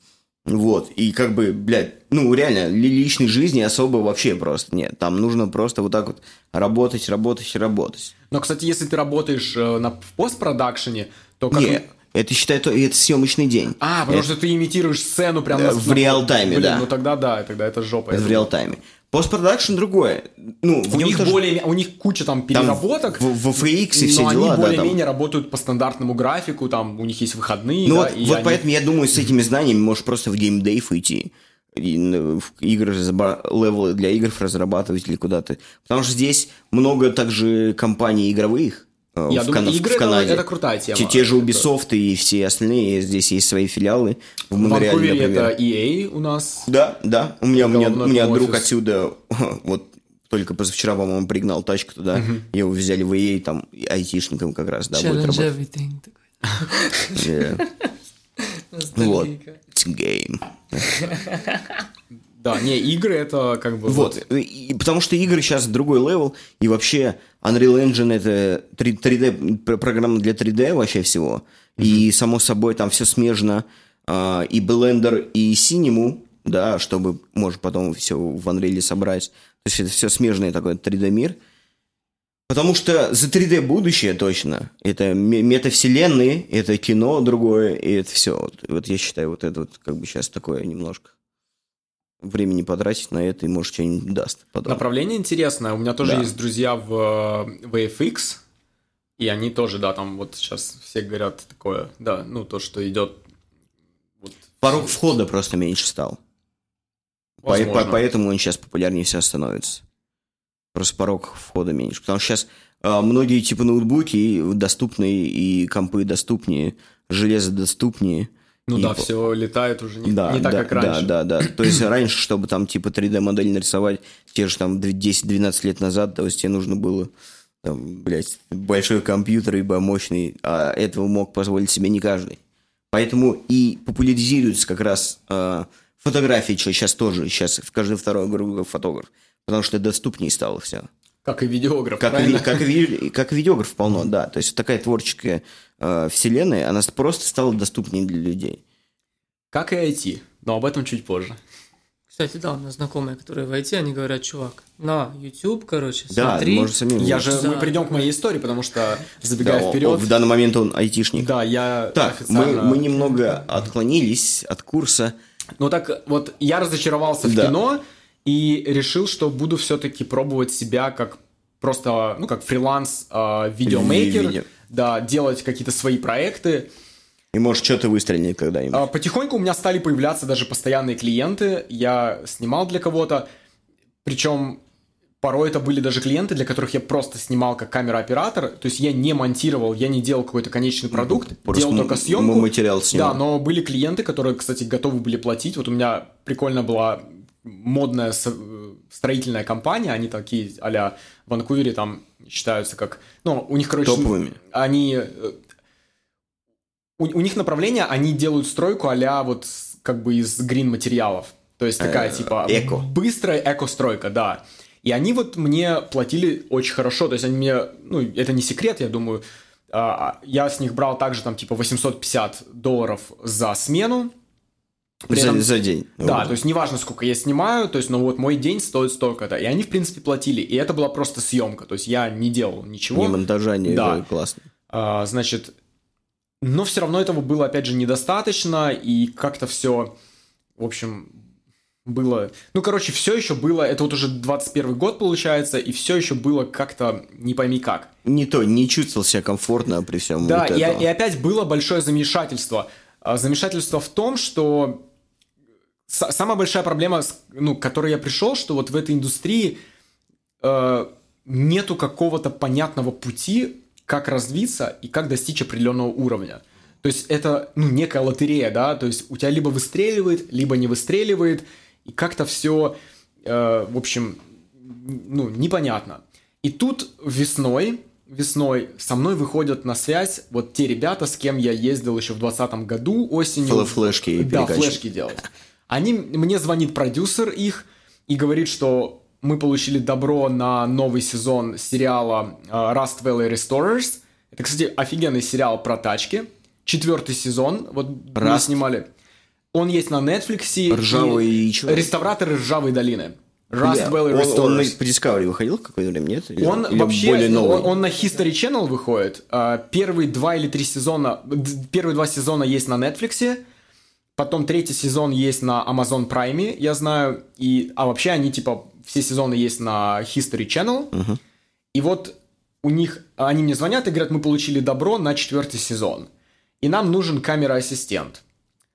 [SPEAKER 2] Вот, и как бы, блядь, ну, реально, ли- личной жизни особо вообще просто нет. Там нужно просто вот так вот работать, работать, работать.
[SPEAKER 3] Но, кстати, если ты работаешь э, на, в постпродакшене, то как...
[SPEAKER 2] Не, это считай, то- это съемочный день.
[SPEAKER 3] А, потому
[SPEAKER 2] Это-
[SPEAKER 3] что ты имитируешь сцену прямо на-
[SPEAKER 2] в
[SPEAKER 3] на-
[SPEAKER 2] реал-тайме, да.
[SPEAKER 3] Ну тогда да, тогда это жопа.
[SPEAKER 2] Это в реал-тайме. Постпродакшн другое. Ну,
[SPEAKER 3] У них
[SPEAKER 2] тоже-
[SPEAKER 3] более, у них куча там переработок.
[SPEAKER 2] в- в FX и все
[SPEAKER 3] но
[SPEAKER 2] дела,
[SPEAKER 3] они
[SPEAKER 2] да,
[SPEAKER 3] более-менее работают по стандартному графику, там у них есть выходные.
[SPEAKER 2] Ну
[SPEAKER 3] да,
[SPEAKER 2] вот, вот
[SPEAKER 3] они-
[SPEAKER 2] поэтому я думаю, с этими знаниями можешь просто в геймдейв уйти. И на- в игры, левелы для игр разрабатывать или куда-то. Потому что здесь много также компаний игровых. Э,
[SPEAKER 3] Я
[SPEAKER 2] в,
[SPEAKER 3] думаю,
[SPEAKER 2] в
[SPEAKER 3] игры это-
[SPEAKER 2] Канаде.
[SPEAKER 3] это крутая тема.
[SPEAKER 2] Те, те же
[SPEAKER 3] Это-
[SPEAKER 2] Ubisoft и все остальные, здесь есть свои филиалы. В
[SPEAKER 3] В
[SPEAKER 2] Монреале,
[SPEAKER 3] Ванкувере
[SPEAKER 2] например.
[SPEAKER 3] это EA у нас.
[SPEAKER 2] Да, да. У меня, у меня, у меня друг
[SPEAKER 3] офис.
[SPEAKER 2] отсюда, вот только позавчера, по-моему, пригнал тачку туда. Его взяли в EA, там, айтишником как раз, да, будет
[SPEAKER 5] Challenge
[SPEAKER 2] работать.
[SPEAKER 5] everything.
[SPEAKER 2] Yeah. Вот. It's game.
[SPEAKER 3] Да, не, игры это как бы...
[SPEAKER 2] Вот, и, и потому что игры сейчас другой level, и вообще Unreal Engine это 3, 3D, пр- программа для 3D вообще всего, и само собой там все смежно, а, и Blender, и Cinema, да, чтобы, может, потом все в Unreal собрать, то есть это все смежный такой 3D мир, Потому что за 3D будущее точно. Это метавселенные, это кино другое, и это все. Вот, вот я считаю, вот это вот как бы сейчас такое немножко времени потратить на это, и может что-нибудь даст потом.
[SPEAKER 3] Направление интересное. У меня тоже
[SPEAKER 2] Да.
[SPEAKER 3] есть друзья в э, VFX, и они тоже, да, там вот сейчас все говорят такое, да, ну то, что идет вот,
[SPEAKER 2] Порог входа просто меньше стал. По- по- поэтому он сейчас популярнее все становится. Просто порог входа меньше. Потому что сейчас многие типа ноутбуки доступные, и компы доступнее, железо доступнее,
[SPEAKER 3] Ну
[SPEAKER 2] И
[SPEAKER 3] да, все летает уже не,
[SPEAKER 2] Да,
[SPEAKER 3] не так,
[SPEAKER 2] да,
[SPEAKER 3] как раньше.
[SPEAKER 2] Да, да, да. То есть раньше, чтобы там типа 3D-модель нарисовать, те же там 10-12 лет назад, то есть тебе нужно было там, блядь, большой компьютер, ибо мощный, а этого мог позволить себе не каждый. Поэтому и популяризируется как раз э, фотографии, что сейчас тоже, сейчас каждый второй грубо фотограф, потому что доступнее стало все.
[SPEAKER 3] Как и видеограф,
[SPEAKER 2] Как и,
[SPEAKER 3] правильно?
[SPEAKER 2] как, и, как и видеограф полно, да. То есть такая творческая э, вселенная, она просто стала доступнее для людей.
[SPEAKER 3] Как и IT, но об этом чуть позже.
[SPEAKER 5] Кстати, да, у нас знакомые, которые в IT, они говорят, чувак, на YouTube, короче,
[SPEAKER 2] Да,
[SPEAKER 5] смотри.
[SPEAKER 2] можно самим.
[SPEAKER 3] Я же, мы
[SPEAKER 5] Да.
[SPEAKER 3] придем к моей истории, потому что, забегая
[SPEAKER 2] Да,
[SPEAKER 3] вперед,
[SPEAKER 2] он- В данный момент он айтишник.
[SPEAKER 3] да, я
[SPEAKER 2] Так, мы,
[SPEAKER 3] официально...
[SPEAKER 2] мы немного отклонились от курса.
[SPEAKER 3] Ну так вот, я разочаровался в
[SPEAKER 2] Да.
[SPEAKER 3] кино и решил, что буду все-таки пробовать себя как просто, ну, как фриланс э, видеомейкер,
[SPEAKER 2] Видео.
[SPEAKER 3] Да, делать какие-то свои проекты.
[SPEAKER 2] И может что-то выстрелит когда-нибудь.
[SPEAKER 3] А, Потихоньку у меня стали появляться даже постоянные клиенты. Я снимал для кого-то, причем порой это были даже клиенты, для которых я просто снимал как камера-оператор. То есть я не монтировал, я не делал какой-то конечный продукт,
[SPEAKER 2] Просто
[SPEAKER 3] делал только съемку.
[SPEAKER 2] м- материал снимал.
[SPEAKER 3] Да, но были клиенты, которые, кстати, готовы были платить. Вот у меня прикольно была модная э, строительная компания, они такие а-ля в Ванкувере там считаются как... Ну, у них, короче...
[SPEAKER 2] Топовыми.
[SPEAKER 3] Они... э, У, у них направление, они делают стройку а вот как бы из грин материалов. То есть такая
[SPEAKER 2] Э,
[SPEAKER 3] типа
[SPEAKER 2] эко.
[SPEAKER 3] быстрая эко-стройка, да. И они вот мне платили очень хорошо. То есть они мне, ну, это не секрет, я думаю. А, Я с них брал также там типа 850 долларов за смену. При
[SPEAKER 2] за,
[SPEAKER 3] этом-
[SPEAKER 2] за день.
[SPEAKER 3] Да,
[SPEAKER 2] Вот.
[SPEAKER 3] то есть неважно, сколько я снимаю, то есть, ну вот мой день стоит столько-то. И они, в принципе, платили. И это была просто съемка. То есть я не делал ничего.
[SPEAKER 2] Не монтажа, не
[SPEAKER 3] Да.
[SPEAKER 2] классно.
[SPEAKER 3] А, значит, но все равно этого было, опять же, недостаточно, и как-то все, в общем, было... Ну, короче, все еще было, это вот уже 21 год получается, и все еще было как-то не пойми как.
[SPEAKER 2] Не то, не чувствовал себя комфортно при всем
[SPEAKER 3] Да,
[SPEAKER 2] вот
[SPEAKER 3] и, и опять было большое замешательство. А, Замешательство в том, что самая большая проблема, ну, к которой я пришел, что вот в этой индустрии э, нету какого-то понятного пути, как развиться и как достичь определенного уровня. То есть это, ну, некая лотерея, да, то есть у тебя либо выстреливает, либо не выстреливает, и как-то все, в общем, ну, непонятно. И тут весной, весной со мной выходят на связь вот те ребята, с кем я ездил еще в 2020 году осенью.
[SPEAKER 2] Флешки
[SPEAKER 3] Да, флешки делать. Они, мне звонит продюсер их и говорит, что мы получили добро на новый сезон сериала э, Rust Valley Restorers. Это, кстати, офигенный сериал про тачки. Четвертый сезон. Вот мы
[SPEAKER 2] Rust.
[SPEAKER 3] снимали. Он есть на Netflix.
[SPEAKER 2] Ржавый и?
[SPEAKER 3] Реставраторы Ржавой долины. Rust
[SPEAKER 2] Бля,
[SPEAKER 3] Valley
[SPEAKER 2] он, он на-
[SPEAKER 3] Restorers.
[SPEAKER 2] Discovery выходил какое-то время, нет? Или-
[SPEAKER 3] Он
[SPEAKER 2] или
[SPEAKER 3] вообще,
[SPEAKER 2] более новый?
[SPEAKER 3] Он, он на History Channel выходит. А, Первые два или три сезона, первые два сезона есть на Netflix, потом третий сезон есть на Amazon Prime, я знаю, и, а вообще они типа все сезоны есть на History Channel. И вот у них, они мне звонят и говорят, мы получили добро на четвертый сезон, и нам нужен камера-ассистент.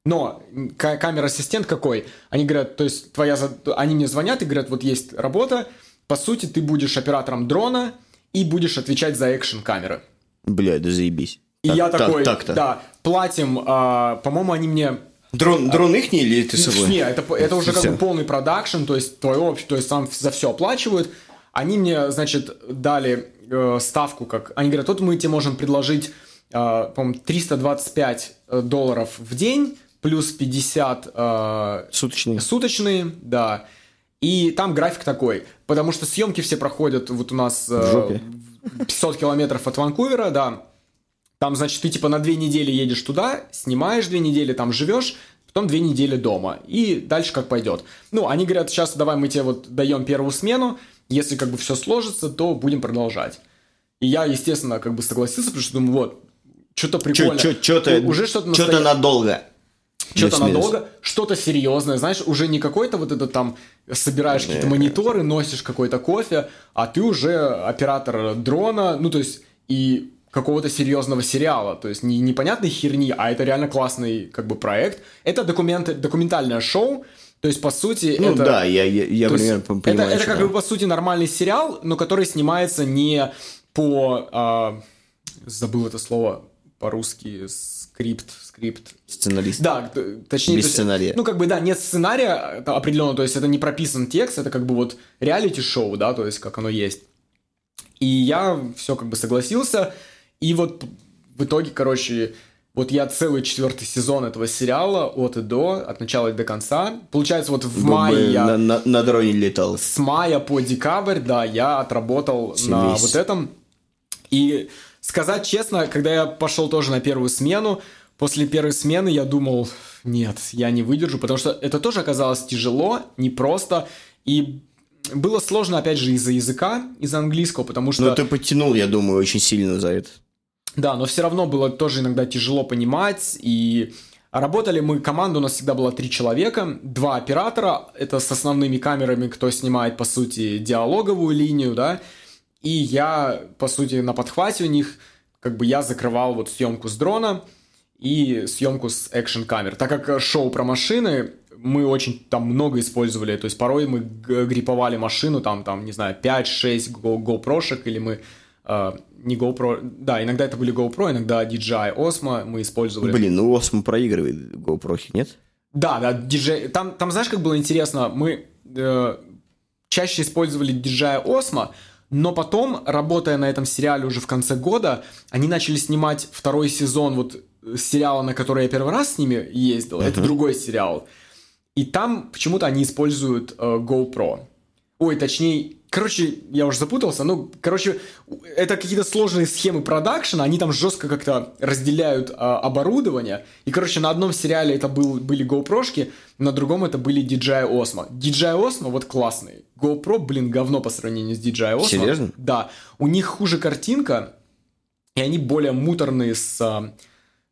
[SPEAKER 3] Но ка- камера-ассистент какой? Они говорят, то есть твоя, они мне звонят и говорят, вот есть работа, по сути ты будешь оператором дрона и будешь отвечать за экшен камеры.
[SPEAKER 2] Бля, да заебись.
[SPEAKER 3] И
[SPEAKER 2] Так-
[SPEAKER 3] я
[SPEAKER 2] так-
[SPEAKER 3] такой,
[SPEAKER 2] так-то.
[SPEAKER 3] да, платим, а, по-моему, они мне
[SPEAKER 2] Дрон, дрон их не или ты собой?
[SPEAKER 3] не, это, это уже как бы полный продакшн, то есть твой общ, то есть сам за все оплачивают. Они мне, значит, дали э, ставку, как они говорят, вот мы тебе можем предложить, э, по-моему, 325 долларов в день плюс 50 э,
[SPEAKER 2] Суточный.
[SPEAKER 3] суточные, да. И там график такой, потому что съемки все проходят вот у нас э,
[SPEAKER 2] В жопе.
[SPEAKER 3] в 500 километров от Ванкувера, да. Там, значит, ты типа на две недели едешь туда, снимаешь две недели, там живешь, потом две недели дома. И дальше как пойдет. Ну, они говорят, сейчас давай мы тебе вот даем первую смену, если как бы все сложится, то будем продолжать. И я, естественно, как бы согласился, потому что думаю, вот, что-то прикольно.
[SPEAKER 2] Что-то
[SPEAKER 3] уже что-то настоя-
[SPEAKER 2] надолго.
[SPEAKER 3] что-то надолго, что-то серьезное, знаешь, уже не какой-то вот это там собираешь какие-то мониторы, носишь какой-то кофе, а ты уже оператор дрона, ну то есть и какого-то серьезного сериала, то есть не непонятной херни, а это реально классный как бы проект. Это документы, документальное шоу, то есть по сути
[SPEAKER 2] Ну
[SPEAKER 3] это
[SPEAKER 2] да, я, я, я примерно
[SPEAKER 3] это,
[SPEAKER 2] понимаю.
[SPEAKER 3] это
[SPEAKER 2] что
[SPEAKER 3] как
[SPEAKER 2] да.
[SPEAKER 3] бы по сути нормальный сериал, но который снимается не по а, забыл это слово по-русски скрипт, скрипт.
[SPEAKER 2] Сценарист.
[SPEAKER 3] Да, точнее...
[SPEAKER 2] Без
[SPEAKER 3] то есть,
[SPEAKER 2] сценария.
[SPEAKER 3] Ну, как бы, да, нет сценария это определенно, то есть это не прописан текст, это как бы вот реалити-шоу, да, то есть как оно есть. И я все как бы согласился, и вот в итоге, короче, вот я целый четвертый сезон этого сериала от и до, от начала и до конца. Получается, вот в
[SPEAKER 2] Был бы
[SPEAKER 3] мае я...
[SPEAKER 2] на, на- на дроне летал.
[SPEAKER 3] С мая по декабрь, да, я отработал
[SPEAKER 2] Семь
[SPEAKER 3] на
[SPEAKER 2] месяцев.
[SPEAKER 3] вот этом. И сказать честно, когда я пошел тоже на первую смену, после первой смены я думал, нет, я не выдержу, потому что это тоже оказалось тяжело, непросто, и было сложно, опять же, из-за языка, из-за английского, потому что...
[SPEAKER 2] Но ты подтянул, я думаю, очень сильно за это.
[SPEAKER 3] Да, но все равно было тоже иногда тяжело понимать, и работали мы, команда у нас всегда была три человека, два оператора, это с основными камерами, кто снимает, по сути, диалоговую линию, да, и я, по сути, на подхвате у них, как бы я закрывал вот съемку с дрона и съемку с экшен камер. Так как шоу про машины, мы очень там много использовали, то есть порой мы гриповали машину, там, там, не знаю, 5-6 Go- GoPro-шек, или мы не GoPro, да, иногда это были GoPro, иногда DJI Osmo мы использовали.
[SPEAKER 2] Блин, ну Осмо проигрывает GoPro, нет?
[SPEAKER 3] Да, да, DJ... Там, там знаешь, как было интересно? Мы э, чаще использовали DJI Osmo, но потом, работая на этом сериале уже в конце года, они начали снимать второй сезон вот э, сериала, на который я первый раз с ними ездил. Это другой сериал. И там почему-то они используют э, GoPro. Ой, точнее, короче, я уже запутался. Ну, короче, это какие-то сложные схемы продакшена, они там жестко как-то разделяют а, оборудование. И, короче, на одном сериале это был, были GoPro-шки, на другом это были DJI Osmo. DJI Osmo вот классный. GoPro, блин, говно по сравнению с DJI Osmo.
[SPEAKER 2] Серьезно?
[SPEAKER 3] Да. У них хуже картинка, и они более муторные с, а,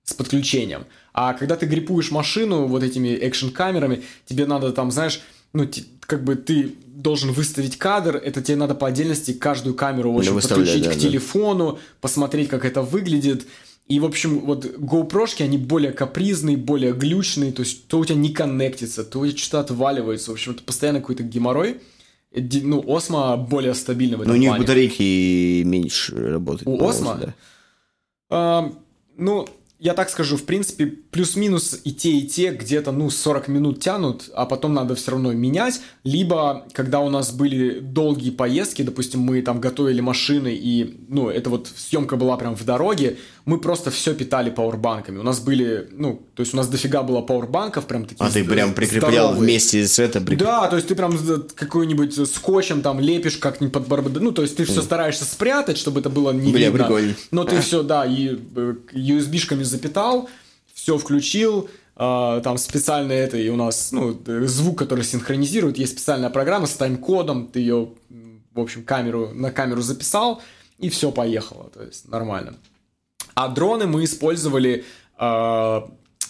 [SPEAKER 3] с подключением. А когда ты гриппуешь машину вот этими экшн-камерами, тебе надо там, знаешь, ну, как бы ты должен выставить кадр, это тебе надо по отдельности каждую камеру,
[SPEAKER 2] выставлять,
[SPEAKER 3] подключить
[SPEAKER 2] да,
[SPEAKER 3] к
[SPEAKER 2] да.
[SPEAKER 3] телефону, посмотреть, как это выглядит. И, в общем, вот GoPro-шки, они более капризные, более глючные, то есть то у тебя не коннектится, то у тебя что-то отваливается, в общем, это постоянно какой-то геморрой. Э, Ну, Osmo более стабильный в
[SPEAKER 2] Но
[SPEAKER 3] этом
[SPEAKER 2] у них
[SPEAKER 3] плане.
[SPEAKER 2] батарейки меньше работают.
[SPEAKER 3] У Osmo?
[SPEAKER 2] да.
[SPEAKER 3] А, ну, я так скажу, в принципе, плюс-минус и те, и те где-то, ну, 40 минут тянут, а потом надо все равно менять. Либо, когда у нас были долгие поездки, допустим, мы там готовили машины, и, ну, это вот съемка была прям в дороге, мы просто все питали пауэрбанками. У нас были, ну, то есть у нас дофига было пауэрбанков, прям такие
[SPEAKER 2] А ты прям прикреплял
[SPEAKER 3] здоровые.
[SPEAKER 2] вместе с это? прик-
[SPEAKER 3] Да, то есть ты прям какой-нибудь скотчем там лепишь как-нибудь под барбаду. Ну, то есть ты все стараешься спрятать, чтобы это было не
[SPEAKER 2] Бля,
[SPEAKER 3] видно.
[SPEAKER 2] прикольно.
[SPEAKER 3] Но ты все, да, и э, USB-шками запитал, все включил, а, там специально это, и у нас, ну, э, звук, который синхронизирует, есть специальная программа с тайм-кодом, ты ее, в общем, камеру, на камеру записал, и все поехало, то есть нормально. А дроны мы использовали а,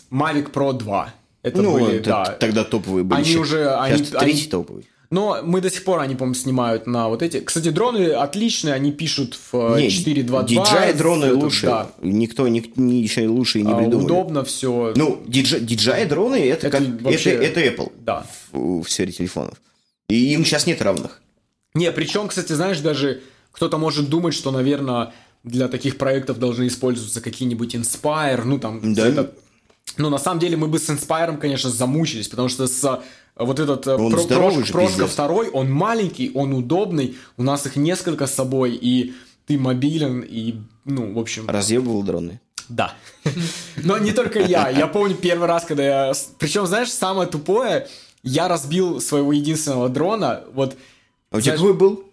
[SPEAKER 3] Mavic Pro 2. Это
[SPEAKER 2] ну,
[SPEAKER 3] были,
[SPEAKER 2] это
[SPEAKER 3] да.
[SPEAKER 2] тогда топовые были.
[SPEAKER 3] Они
[SPEAKER 2] Щас-
[SPEAKER 3] уже- они-
[SPEAKER 2] щас третий
[SPEAKER 3] они-
[SPEAKER 2] топовый.
[SPEAKER 3] Но мы до сих пор, они, по-моему, снимают на вот эти. Кстати, дроны отличные, они пишут в э,
[SPEAKER 2] Не,
[SPEAKER 3] 4.2.2.
[SPEAKER 2] DJI дроны
[SPEAKER 3] Это,
[SPEAKER 2] лучше.
[SPEAKER 3] Да.
[SPEAKER 2] Никто ни, ни- еще лучше и не
[SPEAKER 3] А,
[SPEAKER 2] придумали.
[SPEAKER 3] удобно все.
[SPEAKER 2] Ну, DJI, DJI дроны это,
[SPEAKER 3] Это
[SPEAKER 2] как,
[SPEAKER 3] вообще-
[SPEAKER 2] это, это Apple
[SPEAKER 3] Да.
[SPEAKER 2] в, в сфере телефонов. И им сейчас нет равных.
[SPEAKER 3] Не, причем, кстати, знаешь, даже кто-то может думать, что, наверное, для таких проектов должны использоваться какие-нибудь Inspire, ну там...
[SPEAKER 2] Да.
[SPEAKER 3] это- Ну, на самом деле, мы бы с Inspire, конечно, замучились, потому что с э, вот этот э,
[SPEAKER 2] Он
[SPEAKER 3] про-
[SPEAKER 2] здоровый
[SPEAKER 3] прош- прошка
[SPEAKER 2] пиздец.
[SPEAKER 3] второй, он маленький, он удобный, у нас их несколько с собой, и ты мобилен, и, ну, в общем...
[SPEAKER 2] Разъебывал дроны.
[SPEAKER 3] Да. Но не только я. Я помню первый раз, когда я... Причем, знаешь, самое тупое, я разбил своего единственного дрона, вот...
[SPEAKER 2] А у тебя какой был?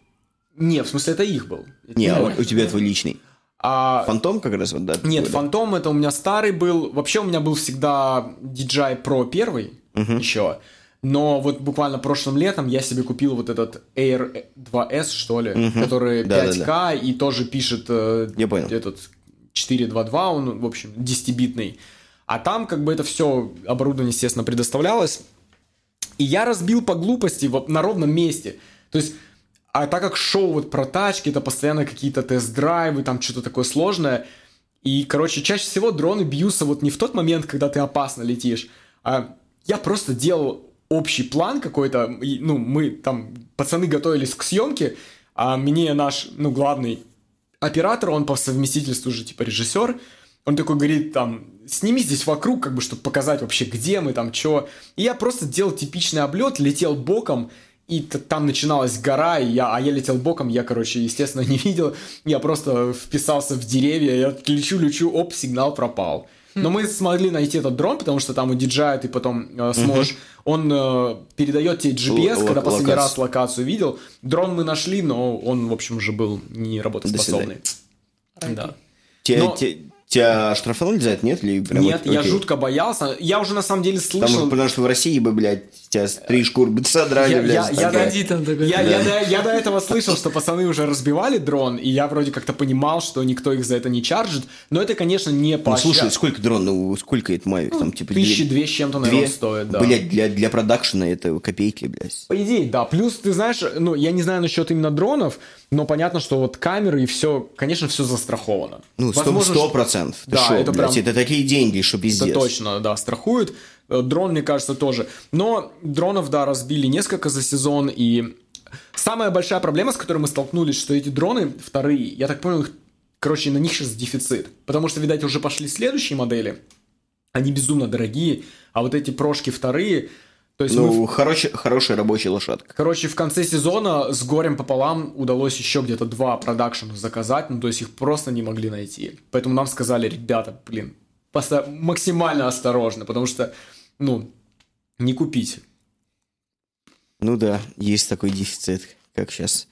[SPEAKER 3] Не, в смысле, это их был.
[SPEAKER 2] Не, а у, тебя твой личный.
[SPEAKER 3] А,
[SPEAKER 2] Фантом как раз вот, да?
[SPEAKER 3] нет? Фантом это у меня старый был. Вообще у меня был всегда DJI Pro первый еще. Но вот буквально прошлым летом я себе купил вот этот Air 2S, что ли, который
[SPEAKER 2] Да, да,
[SPEAKER 3] 5К и тоже пишет э,
[SPEAKER 2] Я понял.
[SPEAKER 3] этот 422, он, в общем, 10-битный. А там как бы это все оборудование, естественно, предоставлялось. И я разбил по глупости на ровном месте. То есть, а так как шоу вот про тачки, это постоянно какие-то тест-драйвы, там что-то такое сложное. И, короче, чаще всего дроны бьются вот не в тот момент, когда ты опасно летишь, а я просто делал общий план какой-то, ну, мы там, пацаны готовились к съемке, а мне наш, ну, главный оператор, он по совместительству же, типа, режиссер, Он такой говорит, там, сними здесь вокруг, как бы, чтобы показать вообще, где мы, там, что. И я просто делал типичный облет, летел боком, и там начиналась гора, и я, а я летел боком, я, короче, естественно, не видел. Я просто вписался в деревья, я лечу, лечу, оп, сигнал пропал. Но мы смогли найти этот дрон, потому что там у DJI ты потом э, сможешь... Он э, передает тебе GPS,
[SPEAKER 2] Л-
[SPEAKER 3] когда последний
[SPEAKER 2] локацию.
[SPEAKER 3] раз локацию видел. Дрон мы нашли, но он, в общем, уже был не работоспособный. Да.
[SPEAKER 2] Тебя,
[SPEAKER 3] Но-
[SPEAKER 2] те- тебя штрафанули за это, нет? Или прям
[SPEAKER 3] Нет,
[SPEAKER 2] окей?
[SPEAKER 3] я жутко боялся. Я уже на самом деле слышал...
[SPEAKER 2] потому что в России бы, блядь, тебя с три шкуры бы содрали,
[SPEAKER 3] Я-
[SPEAKER 2] блядь.
[SPEAKER 3] я-
[SPEAKER 2] за
[SPEAKER 3] я
[SPEAKER 2] такое.
[SPEAKER 5] Ходи там такой.
[SPEAKER 3] Я,
[SPEAKER 5] да.
[SPEAKER 3] я до, я до этого слышал, что пацаны уже разбивали дрон, и я вроде как-то понимал, что никто их за это не чаржит. Но это, конечно, не
[SPEAKER 2] Ну,
[SPEAKER 3] поощря-
[SPEAKER 2] слушай, сколько дрон, ну, сколько это Мавик? Там, типа,
[SPEAKER 3] Тысячи
[SPEAKER 2] две-
[SPEAKER 3] две с чем-то, наверное, стоит, да.
[SPEAKER 2] Блядь, для, для продакшена это копейки, блядь.
[SPEAKER 3] По идее, да. Плюс, ты знаешь, ну, я не знаю насчет именно дронов, но понятно, что вот камеры и все, конечно, все застраховано.
[SPEAKER 2] Ну, сто процентов.
[SPEAKER 3] Да,
[SPEAKER 2] шо,
[SPEAKER 3] это
[SPEAKER 2] блядь,
[SPEAKER 3] прям-
[SPEAKER 2] это такие деньги, что пиздец.
[SPEAKER 3] Да, точно, да, страхуют. Э, Дрон, мне кажется, тоже. Но дронов, да, разбили несколько за сезон, и самая большая проблема, с которой мы столкнулись, что эти дроны вторые, я так понял, их, короче, на них сейчас дефицит. Потому что, видать, уже пошли следующие модели, они безумно дорогие, а вот эти прошки вторые, то есть
[SPEAKER 2] Ну, хорошая, хорошая рабочая лошадка.
[SPEAKER 3] Короче, в конце сезона с горем пополам удалось еще где-то два продакшена заказать, ну то есть их просто не могли найти. Поэтому нам сказали, ребята, блин, поста- максимально осторожно, потому что, ну, не купите.
[SPEAKER 2] Ну да, есть такой дефицит, как сейчас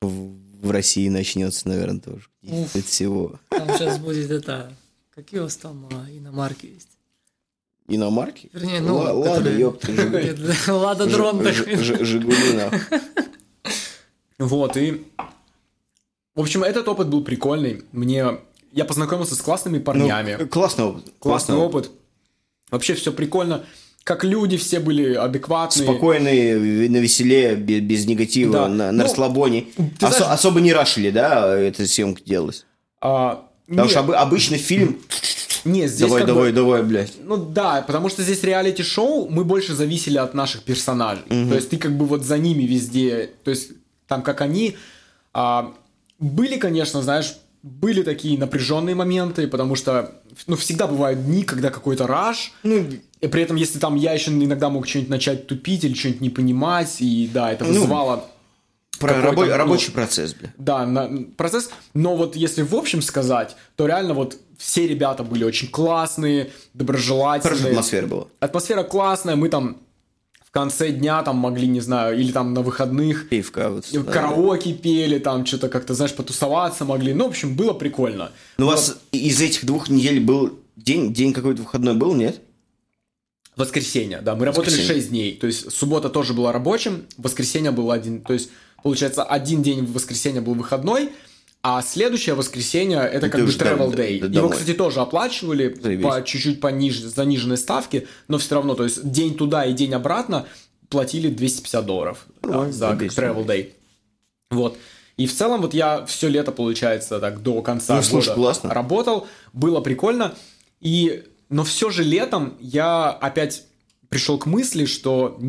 [SPEAKER 2] в, России начнется, наверное, тоже. Дефицит всего.
[SPEAKER 5] Там сейчас будет это... Какие у вас там а, иномарки есть?
[SPEAKER 2] Иномарки?
[SPEAKER 5] Вернее, ну,
[SPEAKER 2] Ла- Лада, ёпта,
[SPEAKER 5] Лада дрон
[SPEAKER 2] Жигули.
[SPEAKER 3] Вот, и... В общем, этот опыт был прикольный. Мне... Я познакомился с классными парнями.
[SPEAKER 2] Ну, классный опыт.
[SPEAKER 3] Классный опыт. Вообще все прикольно. Как люди все были адекватные.
[SPEAKER 2] Спокойные, на веселе, без, без негатива,
[SPEAKER 3] Да.
[SPEAKER 2] на, на
[SPEAKER 3] Ну,
[SPEAKER 2] расслабоне. Осо-
[SPEAKER 3] знаешь-
[SPEAKER 2] особо не рашили, да, эта съемка делалась?
[SPEAKER 3] А,
[SPEAKER 2] Потому
[SPEAKER 3] нет,
[SPEAKER 2] что обы- обычно фильм...
[SPEAKER 3] нет, здесь
[SPEAKER 2] Давай,
[SPEAKER 3] как бы-
[SPEAKER 2] давай, давай, блядь.
[SPEAKER 3] Ну да, потому что здесь реалити-шоу, мы больше зависели от наших персонажей. То есть ты как бы вот за ними везде, то есть там как они. а, были, конечно, знаешь, были такие напряженные моменты, потому что, ну, всегда бывают дни, когда какой-то раш,
[SPEAKER 2] Ну,
[SPEAKER 3] и при этом, если там я еще иногда мог что-нибудь начать тупить или что-нибудь не понимать, и да, это
[SPEAKER 2] Ну,
[SPEAKER 3] вызывало
[SPEAKER 2] про
[SPEAKER 3] какой-то,
[SPEAKER 2] рабо-
[SPEAKER 3] ну,
[SPEAKER 2] рабочий процесс, бля.
[SPEAKER 3] да, на- процесс. Но вот если в общем сказать, то реально вот все ребята были очень классные, доброжелательные.
[SPEAKER 2] Хорошая атмосфера была.
[SPEAKER 3] Атмосфера классная, мы там конце дня там могли, не знаю, или там на выходных
[SPEAKER 2] Пивка вот. да.
[SPEAKER 3] караоке пели, там что-то как-то, знаешь, потусоваться могли. Ну, в общем, было прикольно.
[SPEAKER 2] Ну, у вас из этих двух недель был день, день какой-то выходной был, нет?
[SPEAKER 3] Воскресенье, да, мы работали
[SPEAKER 2] Воскресенье.
[SPEAKER 3] 6 дней, то есть суббота тоже была рабочим, воскресенье был один, то есть получается один день в воскресенье был выходной, а следующее воскресенье это
[SPEAKER 2] И
[SPEAKER 3] как
[SPEAKER 2] ты
[SPEAKER 3] бы travel day.
[SPEAKER 2] д-
[SPEAKER 3] Его, кстати, тоже оплачивали
[SPEAKER 2] Заебись.
[SPEAKER 3] по чуть-чуть пониже, заниженной ставке, но все равно, то есть день туда и день обратно платили 250 долларов да,
[SPEAKER 2] Ну,
[SPEAKER 3] за как travel day. Вот. И в целом вот я все лето, получается, так до конца
[SPEAKER 2] Ну, слушай,
[SPEAKER 3] года
[SPEAKER 2] классно.
[SPEAKER 3] работал, было прикольно. И, но все же летом я опять пришел к мысли, что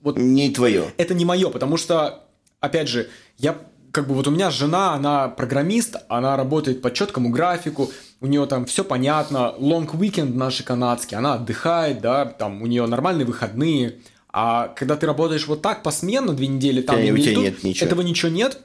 [SPEAKER 3] вот
[SPEAKER 2] Не твое.
[SPEAKER 3] это не мое, потому что, опять же, я как бы вот у меня жена, она программист, она работает по четкому графику, у нее там все понятно, long weekend наши канадские, она отдыхает, да, там у нее нормальные выходные, а когда ты работаешь вот так посменно две недели, там
[SPEAKER 2] тебя- у тебя нет ничего.
[SPEAKER 3] этого ничего нет.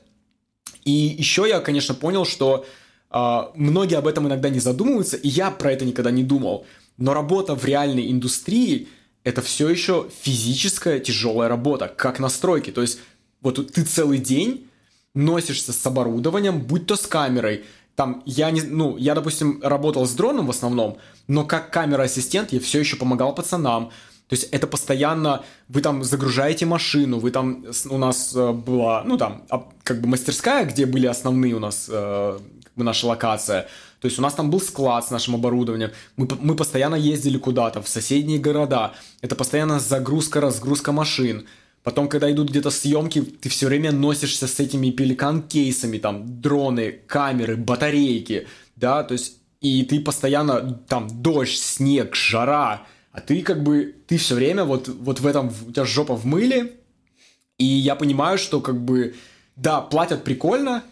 [SPEAKER 3] И еще я, конечно, понял, что а, многие об этом иногда не задумываются, и я про это никогда не думал. Но работа в реальной индустрии это все еще физическая тяжелая работа, как на стройке. То есть вот ты целый день носишься с оборудованием, будь то с камерой. Там я не, ну, я, допустим, работал с дроном в основном, но как камера-ассистент я все еще помогал пацанам. То есть это постоянно, вы там загружаете машину, вы там, у нас э, была, ну там, как бы мастерская, где были основные у нас, э, как бы наша локация. То есть у нас там был склад с нашим оборудованием, мы, мы постоянно ездили куда-то, в соседние города. Это постоянно загрузка-разгрузка машин. Потом, когда идут где-то съемки, ты все время носишься с этими пеликан-кейсами, там, дроны, камеры, батарейки, да, то есть, и ты постоянно, там, дождь, снег, жара, а ты как бы, ты все время вот, вот в этом, у тебя жопа в мыле, и я понимаю, что как бы, да, платят прикольно,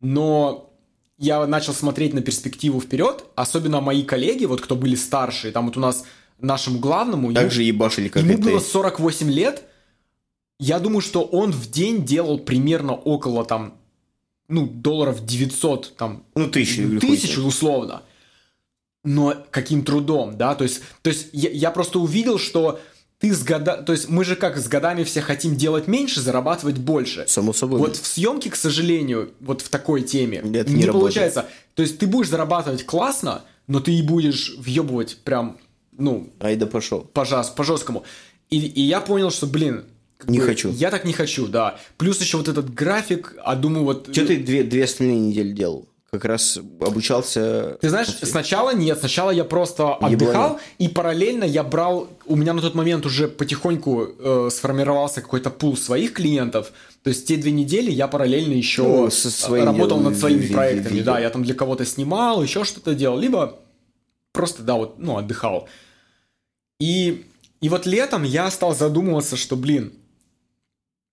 [SPEAKER 3] но я начал смотреть на перспективу вперед, особенно мои коллеги, вот кто были старше, там вот у нас нашему главному,
[SPEAKER 2] Так
[SPEAKER 3] ему-
[SPEAKER 2] же ебашили, как
[SPEAKER 3] ему было 48 лет, я думаю, что он в день делал примерно около там, ну, долларов 900, там,
[SPEAKER 2] Ну, хуй
[SPEAKER 3] тысячу условно. Но каким трудом, да? То есть, то есть я, я просто увидел, что ты с года... То есть мы же как с годами все хотим делать меньше, зарабатывать больше.
[SPEAKER 2] Само собой.
[SPEAKER 3] Вот в съемке, к сожалению, вот в такой теме
[SPEAKER 2] Это
[SPEAKER 3] не,
[SPEAKER 2] не работает.
[SPEAKER 3] получается. То есть ты будешь зарабатывать классно, но ты и будешь въебывать прям, ну,
[SPEAKER 2] Ай да пошел.
[SPEAKER 3] по, жас- по жесткому. И, и я понял, что, блин,
[SPEAKER 2] Не
[SPEAKER 3] бы
[SPEAKER 2] хочу.
[SPEAKER 3] Я так не хочу, да. Плюс еще вот этот график, а думаю, вот...
[SPEAKER 2] Что ты две, две остальные недели делал? Как раз обучался...
[SPEAKER 3] Ты знаешь, сначала нет, сначала я просто отдыхал, и параллельно я брал, у меня на тот момент уже потихоньку э, сформировался какой-то пул своих клиентов, то есть те две недели я параллельно еще
[SPEAKER 2] Ну, со своими
[SPEAKER 3] работал над своими проектами,
[SPEAKER 2] видео.
[SPEAKER 3] да, я там для кого-то снимал, еще что-то делал, либо просто, да, вот, ну, отдыхал. И, и вот летом я стал задумываться, что, блин,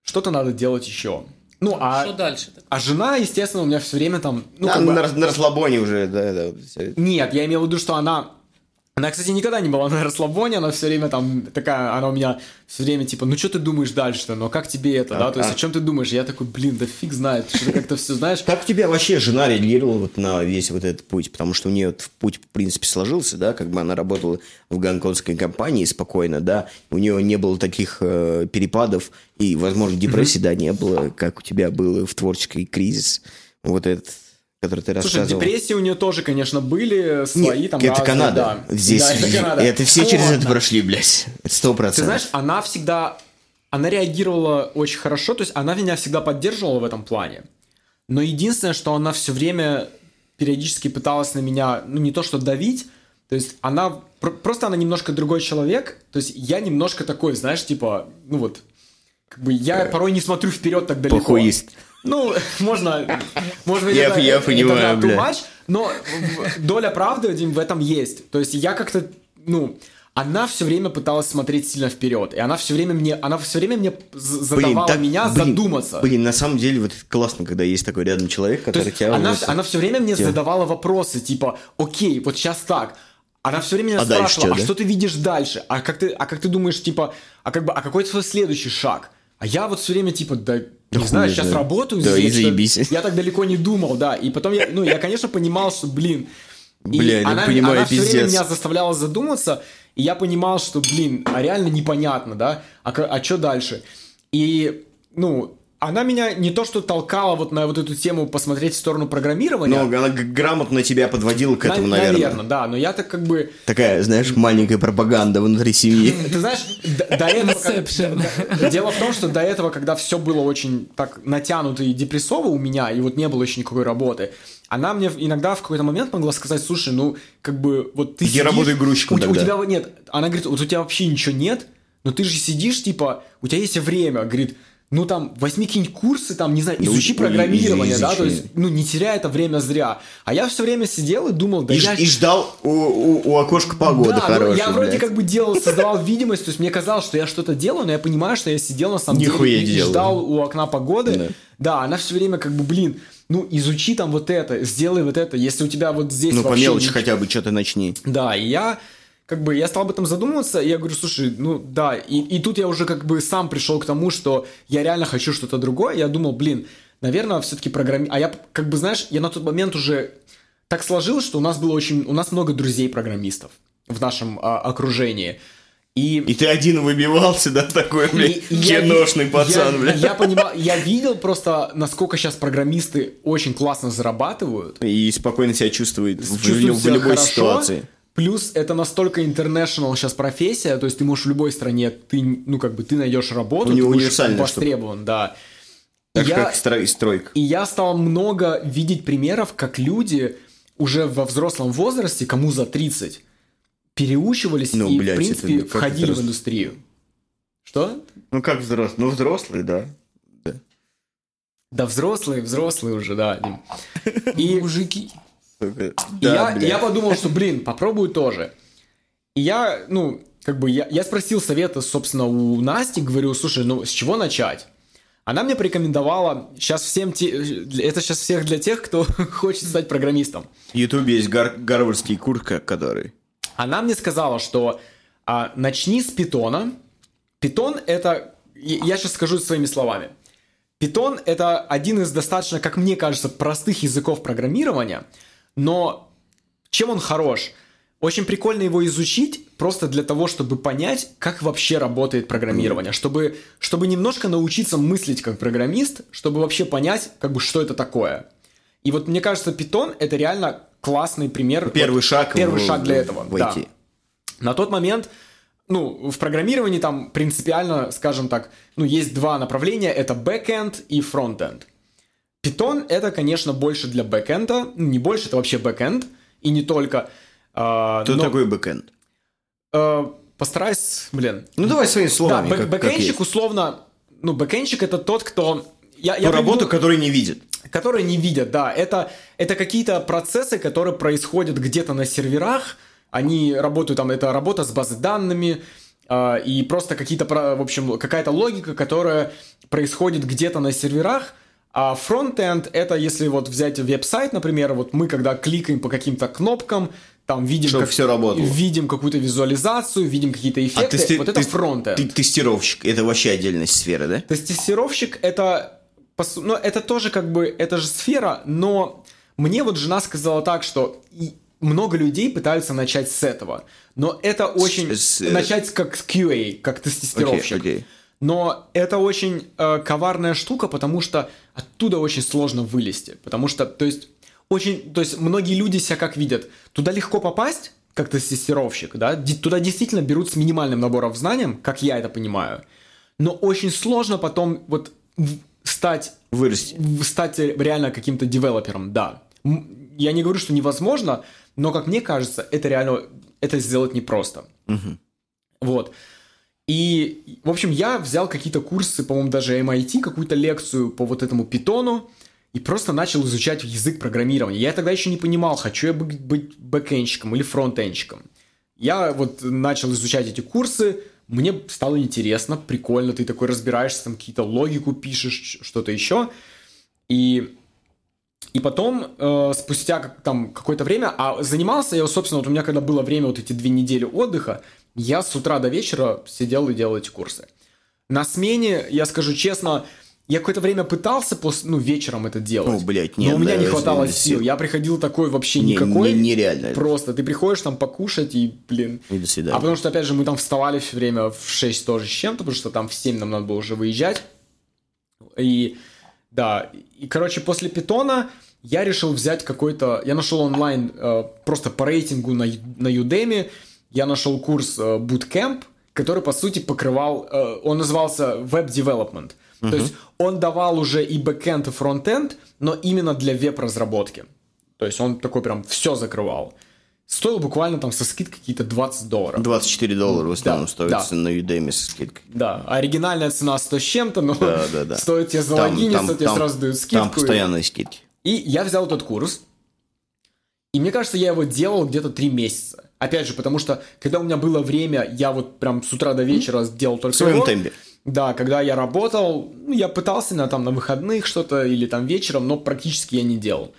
[SPEAKER 3] что-то надо делать еще. Ну, а,
[SPEAKER 5] Что дальше?
[SPEAKER 3] а жена, естественно, у меня все время там... Ну,
[SPEAKER 2] Да,
[SPEAKER 3] как бы-
[SPEAKER 2] на, на расслабоне уже, да, да.
[SPEAKER 3] нет, я имел в виду, что она... Она, кстати, никогда не была на расслабоне, она все время там такая, она у меня все время типа, ну что ты думаешь дальше-то, ну как тебе это, да,
[SPEAKER 2] А-
[SPEAKER 3] то есть
[SPEAKER 2] а-
[SPEAKER 3] о чем ты думаешь? Я такой, блин, да фиг знает, что-то как-то все знаешь.
[SPEAKER 2] Как у тебя вообще жена реагировала вот на весь вот этот путь? Потому что у нее вот путь, в принципе, сложился, да, как бы она работала в гонконгской компании спокойно, да, у нее не было таких э, перепадов, и, возможно, депрессии, да, не было, как у тебя было в творческий кризис, вот этот, который ты
[SPEAKER 3] Слушай,
[SPEAKER 2] рассказывал.
[SPEAKER 3] депрессии у нее тоже, конечно, были свои
[SPEAKER 2] Нет,
[SPEAKER 3] там
[SPEAKER 2] это
[SPEAKER 3] разные,
[SPEAKER 2] Канада.
[SPEAKER 3] да.
[SPEAKER 2] Здесь
[SPEAKER 3] Да, это Канада.
[SPEAKER 2] это все через
[SPEAKER 3] Вот.
[SPEAKER 2] это прошли, блядь. Сто
[SPEAKER 3] Ты
[SPEAKER 2] процентов.
[SPEAKER 3] знаешь, она всегда, она реагировала очень хорошо, то есть она меня всегда поддерживала в этом плане. Но единственное, что она все время периодически пыталась на меня, ну не то что давить, то есть она, пр- просто она немножко другой человек, то есть я немножко такой, знаешь, типа, ну вот, как бы я порой не смотрю вперед так далеко.
[SPEAKER 2] Похуист.
[SPEAKER 3] Ну, можно, может быть,
[SPEAKER 2] Я-
[SPEAKER 3] это,
[SPEAKER 2] я
[SPEAKER 3] это,
[SPEAKER 2] понимаю,
[SPEAKER 3] да,
[SPEAKER 2] бля.
[SPEAKER 3] much, но доля правды Дим, в этом есть. То есть я как-то, ну, она все время пыталась смотреть сильно вперед, и она все время мне, она все время мне задавала
[SPEAKER 2] так-
[SPEAKER 3] меня
[SPEAKER 2] блин,
[SPEAKER 3] задуматься.
[SPEAKER 2] Блин, на самом деле, вот это классно, когда есть такой рядом человек,
[SPEAKER 3] То
[SPEAKER 2] который
[SPEAKER 3] есть
[SPEAKER 2] тебя...
[SPEAKER 3] она, она все время мне
[SPEAKER 2] тебя-
[SPEAKER 3] задавала вопросы, типа, окей, вот сейчас так. Она все время меня
[SPEAKER 2] А
[SPEAKER 3] спрашивала,
[SPEAKER 2] чё,
[SPEAKER 3] а
[SPEAKER 2] да?
[SPEAKER 3] что ты видишь дальше? А как ты, а как ты думаешь, типа, а как бы, а какой твой следующий шаг? А я вот все время типа, да, не
[SPEAKER 2] хуй
[SPEAKER 3] знаю, сейчас
[SPEAKER 2] знает.
[SPEAKER 3] работаю
[SPEAKER 2] Да,
[SPEAKER 3] здесь,
[SPEAKER 2] и
[SPEAKER 3] что-
[SPEAKER 2] заебись.
[SPEAKER 3] Я так далеко не думал, да. И потом я, ну, я, конечно, понимал, что, блин, и
[SPEAKER 2] Бля,
[SPEAKER 3] она,
[SPEAKER 2] понимаю,
[SPEAKER 3] она все время
[SPEAKER 2] пиздец.
[SPEAKER 3] меня заставляла задуматься, и я понимал, что, блин, а реально непонятно, да, а, а что дальше? И, ну, она меня не то что толкала вот на вот эту тему посмотреть в сторону программирования,
[SPEAKER 2] Но она г- грамотно тебя подводила к этому,
[SPEAKER 3] на-
[SPEAKER 2] наверное.
[SPEAKER 3] наверное, да, но я так как бы...
[SPEAKER 2] Такая, знаешь, маленькая пропаганда внутри семьи.
[SPEAKER 3] Ты знаешь, до, этого... Дело в том, что до этого, когда все было очень так натянуто и депрессово у меня, и вот не было еще никакой работы, она мне иногда в какой-то момент могла сказать, слушай, ну, как бы, вот ты
[SPEAKER 2] Где
[SPEAKER 3] сидишь,
[SPEAKER 2] работай грузчиком
[SPEAKER 3] у, те- у
[SPEAKER 2] тогда.
[SPEAKER 3] тебя вот нет, она говорит, вот у тебя вообще ничего нет, но ты же сидишь, типа, у тебя есть время, говорит, ну там, возьми какие-нибудь курсы, там, не знаю,
[SPEAKER 2] Ну,
[SPEAKER 3] изучи программирование,
[SPEAKER 2] и-
[SPEAKER 3] да, то
[SPEAKER 2] изучи.
[SPEAKER 3] есть, ну, не теряй это время зря. А я все время сидел и думал, да
[SPEAKER 2] И,
[SPEAKER 3] я...
[SPEAKER 2] и ждал у, у- у окошка погоды
[SPEAKER 3] Да, ну,
[SPEAKER 2] хорошей,
[SPEAKER 3] я вроде
[SPEAKER 2] блядь.
[SPEAKER 3] как бы делал, создавал видимость, то есть мне казалось, что я что-то делаю, но я понимаю, что я сидел на самом
[SPEAKER 2] Нихуя
[SPEAKER 3] деле и, ждал у окна погоды.
[SPEAKER 2] Да.
[SPEAKER 3] Да. она все время как бы, блин, ну изучи там вот это, сделай вот это, если у тебя вот здесь
[SPEAKER 2] Ну, по мелочи
[SPEAKER 3] нич-
[SPEAKER 2] хотя бы что-то начни.
[SPEAKER 3] Да, и я как бы я стал об этом задумываться, и я говорю, слушай, ну да, и, и тут я уже как бы сам пришел к тому, что я реально хочу что-то другое. Я думал, блин, наверное, все-таки программи... А я как бы, знаешь, я на тот момент уже так сложилось, что у нас было очень, у нас много друзей-программистов в нашем а, окружении. И,
[SPEAKER 2] И ты один выбивался, да, такой, блядь,
[SPEAKER 3] я
[SPEAKER 2] киношный
[SPEAKER 3] ви-
[SPEAKER 2] пацан,
[SPEAKER 3] я,
[SPEAKER 2] блядь.
[SPEAKER 3] Я понимал, я видел просто, насколько сейчас программисты очень классно зарабатывают.
[SPEAKER 2] И спокойно себя в,
[SPEAKER 3] чувствуют
[SPEAKER 2] лю- в
[SPEAKER 3] себя
[SPEAKER 2] любой
[SPEAKER 3] хорошо.
[SPEAKER 2] ситуации.
[SPEAKER 3] Плюс это настолько international сейчас профессия, то есть ты можешь в любой стране, ты, ну, как бы, ты найдешь работу,
[SPEAKER 2] У него
[SPEAKER 3] ты будешь востребован, да.
[SPEAKER 2] Так
[SPEAKER 3] я,
[SPEAKER 2] как строй- стройка.
[SPEAKER 3] и я стал много видеть примеров, как люди уже во взрослом возрасте, кому за 30, переучивались
[SPEAKER 2] Ну,
[SPEAKER 3] и,
[SPEAKER 2] блядь,
[SPEAKER 3] в принципе,
[SPEAKER 2] это
[SPEAKER 3] входили в
[SPEAKER 2] взрослый.
[SPEAKER 3] индустрию. Что?
[SPEAKER 2] Ну, как взрослый? Ну, взрослый, да.
[SPEAKER 3] Да взрослые, взрослые уже, да. И,
[SPEAKER 5] Мужики.
[SPEAKER 2] Да,
[SPEAKER 3] я,
[SPEAKER 2] блядь.
[SPEAKER 3] я подумал, что, блин, попробую тоже. И я, ну, как бы, я, я спросил совета, собственно, у Насти, говорю, слушай, ну, с чего начать? Она мне порекомендовала сейчас всем те, это сейчас всех для тех, кто хочет стать программистом.
[SPEAKER 2] В Ютубе есть гар- гарвардский курс, который...
[SPEAKER 3] Она мне сказала, что а, начни с питона. Питон это, я сейчас скажу своими словами. Питон это один из достаточно, как мне кажется, простых языков программирования, но чем он хорош? Очень прикольно его изучить просто для того, чтобы понять, как вообще работает программирование, чтобы, чтобы немножко научиться мыслить как программист, чтобы вообще понять, как бы, что это такое. И вот мне кажется, Python это реально классный пример.
[SPEAKER 2] Первый
[SPEAKER 3] вот,
[SPEAKER 2] шаг
[SPEAKER 3] Первый
[SPEAKER 2] в-
[SPEAKER 3] шаг для этого.
[SPEAKER 2] в
[SPEAKER 3] да. На тот момент, ну, в программировании там принципиально, скажем так, ну, есть два направления, это бэкэнд и фронтенд. Python это, конечно, больше для бэкэнда, ну, не больше, это вообще бэкэнд, и не только. а,
[SPEAKER 2] Кто
[SPEAKER 3] но,
[SPEAKER 2] такой бэкэнд?
[SPEAKER 3] э, постараюсь, блин.
[SPEAKER 2] Ну, давай своими
[SPEAKER 3] Да,
[SPEAKER 2] словами,
[SPEAKER 3] бэк-
[SPEAKER 2] как, как
[SPEAKER 3] бэкэндщик
[SPEAKER 2] есть.
[SPEAKER 3] условно, ну, бэкэндщик это тот, кто... Я,
[SPEAKER 2] Ту
[SPEAKER 3] я
[SPEAKER 2] работу,
[SPEAKER 3] приведу-
[SPEAKER 2] которую не видит.
[SPEAKER 3] которые не видят, да. Это, это какие-то процессы, которые происходят где-то на серверах. Они работают там, это работа с базой данными, а, и просто какие-то, в общем, какая-то логика, которая происходит где-то на серверах. А фронтенд это если вот взять веб-сайт, например, вот мы когда кликаем по каким-то кнопкам, там видим,
[SPEAKER 2] Чтоб всё работало.
[SPEAKER 3] видим какую-то визуализацию, видим какие-то эффекты,
[SPEAKER 2] тести-
[SPEAKER 3] вот это
[SPEAKER 2] А ты-
[SPEAKER 3] фронтенд.
[SPEAKER 2] Ты тестировщик. Это вообще отдельная сфера, да?
[SPEAKER 3] Тестировщик это, ну, это тоже как бы, это же сфера, но мне вот жена сказала так, что много людей пытаются начать с этого, но это очень
[SPEAKER 2] с, э,
[SPEAKER 3] начать как с QA, как тестировщик.
[SPEAKER 2] Окей, окей.
[SPEAKER 3] Но это очень э, коварная штука, потому что оттуда очень сложно вылезти. Потому что, то есть, очень, то есть многие люди себя как видят. Туда легко попасть, как тестировщик, да, туда действительно берут с минимальным набором знаний, как я это понимаю. Но очень сложно потом вот стать
[SPEAKER 2] Вырасти.
[SPEAKER 3] стать реально каким-то девелопером, да. Я не говорю, что невозможно, но, как мне кажется, это реально, это сделать непросто. Вот. И, в общем, я взял какие-то курсы, по-моему, даже MIT, какую-то лекцию по вот этому питону, и просто начал изучать язык программирования. Я тогда еще не понимал, хочу я быть, быть бэкэнщиком или фронтенщиком. Я вот начал изучать эти курсы, мне стало интересно, прикольно, ты такой разбираешься, там какие-то логику пишешь, что-то еще. И, и потом, э, спустя как- там какое-то время, а занимался я, собственно, вот у меня когда было время, вот эти две недели отдыха, я с утра до вечера сидел и делал эти курсы. На смене, я скажу честно, я какое-то время пытался после, ну, вечером это делать.
[SPEAKER 2] О, блядь,
[SPEAKER 3] но
[SPEAKER 2] нет,
[SPEAKER 3] у меня
[SPEAKER 2] да,
[SPEAKER 3] не хватало
[SPEAKER 2] сил.
[SPEAKER 3] сил. Я приходил такой вообще
[SPEAKER 2] Не-
[SPEAKER 3] никакой.
[SPEAKER 2] не- нереально.
[SPEAKER 3] Просто ты приходишь там покушать и, блин,
[SPEAKER 2] И до свидания.
[SPEAKER 3] а потому что, опять же, мы там вставали все время в 6 тоже с чем-то, потому что там в 7 нам надо было уже выезжать. И, да, и, короче, после питона я решил взять какой-то... Я нашел онлайн э, просто по рейтингу на, на Udemy, я нашел курс э, Bootcamp, который, по сути, покрывал... э, он назывался Web Development. То есть он давал уже и бэкэнд, и фронтенд, но именно для веб-разработки. То есть он такой прям все закрывал. Стоил буквально там со скидкой какие-то 20 долларов.
[SPEAKER 2] 24 доллара в основном
[SPEAKER 3] Да,
[SPEAKER 2] стоит
[SPEAKER 3] да.
[SPEAKER 2] на Udemy со скидкой.
[SPEAKER 3] Да, оригинальная цена 100 с чем-то, но
[SPEAKER 2] Да, да, да.
[SPEAKER 3] стоит тебе
[SPEAKER 2] Там-
[SPEAKER 3] залогиниться,
[SPEAKER 2] там-
[SPEAKER 3] тебе
[SPEAKER 2] там-
[SPEAKER 3] сразу дают скидку.
[SPEAKER 2] Там постоянные скидки.
[SPEAKER 3] И я взял этот курс, и мне кажется, я его делал где-то 3 месяца. Опять же, потому что, когда у меня было время, я вот прям с утра до вечера сделал только
[SPEAKER 2] В своем
[SPEAKER 3] его.
[SPEAKER 2] темпе.
[SPEAKER 3] Да, когда я работал, ну, я пытался на, там, на выходных что-то или там вечером, но практически я не делал.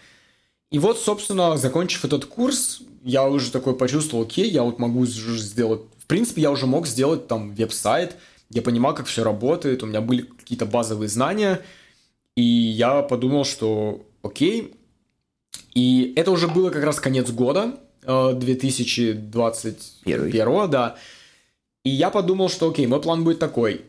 [SPEAKER 3] И вот, собственно, закончив этот курс, я уже такой почувствовал, окей, я вот могу сделать... В принципе, я уже мог сделать там веб-сайт, я понимал, как все работает, у меня были какие-то базовые знания, и я подумал, что окей. И это уже было как раз конец года, э, 2021, да. И я подумал, что окей, мой план будет такой.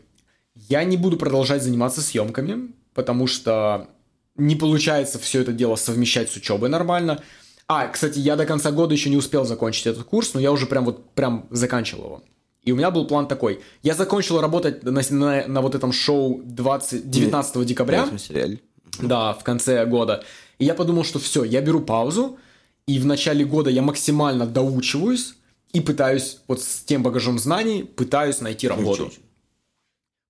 [SPEAKER 3] Я не буду продолжать заниматься съемками, потому что не получается все это дело совмещать с учебой нормально. А, кстати, я до конца года еще не успел закончить этот курс, но я уже прям вот прям заканчивал его. И у меня был план такой. Я закончил работать на, на- на вот этом шоу 20, 19 декабря. Да, в конце года. И я подумал, что все, я беру паузу, и в начале года я максимально доучиваюсь и пытаюсь, вот с тем багажом знаний, пытаюсь найти работу.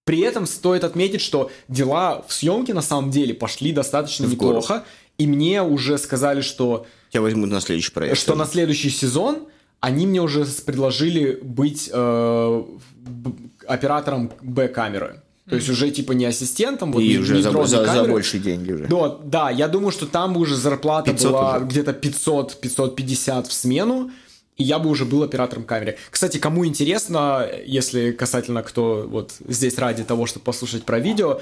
[SPEAKER 3] При этом стоит отметить, что дела в съемке на самом деле пошли достаточно
[SPEAKER 2] В
[SPEAKER 3] неплохо, и мне уже сказали, что,
[SPEAKER 2] Тебя возьмут на следующий проект.
[SPEAKER 3] что на следующий сезон они мне уже предложили быть э, б- оператором Б-камеры. То есть уже типа не ассистентом, вот
[SPEAKER 2] И
[SPEAKER 3] не-
[SPEAKER 2] уже
[SPEAKER 3] не
[SPEAKER 2] за, за- за большие деньги уже.
[SPEAKER 3] Да, да, я думаю, что там бы уже зарплата
[SPEAKER 2] 500
[SPEAKER 3] была
[SPEAKER 2] уже.
[SPEAKER 3] где-то 500-550 в смену, и я бы уже был оператором камеры. Кстати, кому интересно, если касательно кто вот здесь ради того, чтобы послушать про видео,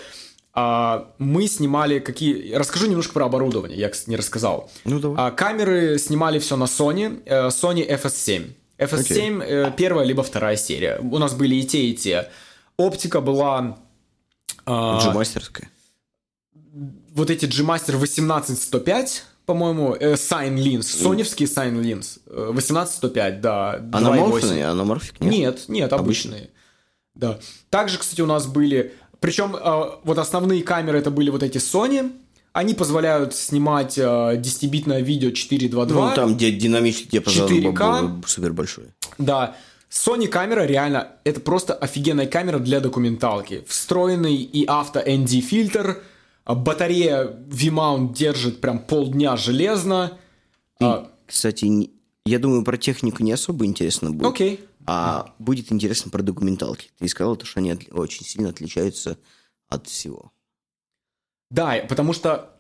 [SPEAKER 3] а, мы снимали какие... Расскажу немножко про оборудование, я, кстати, не рассказал.
[SPEAKER 2] Ну, давай.
[SPEAKER 3] А, камеры снимали все на Sony, э, Sony FS7. FS7 э, первая либо вторая серия. У нас были и те, и те. Оптика была... а,
[SPEAKER 2] G-мастерская.
[SPEAKER 3] вот эти G-Master 18105, по-моему, э, Sign Lens, соневский Sign Lens, э, 18105, да. 2.8.
[SPEAKER 2] Аноморфные? Аноморфик? Нет.
[SPEAKER 3] Нет, нет, обычные. Да. Также, кстати, у нас были... Причем э, вот основные камеры это были вот эти Sony. Они позволяют снимать э, 10-битное видео 4.2.2.
[SPEAKER 2] Ну, там где динамический диапазон
[SPEAKER 3] 4К.
[SPEAKER 2] был супер большой.
[SPEAKER 3] Да. Sony камера реально, это просто офигенная камера для документалки. Встроенный и авто ND фильтр, а батарея V-mount держит прям полдня железно. А,
[SPEAKER 2] Кстати, я думаю, про технику не особо интересно будет.
[SPEAKER 3] Окей.
[SPEAKER 2] А будет интересно про документалки. Ты сказал, то, что они очень сильно отличаются от всего.
[SPEAKER 3] Да, потому что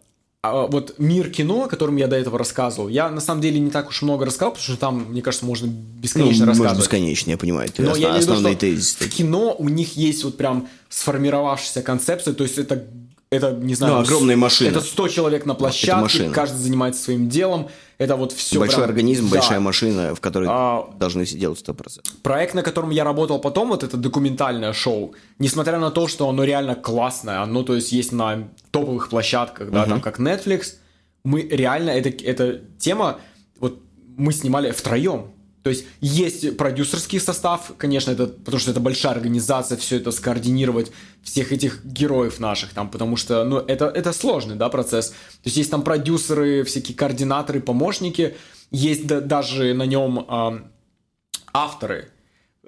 [SPEAKER 3] а, вот мир кино, о котором я до этого рассказывал, я на самом деле не так уж много рассказал, потому что там, мне кажется, можно бесконечно
[SPEAKER 2] ну,
[SPEAKER 3] рассказывать.
[SPEAKER 2] бесконечно, я понимаю. Ты
[SPEAKER 3] Но
[SPEAKER 2] осно-
[SPEAKER 3] я имею в виду, что
[SPEAKER 2] тезисы.
[SPEAKER 3] в кино у них есть вот прям сформировавшаяся концепция, то есть это, это не знаю...
[SPEAKER 2] Ну, огромная машина.
[SPEAKER 3] Это 100 человек на площадке,
[SPEAKER 2] машина.
[SPEAKER 3] каждый занимается своим делом, это вот все
[SPEAKER 2] Большой организм,
[SPEAKER 3] да.
[SPEAKER 2] большая машина, в которой
[SPEAKER 3] А,
[SPEAKER 2] должны все делать 100%.
[SPEAKER 3] Проект, на котором я работал потом, вот это документальное шоу, несмотря на то, что оно реально классное, оно, то есть, есть на топовых площадках, да, там, как Netflix, мы реально, это, эта тема, вот, мы снимали втроем. То есть, есть продюсерский состав, конечно, это, потому что это большая организация, все это скоординировать, всех этих героев наших там, потому что, ну, это, это сложный, да, процесс. То есть, есть там продюсеры, всякие координаторы, помощники, есть да- даже на нем ам, авторы.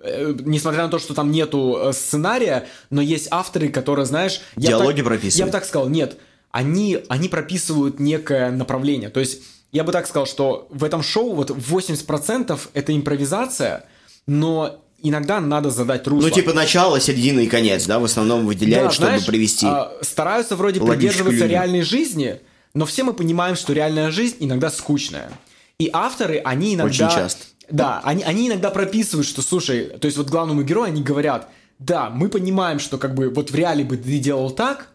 [SPEAKER 3] Э, Несмотря на то, что там нету э, сценария, но есть авторы, которые, знаешь...
[SPEAKER 2] Диалоги прописывают.
[SPEAKER 3] Я бы так сказал, нет. Они, они прописывают некое направление. То есть, я бы так сказал, что в этом шоу вот 80% это импровизация, но иногда надо задать русло.
[SPEAKER 2] Ну, типа начало, середина и конец, да, в основном выделяют,
[SPEAKER 3] Да,
[SPEAKER 2] чтобы
[SPEAKER 3] знаешь,
[SPEAKER 2] привести.
[SPEAKER 3] а, стараются вроде придерживаться
[SPEAKER 2] линию.
[SPEAKER 3] реальной жизни, но все мы понимаем, что реальная жизнь иногда скучная. И авторы, они иногда...
[SPEAKER 2] Очень часто.
[SPEAKER 3] Да, они, они иногда прописывают, что, слушай, то есть вот главному герою они говорят, да, мы понимаем, что как бы вот в реале бы ты делал так,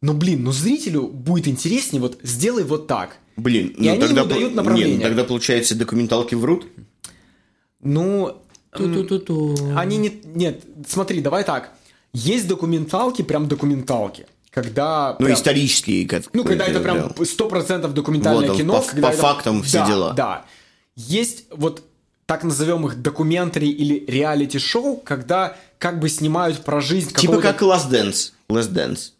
[SPEAKER 3] но, блин, ну зрителю будет интереснее, вот сделай вот так.
[SPEAKER 2] Блин,
[SPEAKER 3] и они ему дают направление.
[SPEAKER 2] Не, ну тогда, получается, документалки врут.
[SPEAKER 3] Ну,
[SPEAKER 5] Ту-ту-ту-ту.
[SPEAKER 3] Они не... Нет, смотри, давай так. Есть документалки, прям документалки. Когда...
[SPEAKER 2] Ну,
[SPEAKER 3] прям-
[SPEAKER 2] исторические. как-
[SPEAKER 3] Ну, когда это прям сто процентов документальное
[SPEAKER 2] Вот
[SPEAKER 3] кино.
[SPEAKER 2] по-
[SPEAKER 3] когда
[SPEAKER 2] по
[SPEAKER 3] это-
[SPEAKER 2] фактам все
[SPEAKER 3] Да,
[SPEAKER 2] дела.
[SPEAKER 3] Да. Есть вот так назовем их документари или реалити-шоу, когда как бы снимают про жизнь
[SPEAKER 2] Типа как Last Dance. Last Dance.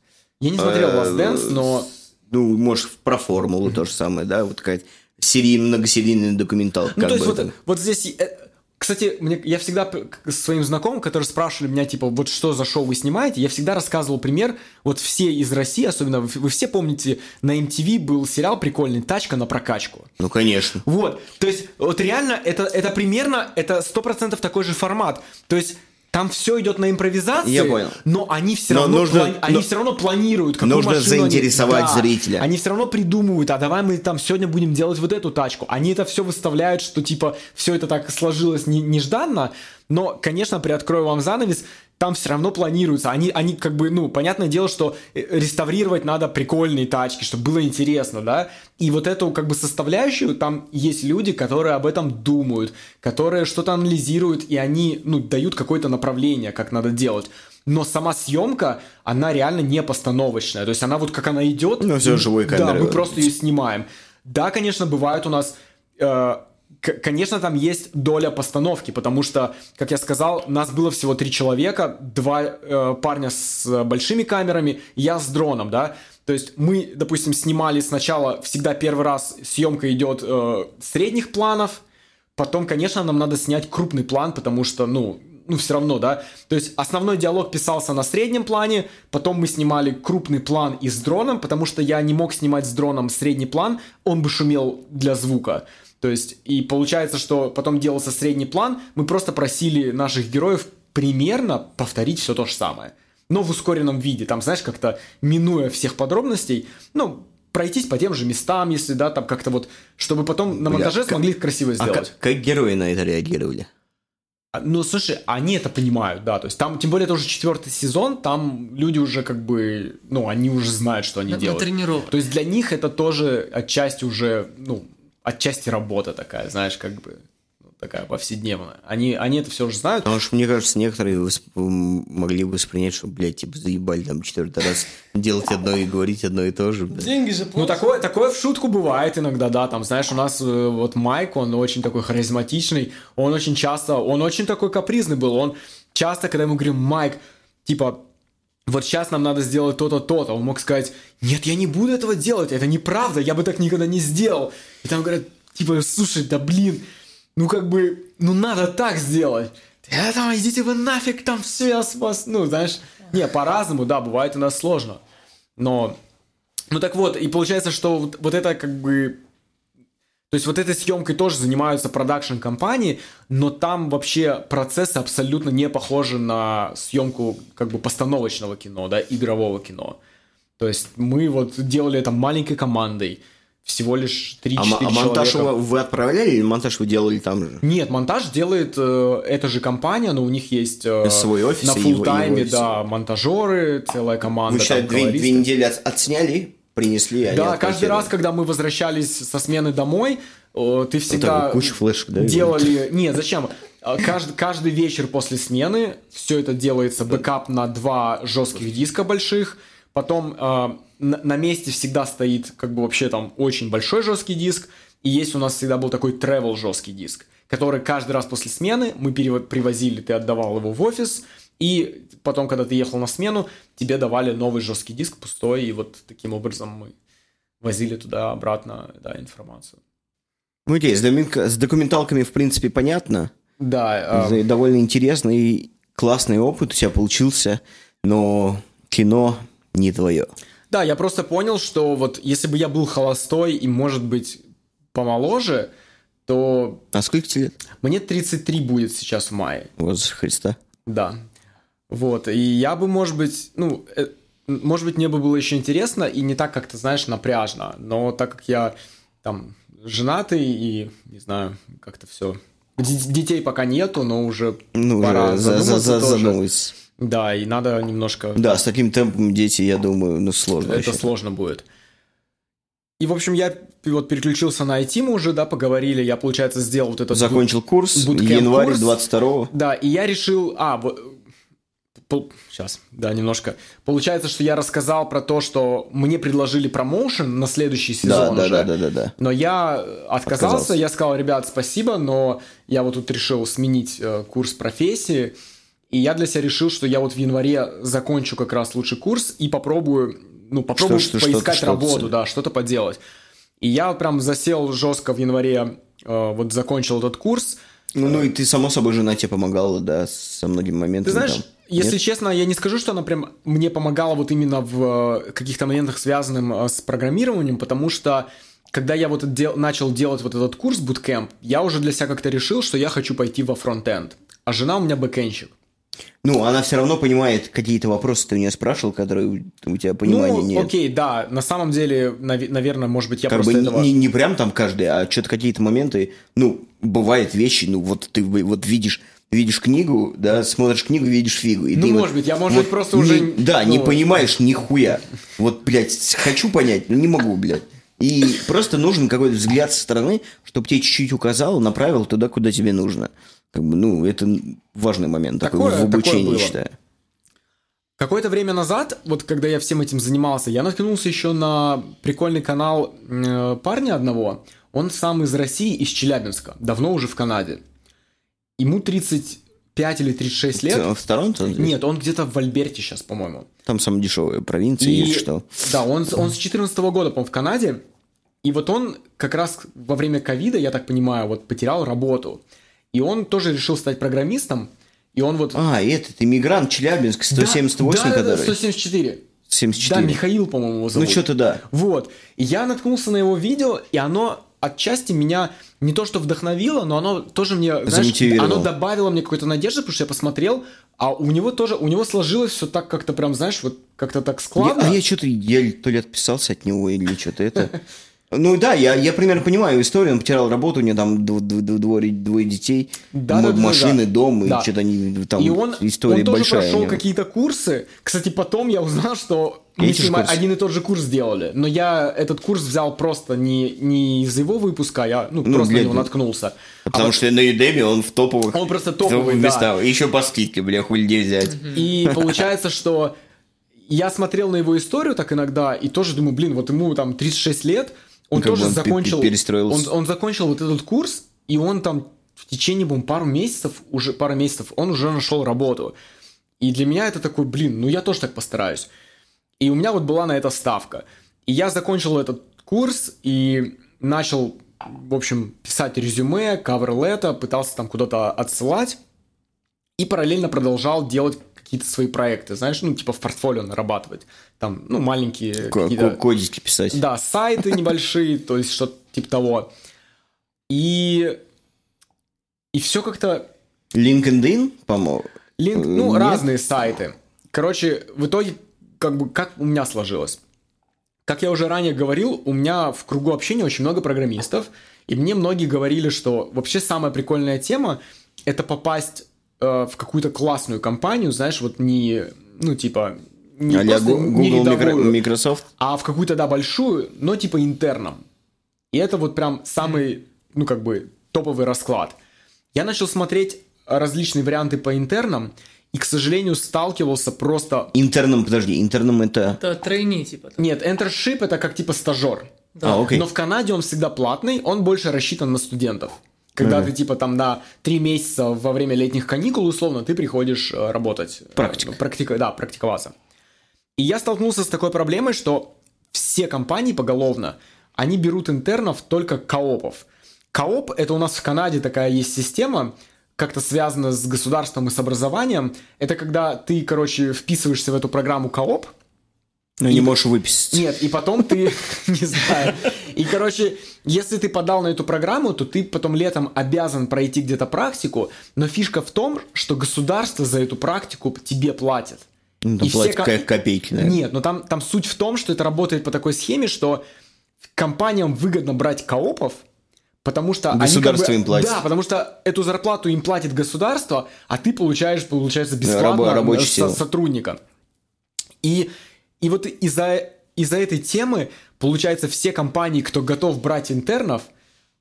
[SPEAKER 3] Я не смотрел
[SPEAKER 2] Э,
[SPEAKER 3] Last Dance, но...
[SPEAKER 2] Ну, может, про формулу то же самое, да? Вот такая серия, многосерийная документалка.
[SPEAKER 3] Ну, то есть
[SPEAKER 2] бы
[SPEAKER 3] вот, вот здесь... э, Кстати, мне, я всегда своим знакомым, которые спрашивали меня, типа, вот что за шоу вы снимаете, я всегда рассказывал пример. Вот все из России, особенно вы, вы все помните, на MTV был сериал прикольный «Тачка на прокачку».
[SPEAKER 2] Ну, конечно.
[SPEAKER 3] Вот, то есть, вот реально, это, это примерно, это сто процентов такой же формат. То есть, там все идет на импровизации,
[SPEAKER 2] Я понял.
[SPEAKER 3] но они все
[SPEAKER 2] Но
[SPEAKER 3] равно,
[SPEAKER 2] нужно-
[SPEAKER 3] плани- они
[SPEAKER 2] но-
[SPEAKER 3] все равно планируют, какую
[SPEAKER 2] нужно
[SPEAKER 3] машину они-
[SPEAKER 2] заинтересовать
[SPEAKER 3] Да,
[SPEAKER 2] зрителя.
[SPEAKER 3] Они все равно придумывают, а давай мы там сегодня будем делать вот эту тачку. Они это все выставляют, что типа все это так сложилось не- нежданно, но, конечно, приоткрою вам занавес, там все равно планируется. Они, они как бы, ну, понятное дело, что э, реставрировать надо прикольные тачки, чтобы было интересно, да. И вот эту как бы составляющую, там есть люди, которые об этом думают, которые что-то анализируют, и они, ну, дают какое-то направление, как надо делать. Но сама съемка, она реально не постановочная. То есть она вот как она идет.
[SPEAKER 2] Ну, всё
[SPEAKER 3] м,
[SPEAKER 2] живой
[SPEAKER 3] Да,
[SPEAKER 2] камерой
[SPEAKER 3] мы просто ее снимаем. Да, конечно, бывает у нас э, конечно, там есть доля постановки, потому что, как я сказал, нас было всего три человека, два э, парня с большими камерами, я с дроном, да. То есть мы, допустим, снимали сначала, всегда первый раз съемка идет э, средних планов, потом, конечно, нам надо снять крупный план, потому что, ну, ну, все равно, да. То есть основной диалог писался на среднем плане, потом мы снимали крупный план и с дроном, потому что я не мог снимать с дроном средний план, он бы шумел для звука. То есть, и получается, что потом делался средний план, мы просто просили наших героев примерно повторить все то же самое. но в ускоренном виде. Там, знаешь, как-то минуя всех подробностей, ну, пройтись по тем же местам, если, да, там как-то вот, чтобы потом на
[SPEAKER 2] Бля,
[SPEAKER 3] монтаже
[SPEAKER 2] как-
[SPEAKER 3] смогли красиво
[SPEAKER 2] А
[SPEAKER 3] сделать.
[SPEAKER 2] как, как герои на это реагировали?
[SPEAKER 3] А, Ну, слушай, они это понимают, да, то есть там, тем более это уже четвертый сезон, там люди уже как бы, ну, они уже знают, что они
[SPEAKER 5] На, на
[SPEAKER 3] делают.
[SPEAKER 5] тренировок.
[SPEAKER 3] То есть для них это тоже отчасти уже, ну, отчасти работа такая, знаешь, как бы, ну, такая повседневная. Они, они это все уже знают.
[SPEAKER 2] Потому что, мне кажется, некоторые восп- могли бы воспринять, что, блядь, типа, заебали там четвертый раз делать одно и говорить одно и то же. блядь.
[SPEAKER 5] Деньги же
[SPEAKER 3] Ну, такое, такое в шутку бывает иногда, да, там, знаешь, у нас э, вот Майк, он очень такой харизматичный, он очень часто, он очень такой капризный был, он часто, когда ему говорим, Майк, типа, вот сейчас нам надо сделать то-то, то-то, он мог сказать, нет, я не буду этого делать, это неправда, я бы так никогда не сделал. И там говорят, типа, слушай, да блин, ну как бы, ну надо так сделать. Да там, идите вы нафиг, там все, я с вас, ну, знаешь, не, по-разному, да, бывает у нас сложно. Но ну так вот, и получается, что вот, вот это как бы... То есть вот этой съемкой тоже занимаются продакшн-компании, но там вообще процессы абсолютно не похожи на съемку как бы постановочного кино, да, игрового кино. То есть мы вот делали это маленькой командой, всего лишь 3-4
[SPEAKER 2] А, мо- а монтаж
[SPEAKER 3] человека.
[SPEAKER 2] вы отправляли или монтаж вы делали там же?
[SPEAKER 3] Нет, монтаж делает э, эта же компания, но у них есть э,
[SPEAKER 2] Свой офис
[SPEAKER 3] на
[SPEAKER 2] его
[SPEAKER 3] да, монтажеры, целая команда.
[SPEAKER 2] Вы, считай,
[SPEAKER 3] там,
[SPEAKER 2] две, две недели от- отсняли, принесли, а
[SPEAKER 3] Да, каждый раз, когда мы возвращались со смены домой, ты всегда
[SPEAKER 2] так, куча флешек, да,
[SPEAKER 3] делали... Нет, зачем? А, Каждый, каждый вечер после смены все это делается бэкап на два жестких диска больших. Потом э, на, месте всегда стоит как бы вообще там очень большой жесткий диск. И есть у нас всегда был такой travel жесткий диск, который каждый раз после смены мы перево- привозили, ты отдавал его в офис, и потом, когда ты ехал на смену, тебе давали новый жесткий диск пустой, и вот таким образом мы возили туда обратно да, информацию.
[SPEAKER 2] Ну, окей, с, домин- с документалками, в принципе, понятно.
[SPEAKER 3] Да, э,
[SPEAKER 2] Довольно интересный и классный опыт у тебя получился, но кино не твое.
[SPEAKER 3] да, я просто понял, что вот если бы я был холостой и, может быть, помоложе, то
[SPEAKER 2] А сколько тебе лет?
[SPEAKER 3] мне 33 будет сейчас в мае.
[SPEAKER 2] Вот за Христа.
[SPEAKER 3] Да. Вот. И я бы, может быть, ну, э, может быть, мне бы было еще интересно и не так как-то, знаешь, напряжно. Но так как я там женатый и, не знаю, как-то все... Детей пока нету, но уже
[SPEAKER 2] Ну,
[SPEAKER 3] пора
[SPEAKER 2] уже за, за,
[SPEAKER 3] задуматься. Да, и надо немножко...
[SPEAKER 2] Да, с таким темпом дети, я думаю, ну, сложно.
[SPEAKER 3] Это
[SPEAKER 2] вообще.
[SPEAKER 3] сложно будет. И, в общем, я вот переключился на IT, мы уже, да, поговорили. Я, получается, сделал вот этот...
[SPEAKER 2] Закончил курс, январь
[SPEAKER 3] курс.
[SPEAKER 2] 22
[SPEAKER 3] Да, и я решил... А, вот... Сейчас, да, немножко. Получается, что я рассказал про то, что мне предложили промоушен на следующий
[SPEAKER 2] Да,
[SPEAKER 3] сезон
[SPEAKER 2] да,
[SPEAKER 3] уже.
[SPEAKER 2] да, да, да, да.
[SPEAKER 3] Но я отказался,
[SPEAKER 2] Отказался.
[SPEAKER 3] я сказал, ребят, спасибо, но я вот тут решил сменить э, курс профессии, и я для себя решил, что я вот в январе закончу как раз лучший курс и попробую, ну, попробую
[SPEAKER 2] Что- что-
[SPEAKER 3] поискать
[SPEAKER 2] что-то,
[SPEAKER 3] работу,
[SPEAKER 2] что-то.
[SPEAKER 3] да, что-то поделать. И я прям засел жестко в январе, э, вот закончил этот курс.
[SPEAKER 2] Ну, ну и ты, само собой, жена тебе помогала, да, со многими моментами.
[SPEAKER 3] Ты знаешь,
[SPEAKER 2] там.
[SPEAKER 3] Если
[SPEAKER 2] Нет?
[SPEAKER 3] честно, я не скажу, что она прям мне помогала вот именно в э, каких-то моментах, связанным э, с программированием, потому что когда я вот дел- начал делать вот этот курс Bootcamp, я уже для себя как-то решил, что я хочу пойти во фронтенд. А жена у меня бэкенщик.
[SPEAKER 2] Ну, она все равно понимает какие-то вопросы, ты у нее спрашивал, которые у- тебя понимания
[SPEAKER 3] ну,
[SPEAKER 2] нет.
[SPEAKER 3] окей, да, на самом деле, нави- наверное, может быть, я
[SPEAKER 2] как бы
[SPEAKER 3] просто
[SPEAKER 2] не,
[SPEAKER 3] этого...
[SPEAKER 2] не- не прям там каждый, а что-то какие-то моменты, ну, бывают вещи, ну, вот ты вот видишь, видишь книгу, да, смотришь книгу, видишь фигу. И
[SPEAKER 3] Ну,
[SPEAKER 2] ты
[SPEAKER 3] может
[SPEAKER 2] вот-
[SPEAKER 3] быть, я, может
[SPEAKER 2] вот
[SPEAKER 3] быть, просто
[SPEAKER 2] не-
[SPEAKER 3] уже,
[SPEAKER 2] Да, не
[SPEAKER 3] ну-
[SPEAKER 2] понимаешь нихуя. Вот, блядь, хочу понять, но не могу, блядь. И просто нужен какой-то взгляд со стороны, чтобы тебе чуть-чуть указал, направил туда, куда тебе нужно. Как бы, ну, это важный момент такой
[SPEAKER 3] Такое-
[SPEAKER 2] в обучении,
[SPEAKER 3] такое
[SPEAKER 2] считаю.
[SPEAKER 3] Какое-то время назад, вот когда я всем этим занимался, я наткнулся еще на прикольный канал э, парня одного. Он сам из России, из Челябинска, давно уже в Канаде. Ему 35 или 36 лет.
[SPEAKER 2] В Торонто?
[SPEAKER 3] Нет, он где-то в Альберте сейчас, по-моему.
[SPEAKER 2] Там самая дешевая провинция,
[SPEAKER 3] И-
[SPEAKER 2] если что.
[SPEAKER 3] Да, он, с- он с 14 года, по-моему, в Канаде. И вот он как раз во время ковида, я так понимаю, вот потерял работу. И он тоже решил стать программистом. И он вот...
[SPEAKER 2] А, и этот иммигрант Челябинск, 178
[SPEAKER 3] да, да, да,
[SPEAKER 2] который?
[SPEAKER 3] 174.
[SPEAKER 2] 74.
[SPEAKER 3] Да, Михаил, по-моему, его
[SPEAKER 2] Ну,
[SPEAKER 3] зовут.
[SPEAKER 2] что-то да.
[SPEAKER 3] Вот. И я наткнулся на его видео, и оно отчасти меня не то что вдохновило, но оно тоже мне, знаешь, оно добавило мне какой-то надежды, потому что я посмотрел, а у него тоже, у него сложилось все так как-то прям, знаешь, вот как-то так
[SPEAKER 2] Я-
[SPEAKER 3] складно.
[SPEAKER 2] а я что-то, я то ли отписался от него или что-то это. Ну да, я, я примерно понимаю историю. Он потерял работу, у него там дв- дв- дв- двое, двое детей,
[SPEAKER 3] Да,
[SPEAKER 2] м-
[SPEAKER 3] да,
[SPEAKER 2] машины,
[SPEAKER 3] да.
[SPEAKER 2] дом, и
[SPEAKER 3] Да.
[SPEAKER 2] что-то они там
[SPEAKER 3] и он,
[SPEAKER 2] история
[SPEAKER 3] он тоже
[SPEAKER 2] большая.
[SPEAKER 3] прошел какие-то курсы. Кстати, потом я узнал, что мы с ним
[SPEAKER 2] курсы?
[SPEAKER 3] один и тот же курс делали. Но я этот курс взял просто не, не из его выпуска, а я ну,
[SPEAKER 2] Ну,
[SPEAKER 3] просто
[SPEAKER 2] для-
[SPEAKER 3] на него наткнулся. А
[SPEAKER 2] Потому
[SPEAKER 3] вот-
[SPEAKER 2] что на Udemy он в топовых,
[SPEAKER 3] Он просто топовый,
[SPEAKER 2] в
[SPEAKER 3] да.
[SPEAKER 2] местах. Еще по скидке, бля, хуй не взять.
[SPEAKER 3] И получается, что я смотрел на его историю так иногда и тоже думаю, блин, вот ему там 36 лет, он
[SPEAKER 2] Ну,
[SPEAKER 3] тоже
[SPEAKER 2] он
[SPEAKER 3] закончил...
[SPEAKER 2] перестроился.
[SPEAKER 3] Он, он закончил вот этот курс, и он там в течение, по пару месяцев, уже пару месяцев, он уже нашел работу. И для меня это такой, блин, ну я тоже так постараюсь. И у меня вот была на это ставка. И я закончил этот курс и начал, в общем, писать резюме, кавер-лето, пытался там куда-то отсылать. И параллельно продолжал делать какие-то свои проекты, знаешь, ну, типа в портфолио нарабатывать. Там, ну, маленькие
[SPEAKER 2] ко- Кодики писать.
[SPEAKER 3] Да, сайты небольшие, то есть что-то типа того. И... И все как-то...
[SPEAKER 2] LinkedIn, по-моему. Э,
[SPEAKER 3] ну,
[SPEAKER 2] нет?
[SPEAKER 3] разные сайты. Короче, в итоге, как бы, как у меня сложилось. Как я уже ранее говорил, у меня в кругу общения очень много программистов, и мне многие говорили, что вообще самая прикольная тема – это попасть э, в какую-то классную компанию, знаешь, вот не, ну, типа, не
[SPEAKER 2] а
[SPEAKER 3] просто не
[SPEAKER 2] Google, Micro-
[SPEAKER 3] рядовую,
[SPEAKER 2] Microsoft.
[SPEAKER 3] а в какую-то, да, большую, но типа интерном. И это вот прям самый, ну, как бы, топовый расклад. Я начал смотреть различные варианты по интернам, и, к сожалению, сталкивался просто...
[SPEAKER 2] Интерном, подожди, интерном это...
[SPEAKER 5] Это тройни, типа.
[SPEAKER 3] Нет, entership это как типа стажер.
[SPEAKER 5] Да.
[SPEAKER 2] А, окей.
[SPEAKER 3] Но в Канаде он всегда платный, он больше рассчитан на студентов. Когда ты типа там на три месяца во время летних каникул, условно, ты приходишь э, работать. э,
[SPEAKER 2] Практика.
[SPEAKER 3] практика- да, практиковаться. И я столкнулся с такой проблемой, что все компании поголовно, они берут интернов только co-op ов. Co-op – это у нас в Канаде такая есть система, как-то связана с государством и с образованием. Это когда ты, короче, вписываешься в эту программу co-op,
[SPEAKER 2] Ну, не можешь выписать.
[SPEAKER 3] нет, и потом ты, не знаю. И, короче, если ты подал на эту программу, то ты потом летом обязан пройти где-то практику, но фишка в том, что государство за эту практику тебе платит.
[SPEAKER 2] Ну,
[SPEAKER 3] И
[SPEAKER 2] платят
[SPEAKER 3] ко-
[SPEAKER 2] ко- копейки, наверное.
[SPEAKER 3] Нет, но там, там суть в том, что это работает по такой схеме, что компаниям выгодно брать коопов, потому что они как
[SPEAKER 2] Государство
[SPEAKER 3] бы-
[SPEAKER 2] им платит.
[SPEAKER 3] Да, потому что эту зарплату им платит государство, а ты получаешь, получается, бесплатно со- сотрудника. И, и вот из-за из-за этой темы, получается, все компании, кто готов брать интернов,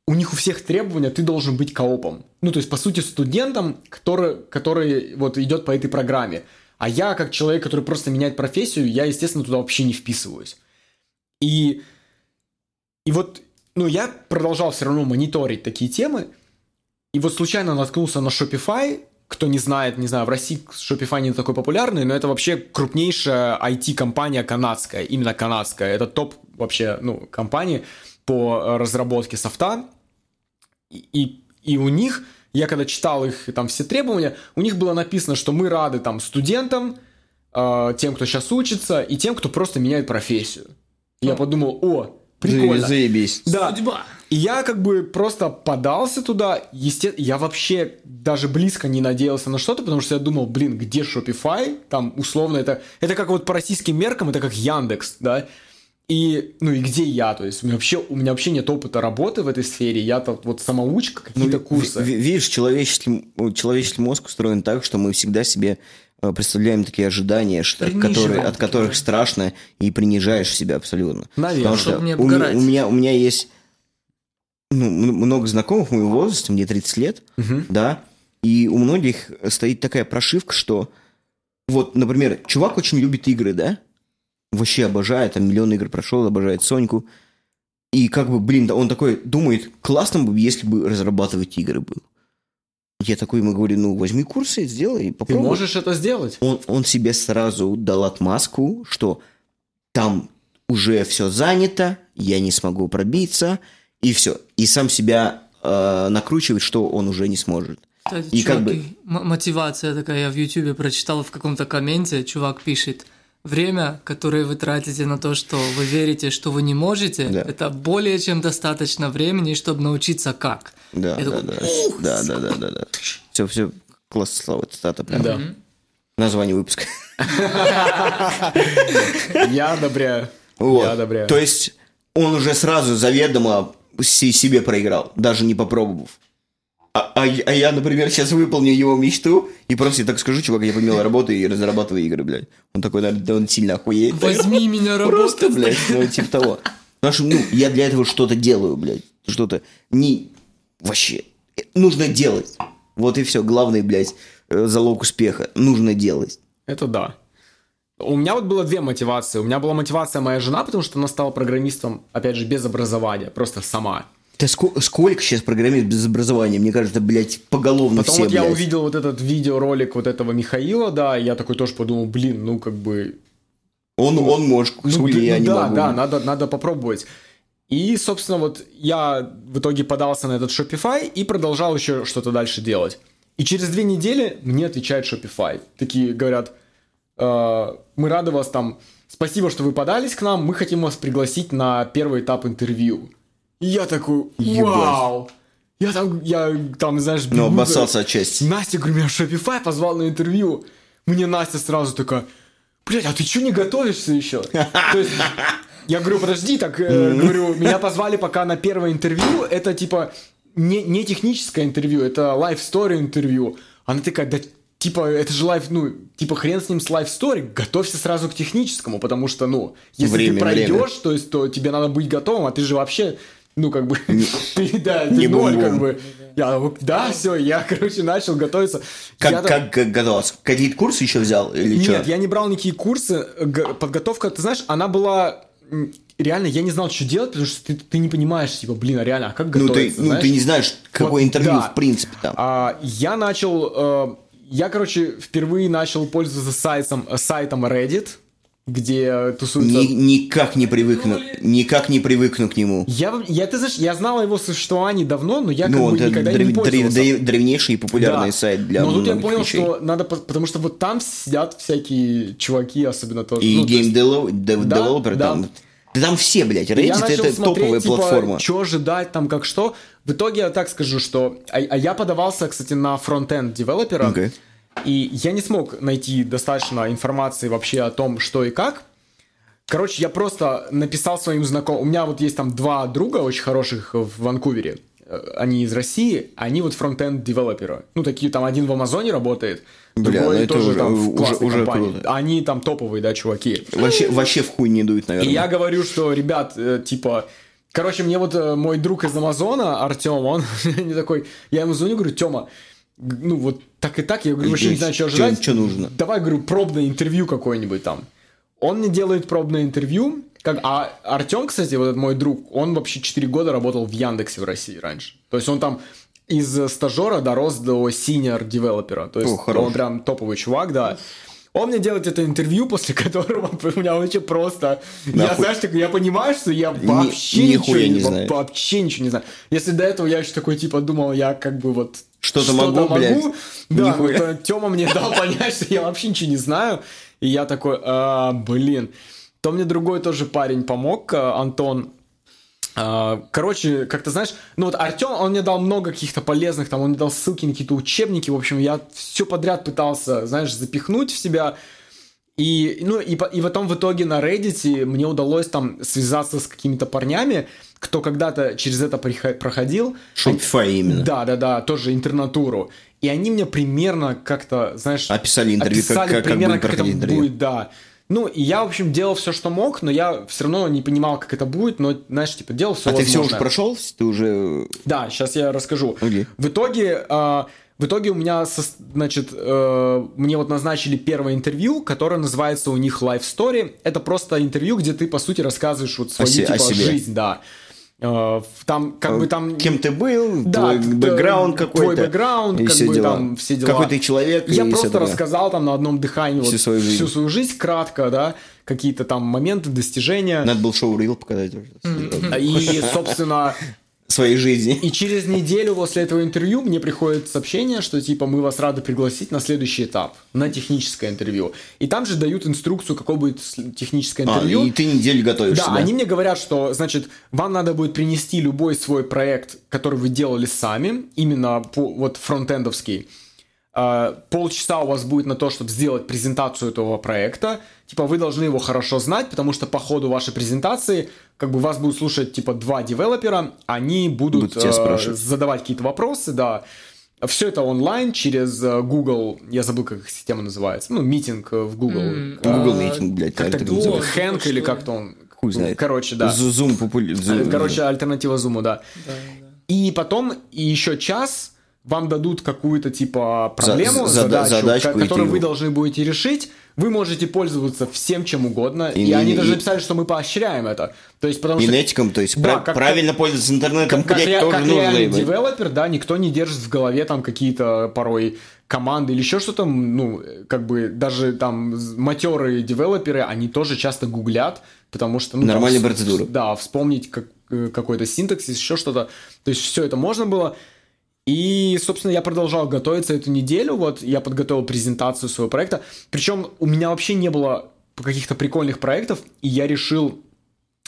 [SPEAKER 3] у них у всех требования, ты должен быть коопом. Ну, то есть, по сути, студентом, который, который вот идет по этой программе. А я, как человек, который просто меняет профессию, я, естественно, туда вообще не вписываюсь. И, и вот, ну, я продолжал все равно мониторить такие темы, и вот случайно наткнулся на Shopify. Кто не знает, не знаю, в России Shopify не такой популярный, но это вообще крупнейшая IT-компания канадская, именно канадская. Это топ вообще, ну, компании по э, разработке софта. И, и, и у них, я когда читал их там все требования, у них было написано, что мы рады там студентам, э, тем, кто сейчас учится, и тем, кто просто меняет профессию. И я подумал, о, прикольно.
[SPEAKER 2] Заебись.
[SPEAKER 3] Да.
[SPEAKER 5] Судьба.
[SPEAKER 3] И я как бы просто подался туда. Есте... Я вообще даже близко не надеялся на что-то, потому что я думал, блин, где Shopify? Там условно это... Это как вот по российским меркам, это как Яндекс, да? И, ну и где я? То есть у меня вообще, у меня вообще нет опыта работы в этой сфере. Я-то вот самоучка, какие-то курсы.
[SPEAKER 2] Ви- ви- Видишь, человеческий, человеческий мозг устроен так, что мы всегда себе представляем такие ожидания, что, которые, от которых страшно, и принижаешь себя абсолютно.
[SPEAKER 3] Наверное.
[SPEAKER 2] Потому что
[SPEAKER 5] не
[SPEAKER 2] у, у меня, у меня есть ну, много знакомых моего возраста, мне 30 лет,
[SPEAKER 3] Мгм.
[SPEAKER 2] да, и у многих стоит такая прошивка, что вот, например, чувак очень любит игры, да, вообще обожает, там миллион игр прошел, обожает Соньку, и как бы, блин, да он такой думает, классно бы, если бы разрабатывать игры был. Я такой ему говорю, ну, возьми курсы, сделай,
[SPEAKER 3] Ты
[SPEAKER 2] попробуй.
[SPEAKER 3] можешь это сделать?
[SPEAKER 2] Он, он себе сразу дал отмазку, что там уже все занято, я не смогу пробиться, и все. И сам себя э, накручивает, что он уже не сможет.
[SPEAKER 5] Кстати,
[SPEAKER 2] И как бы-
[SPEAKER 5] чуваки, м- мотивация такая, я в Ютубе прочитал в каком-то комменте, чувак пишет, время, которое вы тратите на то, что вы верите, что вы не можете,
[SPEAKER 2] Да.
[SPEAKER 5] это более чем достаточно времени, чтобы научиться как.
[SPEAKER 2] Да,
[SPEAKER 5] Я
[SPEAKER 2] да,
[SPEAKER 5] такой,
[SPEAKER 2] да. Да, да, да, да, да. Все, все. Класс, слава, цитата прям.
[SPEAKER 3] Да.
[SPEAKER 2] Название выпуска.
[SPEAKER 3] Я одобряю.
[SPEAKER 2] Вот.
[SPEAKER 3] Я одобряю.
[SPEAKER 2] То есть он уже сразу заведомо себе проиграл, даже не попробовав. А, а я- а я, например, сейчас выполню его мечту и просто я так скажу, чувак, я поменял работу и разрабатываю игры, блядь. Он такой, наверное, да он сильно охуеет.
[SPEAKER 5] Возьми меня
[SPEAKER 2] Просто,
[SPEAKER 5] работать.
[SPEAKER 2] блядь, ну, типа того. Потому что, ну, я для этого что-то делаю, блядь. Что-то не... Вообще. э, Нужно делать. Вот и все. Главный, блядь, э, залог успеха. Нужно делать.
[SPEAKER 3] Это да. У меня вот было две мотивации. У меня была мотивация моя жена, потому что она стала программистом, опять же, без образования, просто сама.
[SPEAKER 2] Да ско- сколько сейчас программист без образования? Мне кажется, блядь, поголовно
[SPEAKER 3] Потом
[SPEAKER 2] все,
[SPEAKER 3] вот я
[SPEAKER 2] блядь.
[SPEAKER 3] увидел вот этот видеоролик вот этого Михаила, да, и я такой тоже подумал, блин, ну как бы...
[SPEAKER 2] Он, он может,
[SPEAKER 3] Ну,
[SPEAKER 2] хули
[SPEAKER 3] блин,
[SPEAKER 2] я
[SPEAKER 3] ну
[SPEAKER 2] не
[SPEAKER 3] да,
[SPEAKER 2] могу.
[SPEAKER 3] да, надо, надо попробовать. И, собственно, вот я в итоге подался на этот Shopify и продолжал еще что-то дальше делать. И через две недели мне отвечает Shopify. Такие говорят, «Э, мы рады вас там, спасибо, что вы подались к нам, мы хотим вас пригласить на первый этап интервью. Я такой, вау! Я там, я там, знаешь,
[SPEAKER 2] Ну,
[SPEAKER 3] бегу,
[SPEAKER 2] обоссался отчасти.
[SPEAKER 3] Настя, говорю, меня Shopify позвал на интервью. Мне Настя сразу такая, блядь, а ты что не готовишься еще? То есть, я говорю, подожди, так, э, говорю, меня позвали пока на первое интервью, это типа не, не техническое интервью, это story интервью. Она такая, да типа, это же лайф, ну, типа, хрен с ним с life story, готовься сразу к техническому, потому что, ну, если
[SPEAKER 2] Время,
[SPEAKER 3] ты пройдешь,
[SPEAKER 2] время.
[SPEAKER 3] то есть, то тебе надо быть готовым, а ты же вообще, ну, как бы, ты, да,
[SPEAKER 2] не
[SPEAKER 3] ты ноль, как бы. Я, да, все, я, короче, начал готовиться. Я
[SPEAKER 2] Как,
[SPEAKER 3] там-
[SPEAKER 2] как, как готовился? Какие-то курсы еще взял? Или что?
[SPEAKER 3] Нет, я не брал никакие курсы. Подготовка, ты знаешь, она была... Реально, я не знал, что делать, потому что ты, ты не понимаешь, типа, блин, а реально, а как
[SPEAKER 2] Ну, ты,
[SPEAKER 3] готовиться,
[SPEAKER 2] ну,
[SPEAKER 3] знаешь?
[SPEAKER 2] ты не знаешь, какое
[SPEAKER 3] Вот,
[SPEAKER 2] интервью,
[SPEAKER 3] да.
[SPEAKER 2] в принципе, там.
[SPEAKER 3] А, я начал... э, я, короче, впервые начал пользоваться сайтом, сайтом Reddit, где тусуются...
[SPEAKER 2] Ни- никак не привыкну, никак не привыкну к нему.
[SPEAKER 3] Я, я, ты знаешь, я знал о его существовании давно, но я как
[SPEAKER 2] ну,
[SPEAKER 3] бы никогда
[SPEAKER 2] древ-
[SPEAKER 3] не пользовался.
[SPEAKER 2] древ- древнейший и популярный
[SPEAKER 3] Да.
[SPEAKER 2] сайт для
[SPEAKER 3] Но тут я понял,
[SPEAKER 2] вещей.
[SPEAKER 3] что надо, по- потому что вот там сидят всякие чуваки, особенно тоже.
[SPEAKER 2] И
[SPEAKER 3] ну, то есть-
[SPEAKER 2] game developer
[SPEAKER 3] Да,
[SPEAKER 2] там.
[SPEAKER 3] да.
[SPEAKER 2] Там все, блядь, Reddit это
[SPEAKER 3] смотреть,
[SPEAKER 2] топовая
[SPEAKER 3] типа,
[SPEAKER 2] платформа.
[SPEAKER 3] что ожидать, там, как что. В итоге я так скажу, что... А, а я подавался, кстати, на frontend developer а.
[SPEAKER 2] Окей.
[SPEAKER 3] И я не смог найти достаточно информации вообще о том, что и как. Короче, я просто написал своим знакомым... У меня вот есть там два друга очень хороших в Ванкувере. Э, Они из России, они вот фронтенд девелоперы. Ну, такие там один в Амазоне работает,
[SPEAKER 2] Бля,
[SPEAKER 3] другой
[SPEAKER 2] ну это
[SPEAKER 3] тоже
[SPEAKER 2] уже-
[SPEAKER 3] там в
[SPEAKER 2] уже-
[SPEAKER 3] классной
[SPEAKER 2] уже
[SPEAKER 3] компании.
[SPEAKER 2] круто.
[SPEAKER 3] Они там топовые, да, чуваки.
[SPEAKER 2] Вообще, вообще в хуй не дует, наверное.
[SPEAKER 3] И я говорю, что, ребят, э, типа, короче, мне вот э, мой друг из Амазона, Артем, он не такой, я ему звоню, говорю, Тёма, ну вот так и так, я говорю, вообще не знаю, что ожидать.
[SPEAKER 2] чё нужно?
[SPEAKER 3] Давай, говорю, пробное интервью какое-нибудь там. Он мне делает пробное интервью, как, а Артем, кстати, вот этот мой друг, он вообще 4 года работал в Яндексе в России раньше. То есть он там из стажера дорос до senior девелопера. То есть
[SPEAKER 2] О, хорош.
[SPEAKER 3] он прям топовый чувак, да. Он мне делает это интервью, после которого у меня вообще просто... Я,
[SPEAKER 2] Нахуй.
[SPEAKER 3] знаешь, такой, я понимаю, что я вообще
[SPEAKER 2] Ни-
[SPEAKER 3] ничего не,
[SPEAKER 2] не знаю.
[SPEAKER 3] Вообще ничего не знаю. Если до этого я еще такой, типа, думал, я как бы вот...
[SPEAKER 2] Что-то могу, блядь.
[SPEAKER 3] Да,
[SPEAKER 2] Нихуя.
[SPEAKER 3] вот, э, Тёма мне дал понять, что я вообще ничего не знаю. И я такой, «А, блин. То мне другой тоже парень помог, э, Антон. А, Короче, как ты знаешь, ну вот Артем, он мне дал много каких-то полезных, там, он мне дал ссылки на какие-то учебники, в общем, я все подряд пытался, знаешь, запихнуть в себя. И, ну, и, и потом в итоге на Reddit мне удалось там связаться с какими-то парнями, кто когда-то через это проходил.
[SPEAKER 2] Shopify именно.
[SPEAKER 3] Да, да, да, тоже интернатуру. И они мне примерно как-то, знаешь...
[SPEAKER 2] Описали интервью, как-
[SPEAKER 3] описали
[SPEAKER 2] как- как
[SPEAKER 3] примерно,
[SPEAKER 2] будет
[SPEAKER 3] как это
[SPEAKER 2] интервью.
[SPEAKER 3] будет, да. Ну, и я, в общем, делал все, что мог, но я все равно не понимал, как это будет, но, знаешь, типа, делал все
[SPEAKER 2] А ты все уже
[SPEAKER 3] возможное.
[SPEAKER 2] прошел? Ты уже...
[SPEAKER 3] Да, сейчас я расскажу.
[SPEAKER 2] Окей.
[SPEAKER 3] В итоге, а, в итоге у меня, значит, э, мне вот назначили первое интервью, которое называется у них Life Story. Это просто интервью, где ты, по сути, рассказываешь вот свою,
[SPEAKER 2] о
[SPEAKER 3] типа,
[SPEAKER 2] себе.
[SPEAKER 3] жизнь, да. Э, там, как бы там...
[SPEAKER 2] Кем ты был,
[SPEAKER 3] Да,
[SPEAKER 2] твой бэкграунд какой-то.
[SPEAKER 3] Твой бэкграунд,
[SPEAKER 2] и
[SPEAKER 3] как
[SPEAKER 2] все
[SPEAKER 3] бы
[SPEAKER 2] дела.
[SPEAKER 3] там все дела.
[SPEAKER 2] Какой ты человек.
[SPEAKER 3] Я
[SPEAKER 2] и
[SPEAKER 3] просто
[SPEAKER 2] такое.
[SPEAKER 3] рассказал там на одном дыхании
[SPEAKER 2] Всю
[SPEAKER 3] вот
[SPEAKER 2] свою жизнь.
[SPEAKER 3] всю свою жизнь кратко, да, какие-то там моменты, достижения.
[SPEAKER 2] Надо было шоу Рил показать.
[SPEAKER 3] И, собственно,
[SPEAKER 2] своей жизни.
[SPEAKER 3] И через неделю после этого интервью мне приходит сообщение, что типа мы вас рады пригласить на следующий этап, на техническое интервью. И там же дают инструкцию, какое будет техническое
[SPEAKER 2] А,
[SPEAKER 3] интервью.
[SPEAKER 2] и ты неделю готовишься,
[SPEAKER 3] Да,
[SPEAKER 2] да?
[SPEAKER 3] они мне говорят, что, значит, вам надо будет принести любой свой проект, который вы делали сами, именно по, вот фронтендовский. А, полчаса у вас будет на то, чтобы сделать презентацию этого проекта. Типа вы должны его хорошо знать, потому что по ходу вашей презентации как бы вас будут слушать типа два девелопера, они будут э, задавать какие-то вопросы, да. Все это онлайн через э, Google, я забыл, как их система называется, ну, митинг э, в Google.
[SPEAKER 5] М,
[SPEAKER 3] Э,
[SPEAKER 2] Google
[SPEAKER 5] а,
[SPEAKER 2] Meeting, блядь,
[SPEAKER 3] Как-то
[SPEAKER 2] как это
[SPEAKER 5] Google.
[SPEAKER 2] называется?
[SPEAKER 3] Хэнк или
[SPEAKER 5] ли?
[SPEAKER 3] как-то он.
[SPEAKER 2] Хуй знает.
[SPEAKER 3] Короче, да.
[SPEAKER 2] Zoom популярный.
[SPEAKER 3] Короче, альтернатива зуму, да.
[SPEAKER 5] Да, да.
[SPEAKER 3] И потом и еще час вам дадут какую-то типа проблему,
[SPEAKER 2] За- зада-
[SPEAKER 3] задачу,
[SPEAKER 2] задачку,
[SPEAKER 3] которую вы должны будете решить. Вы можете пользоваться всем чем угодно. И,
[SPEAKER 2] И-
[SPEAKER 3] они
[SPEAKER 2] и-
[SPEAKER 3] даже написали, что мы поощряем это. То есть, потому
[SPEAKER 2] И
[SPEAKER 3] что
[SPEAKER 2] то есть
[SPEAKER 3] Да, как-
[SPEAKER 2] правильно пользоваться интернетом,
[SPEAKER 3] как,
[SPEAKER 2] блядь, тоже
[SPEAKER 3] как
[SPEAKER 2] нужно,
[SPEAKER 3] девелопер, да, никто не держит в голове там какие-то порой команды или еще что-то, ну, как бы даже там матерые девелоперы, они тоже часто гуглят, потому что... Ну, там
[SPEAKER 2] Нормальная
[SPEAKER 3] вс-
[SPEAKER 2] процедура.
[SPEAKER 3] Да, вспомнить как, э, какой-то синтаксис, еще что-то. То есть все это можно было. И, собственно, я продолжал готовиться эту неделю. Вот я подготовил презентацию своего проекта. Причем у меня вообще не было каких-то прикольных проектов, и я решил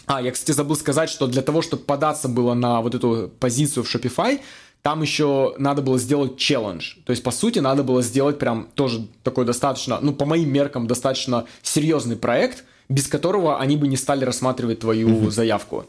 [SPEAKER 3] а, я, кстати, забыл сказать, что для того, чтобы податься было на вот эту позицию в Shopify, там еще надо было сделать челлендж. То есть, по сути, надо было сделать прям тоже такой достаточно, ну, по моим меркам, достаточно серьезный проект, без которого они бы не стали рассматривать твою заявку.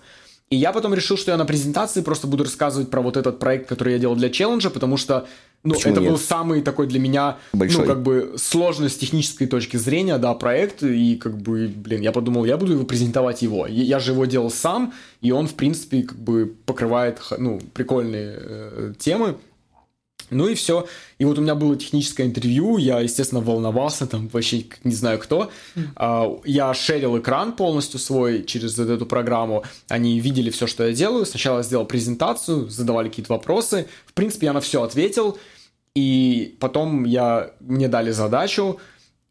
[SPEAKER 3] И я потом решил, что я на презентации просто буду рассказывать про вот этот проект, который я делал для челленджа, потому что, ну,
[SPEAKER 2] Почему
[SPEAKER 3] это
[SPEAKER 2] нет?
[SPEAKER 3] был самый такой для меня,
[SPEAKER 2] Большой.
[SPEAKER 3] ну, как бы сложный с технической точки зрения, да, проект, и как бы, блин, я подумал, я буду его презентовать его. Я же его делал сам, и он, в принципе, как бы покрывает, ну, прикольные э, темы. Ну и все. И вот у меня было техническое интервью, я, естественно, волновался, там вообще не знаю кто. А, Я шерил экран полностью свой через эту программу. Они видели все, что я делаю. Сначала я сделал презентацию, задавали какие-то вопросы. В принципе, я на все ответил. И потом я, мне дали задачу,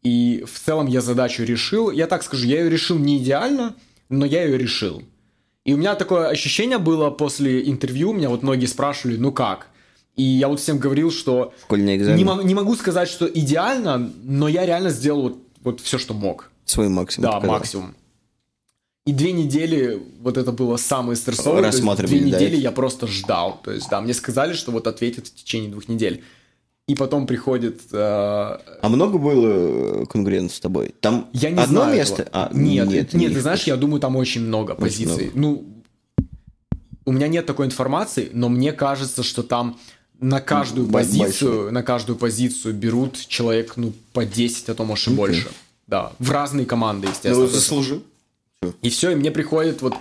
[SPEAKER 3] и в целом я задачу решил. Я так скажу, я ее решил не идеально, но я ее решил. И у меня такое ощущение было после интервью, меня вот многие спрашивали, ну как? И я вот всем говорил, что не, мо- не могу сказать, что идеально, но я реально сделал вот, вот все, что мог.
[SPEAKER 2] Свой максимум.
[SPEAKER 3] Да,
[SPEAKER 2] показал.
[SPEAKER 3] максимум. И две недели, вот это было самое стрессовое. есть
[SPEAKER 2] Рассматривали,
[SPEAKER 3] Две
[SPEAKER 2] да,
[SPEAKER 3] недели
[SPEAKER 2] их?
[SPEAKER 3] я просто ждал. То есть, да, мне сказали, что вот ответят в течение двух недель. И потом приходит... э,
[SPEAKER 2] А много было э, конкурентов с тобой? Там
[SPEAKER 3] я не
[SPEAKER 2] одно
[SPEAKER 3] знаю
[SPEAKER 2] место?
[SPEAKER 3] этого.
[SPEAKER 2] А,
[SPEAKER 3] нет, нет,
[SPEAKER 2] не
[SPEAKER 3] ты знаешь, я думаю, там очень много позиций. Ну, у меня нет такой информации, но мне кажется, что там на каждую
[SPEAKER 2] Бо-
[SPEAKER 3] позицию,
[SPEAKER 2] большой.
[SPEAKER 3] на каждую позицию берут человек, ну, по 10, а то, может, и больше. Да, в разные команды, естественно.
[SPEAKER 2] Ну,
[SPEAKER 3] То есть-
[SPEAKER 2] заслужил.
[SPEAKER 3] и все, и мне приходит вот,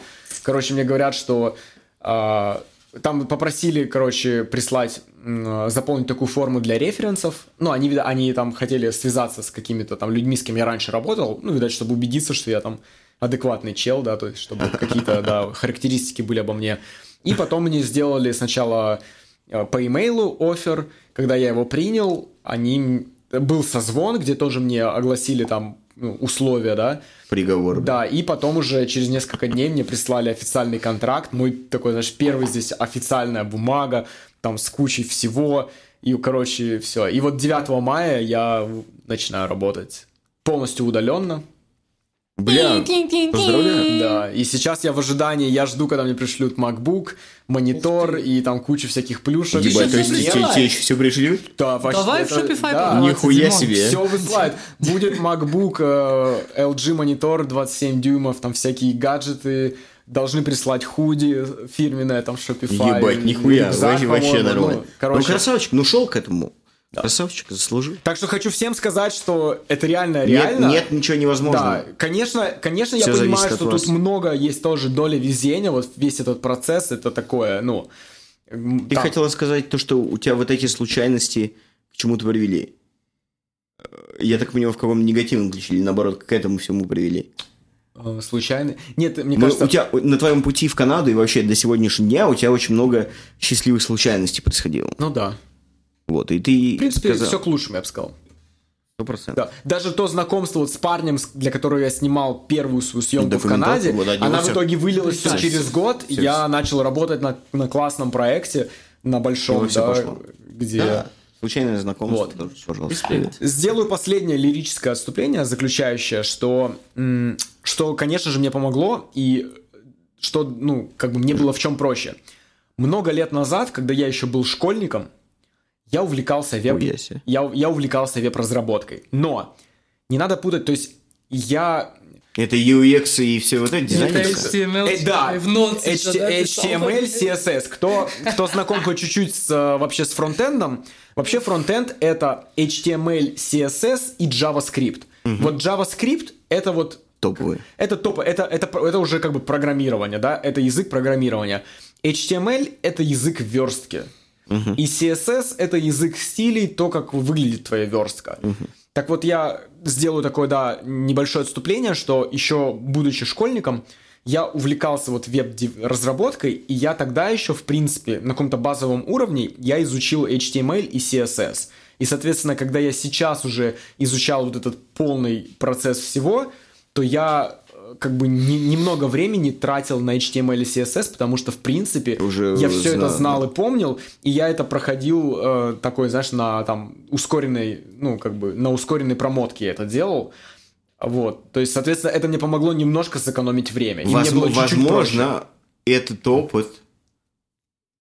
[SPEAKER 3] короче, мне говорят, что а, там попросили, короче, прислать, м, заполнить такую форму для референсов. Ну, они, они там хотели связаться с какими-то там людьми, с кем я раньше работал, ну, видать, чтобы убедиться, что я там адекватный чел, да, то есть, чтобы какие-то, да, характеристики были обо мне. И потом мне сделали сначала э, по имейлу офер, когда я его принял, они... Был созвон, где тоже мне огласили там ну, условия, да,
[SPEAKER 2] Приговор.
[SPEAKER 3] да, и потом уже через несколько дней мне прислали официальный контракт. Мой такой, знаешь, первый здесь официальная бумага, там с кучей всего. И, короче, все. И вот 9 мая я начинаю работать полностью удаленно.
[SPEAKER 2] Бля, поздравляю.
[SPEAKER 3] Да, и сейчас я в ожидании, я жду, когда мне пришлют MacBook, монитор и там кучу всяких плюшек.
[SPEAKER 2] Ебать, то есть тебе еще все пришлют?
[SPEAKER 3] Да, вообще,
[SPEAKER 5] Давай в
[SPEAKER 3] это-
[SPEAKER 5] Shopify
[SPEAKER 3] да.
[SPEAKER 2] Нихуя себе.
[SPEAKER 3] Все высылает. Будет MacBook, э, LG монитор 27 дюймов, там всякие гаджеты. Должны прислать худи фирменное, там Shopify.
[SPEAKER 2] Ебать, нихуя,
[SPEAKER 3] рюкзак,
[SPEAKER 2] вообще, вообще
[SPEAKER 3] по-моему.
[SPEAKER 2] нормально.
[SPEAKER 3] Ну, короче,
[SPEAKER 2] Ну, красавчик, ну шел к этому. Красавчик, заслужил.
[SPEAKER 3] так что хочу всем сказать, что это реально
[SPEAKER 2] Нет,
[SPEAKER 3] реально.
[SPEAKER 2] нет ничего невозможного.
[SPEAKER 3] Да, конечно, конечно, я
[SPEAKER 2] Всё
[SPEAKER 3] понимаю, что
[SPEAKER 2] от
[SPEAKER 3] тут
[SPEAKER 2] вас.
[SPEAKER 3] много есть тоже доля везения, вот весь этот процесс, это такое, ну...
[SPEAKER 2] Ты
[SPEAKER 3] там-
[SPEAKER 2] хотела сказать то, что у тебя вот эти случайности к чему-то привели. Э, Я так понимаю, в каком негативном ключе, или наоборот, к этому всему привели.
[SPEAKER 3] э, случайно. Нет, мне
[SPEAKER 2] Мы-
[SPEAKER 3] кажется...
[SPEAKER 2] у тебя на твоем пути в Канаду и вообще до сегодняшнего дня у тебя очень много счастливых случайностей происходило.
[SPEAKER 3] Ну да.
[SPEAKER 2] Вот, и ты
[SPEAKER 3] В принципе,
[SPEAKER 2] сказал-
[SPEAKER 3] все к лучшему, я бы сказал.
[SPEAKER 2] Сто процентов.
[SPEAKER 3] Да. Даже то знакомство вот с парнем, для которого я снимал первую свою съемку в Канаде,
[SPEAKER 2] вот,
[SPEAKER 3] она в
[SPEAKER 2] всё-
[SPEAKER 3] итоге вылилась все через год. и
[SPEAKER 2] всё-
[SPEAKER 3] я начал работать на, на классном проекте, на большом, да,
[SPEAKER 2] пошло.
[SPEAKER 3] где...
[SPEAKER 2] Да. Случайное знакомство
[SPEAKER 3] Вот.
[SPEAKER 2] тоже, пожалуйста. привет.
[SPEAKER 3] Сделаю последнее лирическое отступление, заключающее, что, что, конечно же, мне помогло, и что, ну, как бы мне было в чем проще. Много лет назад, когда я еще был школьником, я увлекался веб... Я, я увлекался веб-разработкой. Но не надо путать, то есть я
[SPEAKER 2] Это UX и все вот это
[SPEAKER 5] Это
[SPEAKER 2] дизайнерское.
[SPEAKER 5] HTML,
[SPEAKER 3] Э, да,
[SPEAKER 5] в ноте,
[SPEAKER 3] H-
[SPEAKER 5] да, писал.
[SPEAKER 3] HTML, CSS. Кто, кто знаком хоть чуть-чуть с, э, вообще с фронтендом, вообще фронтенд это HTML, CSS и JavaScript. Вот JavaScript это вот
[SPEAKER 2] Топовые.
[SPEAKER 3] это топ, это, это, это уже как бы программирование, да, это язык программирования. HTML это язык верстки. И CSS это язык стилей, то, как выглядит твоя верстка. Так вот, я сделаю такое, да, небольшое отступление, что еще будучи школьником, я увлекался вот веб-разработкой, и я тогда еще, в принципе, на каком-то базовом уровне, я изучил HTML и CSS. И, соответственно, когда я сейчас уже изучал вот этот полный процесс всего, то я как бы не- немного времени тратил на HTML и CSS, потому что, в принципе,
[SPEAKER 2] Уже
[SPEAKER 3] я все это
[SPEAKER 2] знал,
[SPEAKER 3] знал и помнил, и я это проходил э, такой, знаешь, на там ускоренной, ну, как бы, на ускоренной промотке я это делал. Вот, то есть, соответственно, это мне помогло немножко сэкономить время. И
[SPEAKER 2] Возможно,
[SPEAKER 3] было чуть-чуть проще.
[SPEAKER 2] возможно, этот опыт,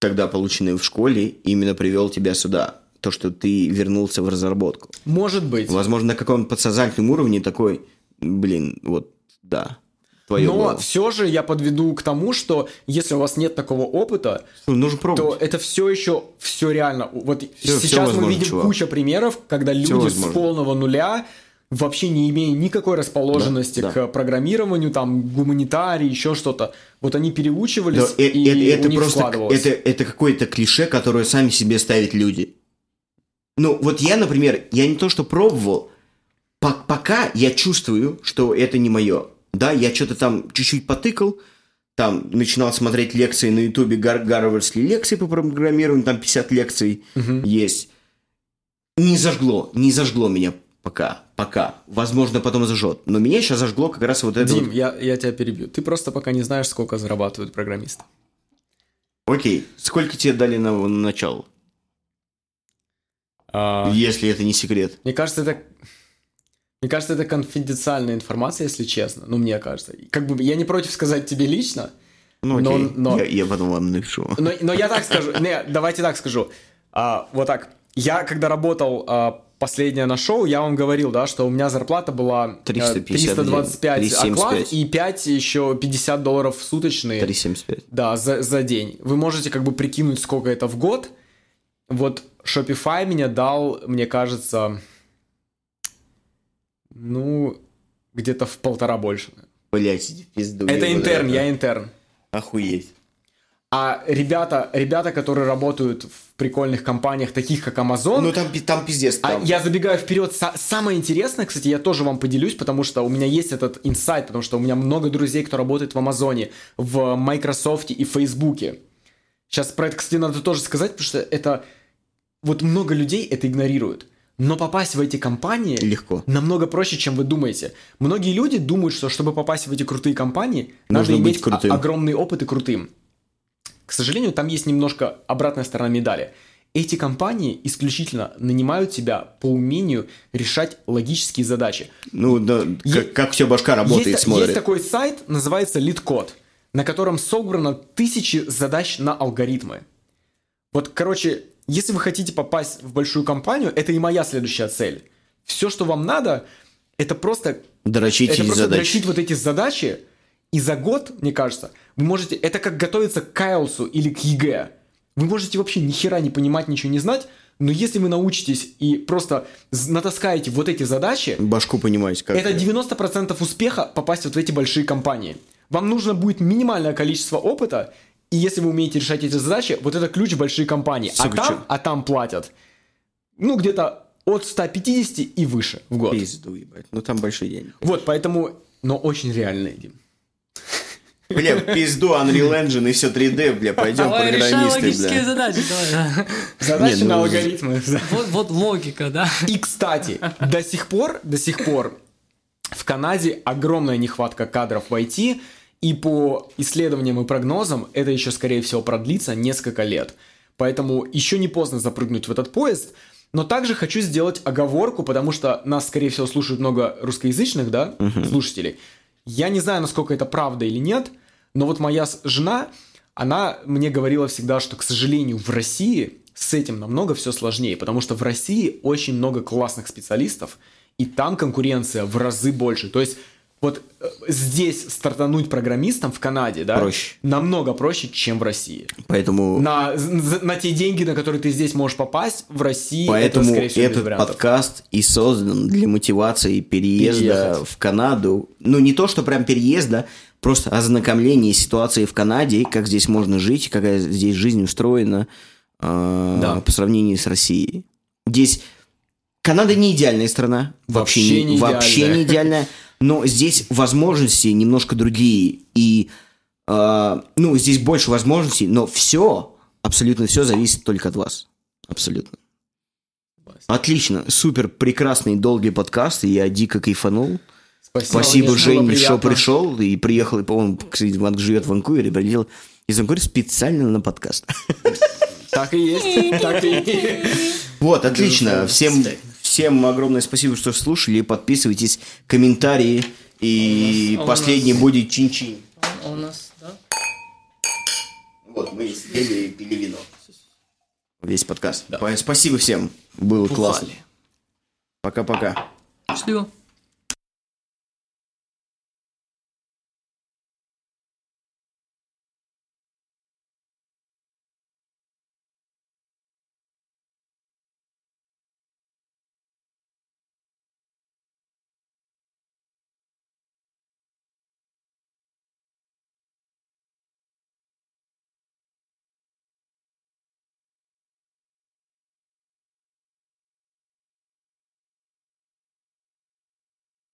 [SPEAKER 2] тогда полученный в школе, именно привел тебя сюда. То, что ты вернулся в разработку.
[SPEAKER 3] Может быть.
[SPEAKER 2] Возможно, на каком-то подсознательном уровне такой, блин, вот, да, твое
[SPEAKER 3] Но
[SPEAKER 2] было.
[SPEAKER 3] все же я подведу к тому, что если у вас нет такого опыта,
[SPEAKER 2] Нужно
[SPEAKER 3] то
[SPEAKER 2] пробовать.
[SPEAKER 3] это все еще все реально. Вот
[SPEAKER 2] всё
[SPEAKER 3] сейчас мы
[SPEAKER 2] возможно,
[SPEAKER 3] видим
[SPEAKER 2] чувак.
[SPEAKER 3] куча примеров, когда люди с
[SPEAKER 2] возможно.
[SPEAKER 3] полного нуля вообще не имея никакой расположенности
[SPEAKER 2] Да,
[SPEAKER 3] к программированию, там, гуманитарии, еще что-то. Вот они переучивались,
[SPEAKER 2] Да,
[SPEAKER 3] и
[SPEAKER 2] э- это
[SPEAKER 3] у них
[SPEAKER 2] просто это, это какое-то клише, которое сами себе ставят люди. Ну, вот я, например, я не то что пробовал, по- пока я чувствую, что это не мое. Да, я что-то там чуть-чуть потыкал, там начинал смотреть лекции на ютубе, гар- гарвардские лекции по программированию, там 50 лекций есть. Не зажгло, не зажгло меня пока, пока. Возможно, потом зажжет. Но меня сейчас зажгло как раз вот это
[SPEAKER 3] Дим,
[SPEAKER 2] вот.
[SPEAKER 3] я, я тебя перебью. Ты просто пока не знаешь, сколько зарабатывают программисты.
[SPEAKER 2] Окей, сколько тебе дали на, на начало?
[SPEAKER 3] А,
[SPEAKER 2] Если это не секрет.
[SPEAKER 3] Мне кажется, это... Мне кажется, это конфиденциальная информация, если честно. Ну, мне кажется. Как бы я не против сказать тебе лично,
[SPEAKER 2] Ну,
[SPEAKER 3] Но-
[SPEAKER 2] окей.
[SPEAKER 3] но-
[SPEAKER 2] Я, я потом вам напишу.
[SPEAKER 3] Но, но я так скажу, не, давайте так скажу. А, вот так. Я, когда работал а, последнее на шоу, я вам говорил, да, что у меня зарплата была э,
[SPEAKER 2] 350
[SPEAKER 3] 325
[SPEAKER 2] 375.
[SPEAKER 3] оклад и 5 еще 50 долларов суточные.
[SPEAKER 2] 375.
[SPEAKER 3] Да, за, за день. Вы можете как бы прикинуть, сколько это в год. Вот Shopify меня дал, мне кажется, ну, где-то в полтора больше.
[SPEAKER 2] Блять, иди в пизду.
[SPEAKER 3] Это интерн, я интерн.
[SPEAKER 2] Охуеть.
[SPEAKER 3] А ребята, ребята, которые работают в прикольных компаниях, таких как Amazon,
[SPEAKER 2] Ну там, там пиздец.
[SPEAKER 3] а
[SPEAKER 2] Там.
[SPEAKER 3] я забегаю вперед. Са- самое интересное, кстати, я тоже вам поделюсь, потому что у меня есть этот инсайт, потому что у меня много друзей, кто работает в Амазоне, в Microsoft и в Фейсбуке. Сейчас про это, кстати, надо тоже сказать, потому что это... Вот много людей это игнорируют. Но попасть в эти компании
[SPEAKER 2] Легко.
[SPEAKER 3] намного проще, чем вы думаете. Многие люди думают, что чтобы попасть в эти крутые компании,
[SPEAKER 2] Нужно
[SPEAKER 3] надо иметь
[SPEAKER 2] крутым.
[SPEAKER 3] огромный опыт и крутым. К сожалению, там есть немножко обратная сторона медали. Эти компании исключительно нанимают тебя по умению решать логические задачи.
[SPEAKER 2] Ну, да,
[SPEAKER 3] Е-
[SPEAKER 2] как, как все башка работает,
[SPEAKER 3] есть,
[SPEAKER 2] смотрит.
[SPEAKER 3] есть такой сайт, называется LeetCode, на котором собрано тысячи задач на алгоритмы. Вот, короче, если вы хотите попасть в большую компанию, это и моя следующая цель. Все, что вам надо, это просто
[SPEAKER 2] Дрочить
[SPEAKER 3] это просто
[SPEAKER 2] задачи.
[SPEAKER 3] дрочить вот эти задачи, и за год, мне кажется, вы можете... Это как готовиться к IELTS у или к ЕГЭ. Вы можете вообще ни хера не понимать, ничего не знать, но если вы научитесь и просто натаскаете вот эти задачи,
[SPEAKER 2] Башку понимаете, как...
[SPEAKER 3] это 90% успеха попасть вот в эти большие компании. Вам нужно будет минимальное количество опыта, и если вы умеете решать эти задачи, вот это ключ в большие компании. А там,
[SPEAKER 2] чё?
[SPEAKER 3] а там платят, ну, где-то от 150 и выше в год.
[SPEAKER 2] Пизду, ебать. Ну, там большие деньги.
[SPEAKER 3] Вот, поэтому... Но очень реально, Дим.
[SPEAKER 2] Бля, пизду Unreal Engine и все 3D, бля, пойдем
[SPEAKER 5] Давай решай
[SPEAKER 2] программисты,
[SPEAKER 5] логические
[SPEAKER 2] бля.
[SPEAKER 5] задачи, давай. да.
[SPEAKER 3] Задачи
[SPEAKER 2] ну,
[SPEAKER 3] на алгоритмы.
[SPEAKER 5] Вот, вот логика, да.
[SPEAKER 3] И, кстати, до сих пор, до сих пор в Канаде огромная нехватка кадров в IT, и по исследованиям и прогнозам это еще, скорее всего, продлится несколько лет. Поэтому еще не поздно запрыгнуть в этот поезд. Но также хочу сделать оговорку, потому что нас, скорее всего, слушают много русскоязычных, да, слушателей. Я не знаю, насколько это правда или нет, но вот моя жена, она мне говорила всегда, что, к сожалению, в России с этим намного все сложнее, потому что в России очень много классных специалистов, и там конкуренция в разы больше. То есть вот э, здесь стартануть программистом в Канаде, да,
[SPEAKER 2] Проще.
[SPEAKER 3] намного проще, чем в России.
[SPEAKER 2] Поэтому,
[SPEAKER 3] На, на те деньги, на которые ты здесь можешь попасть, в России
[SPEAKER 2] поэтому
[SPEAKER 3] это, скорее всего, без
[SPEAKER 2] этот
[SPEAKER 3] вариантов.
[SPEAKER 2] подкаст и создан для мотивации переезда
[SPEAKER 3] Переехать.
[SPEAKER 2] в Канаду. Ну, не то, что прям переезда, просто ознакомление с ситуацией в Канаде, как здесь можно жить, какая здесь жизнь устроена э,
[SPEAKER 3] Да.
[SPEAKER 2] по сравнению с Россией. Здесь Канада не идеальная страна, вообще,
[SPEAKER 3] Вообще не
[SPEAKER 2] вообще
[SPEAKER 3] идеальная.
[SPEAKER 2] не идеальная, но здесь возможности немножко другие и э, ну здесь больше возможностей, но все абсолютно все зависит только от вас, абсолютно. Отлично, супер прекрасный долгий подкаст, и я дико кайфанул. Спасибо,
[SPEAKER 3] Было
[SPEAKER 2] Жень, что пришел и приехал, и, по-моему, кстати, Ван живет в Ванкувере, прилетел из Ванкувера специально на подкаст.
[SPEAKER 3] Так и есть, так и есть.
[SPEAKER 2] Вот, отлично. Всем, всем огромное спасибо, что слушали. Подписывайтесь, комментарии. И
[SPEAKER 5] А у
[SPEAKER 2] последний
[SPEAKER 5] нас-
[SPEAKER 2] будет чин-чин.
[SPEAKER 5] А у нас, да?
[SPEAKER 2] Вот, мы сидели и пили вино. Весь подкаст. Спасибо всем. Было классно. Пока-пока.
[SPEAKER 5] Счастливо.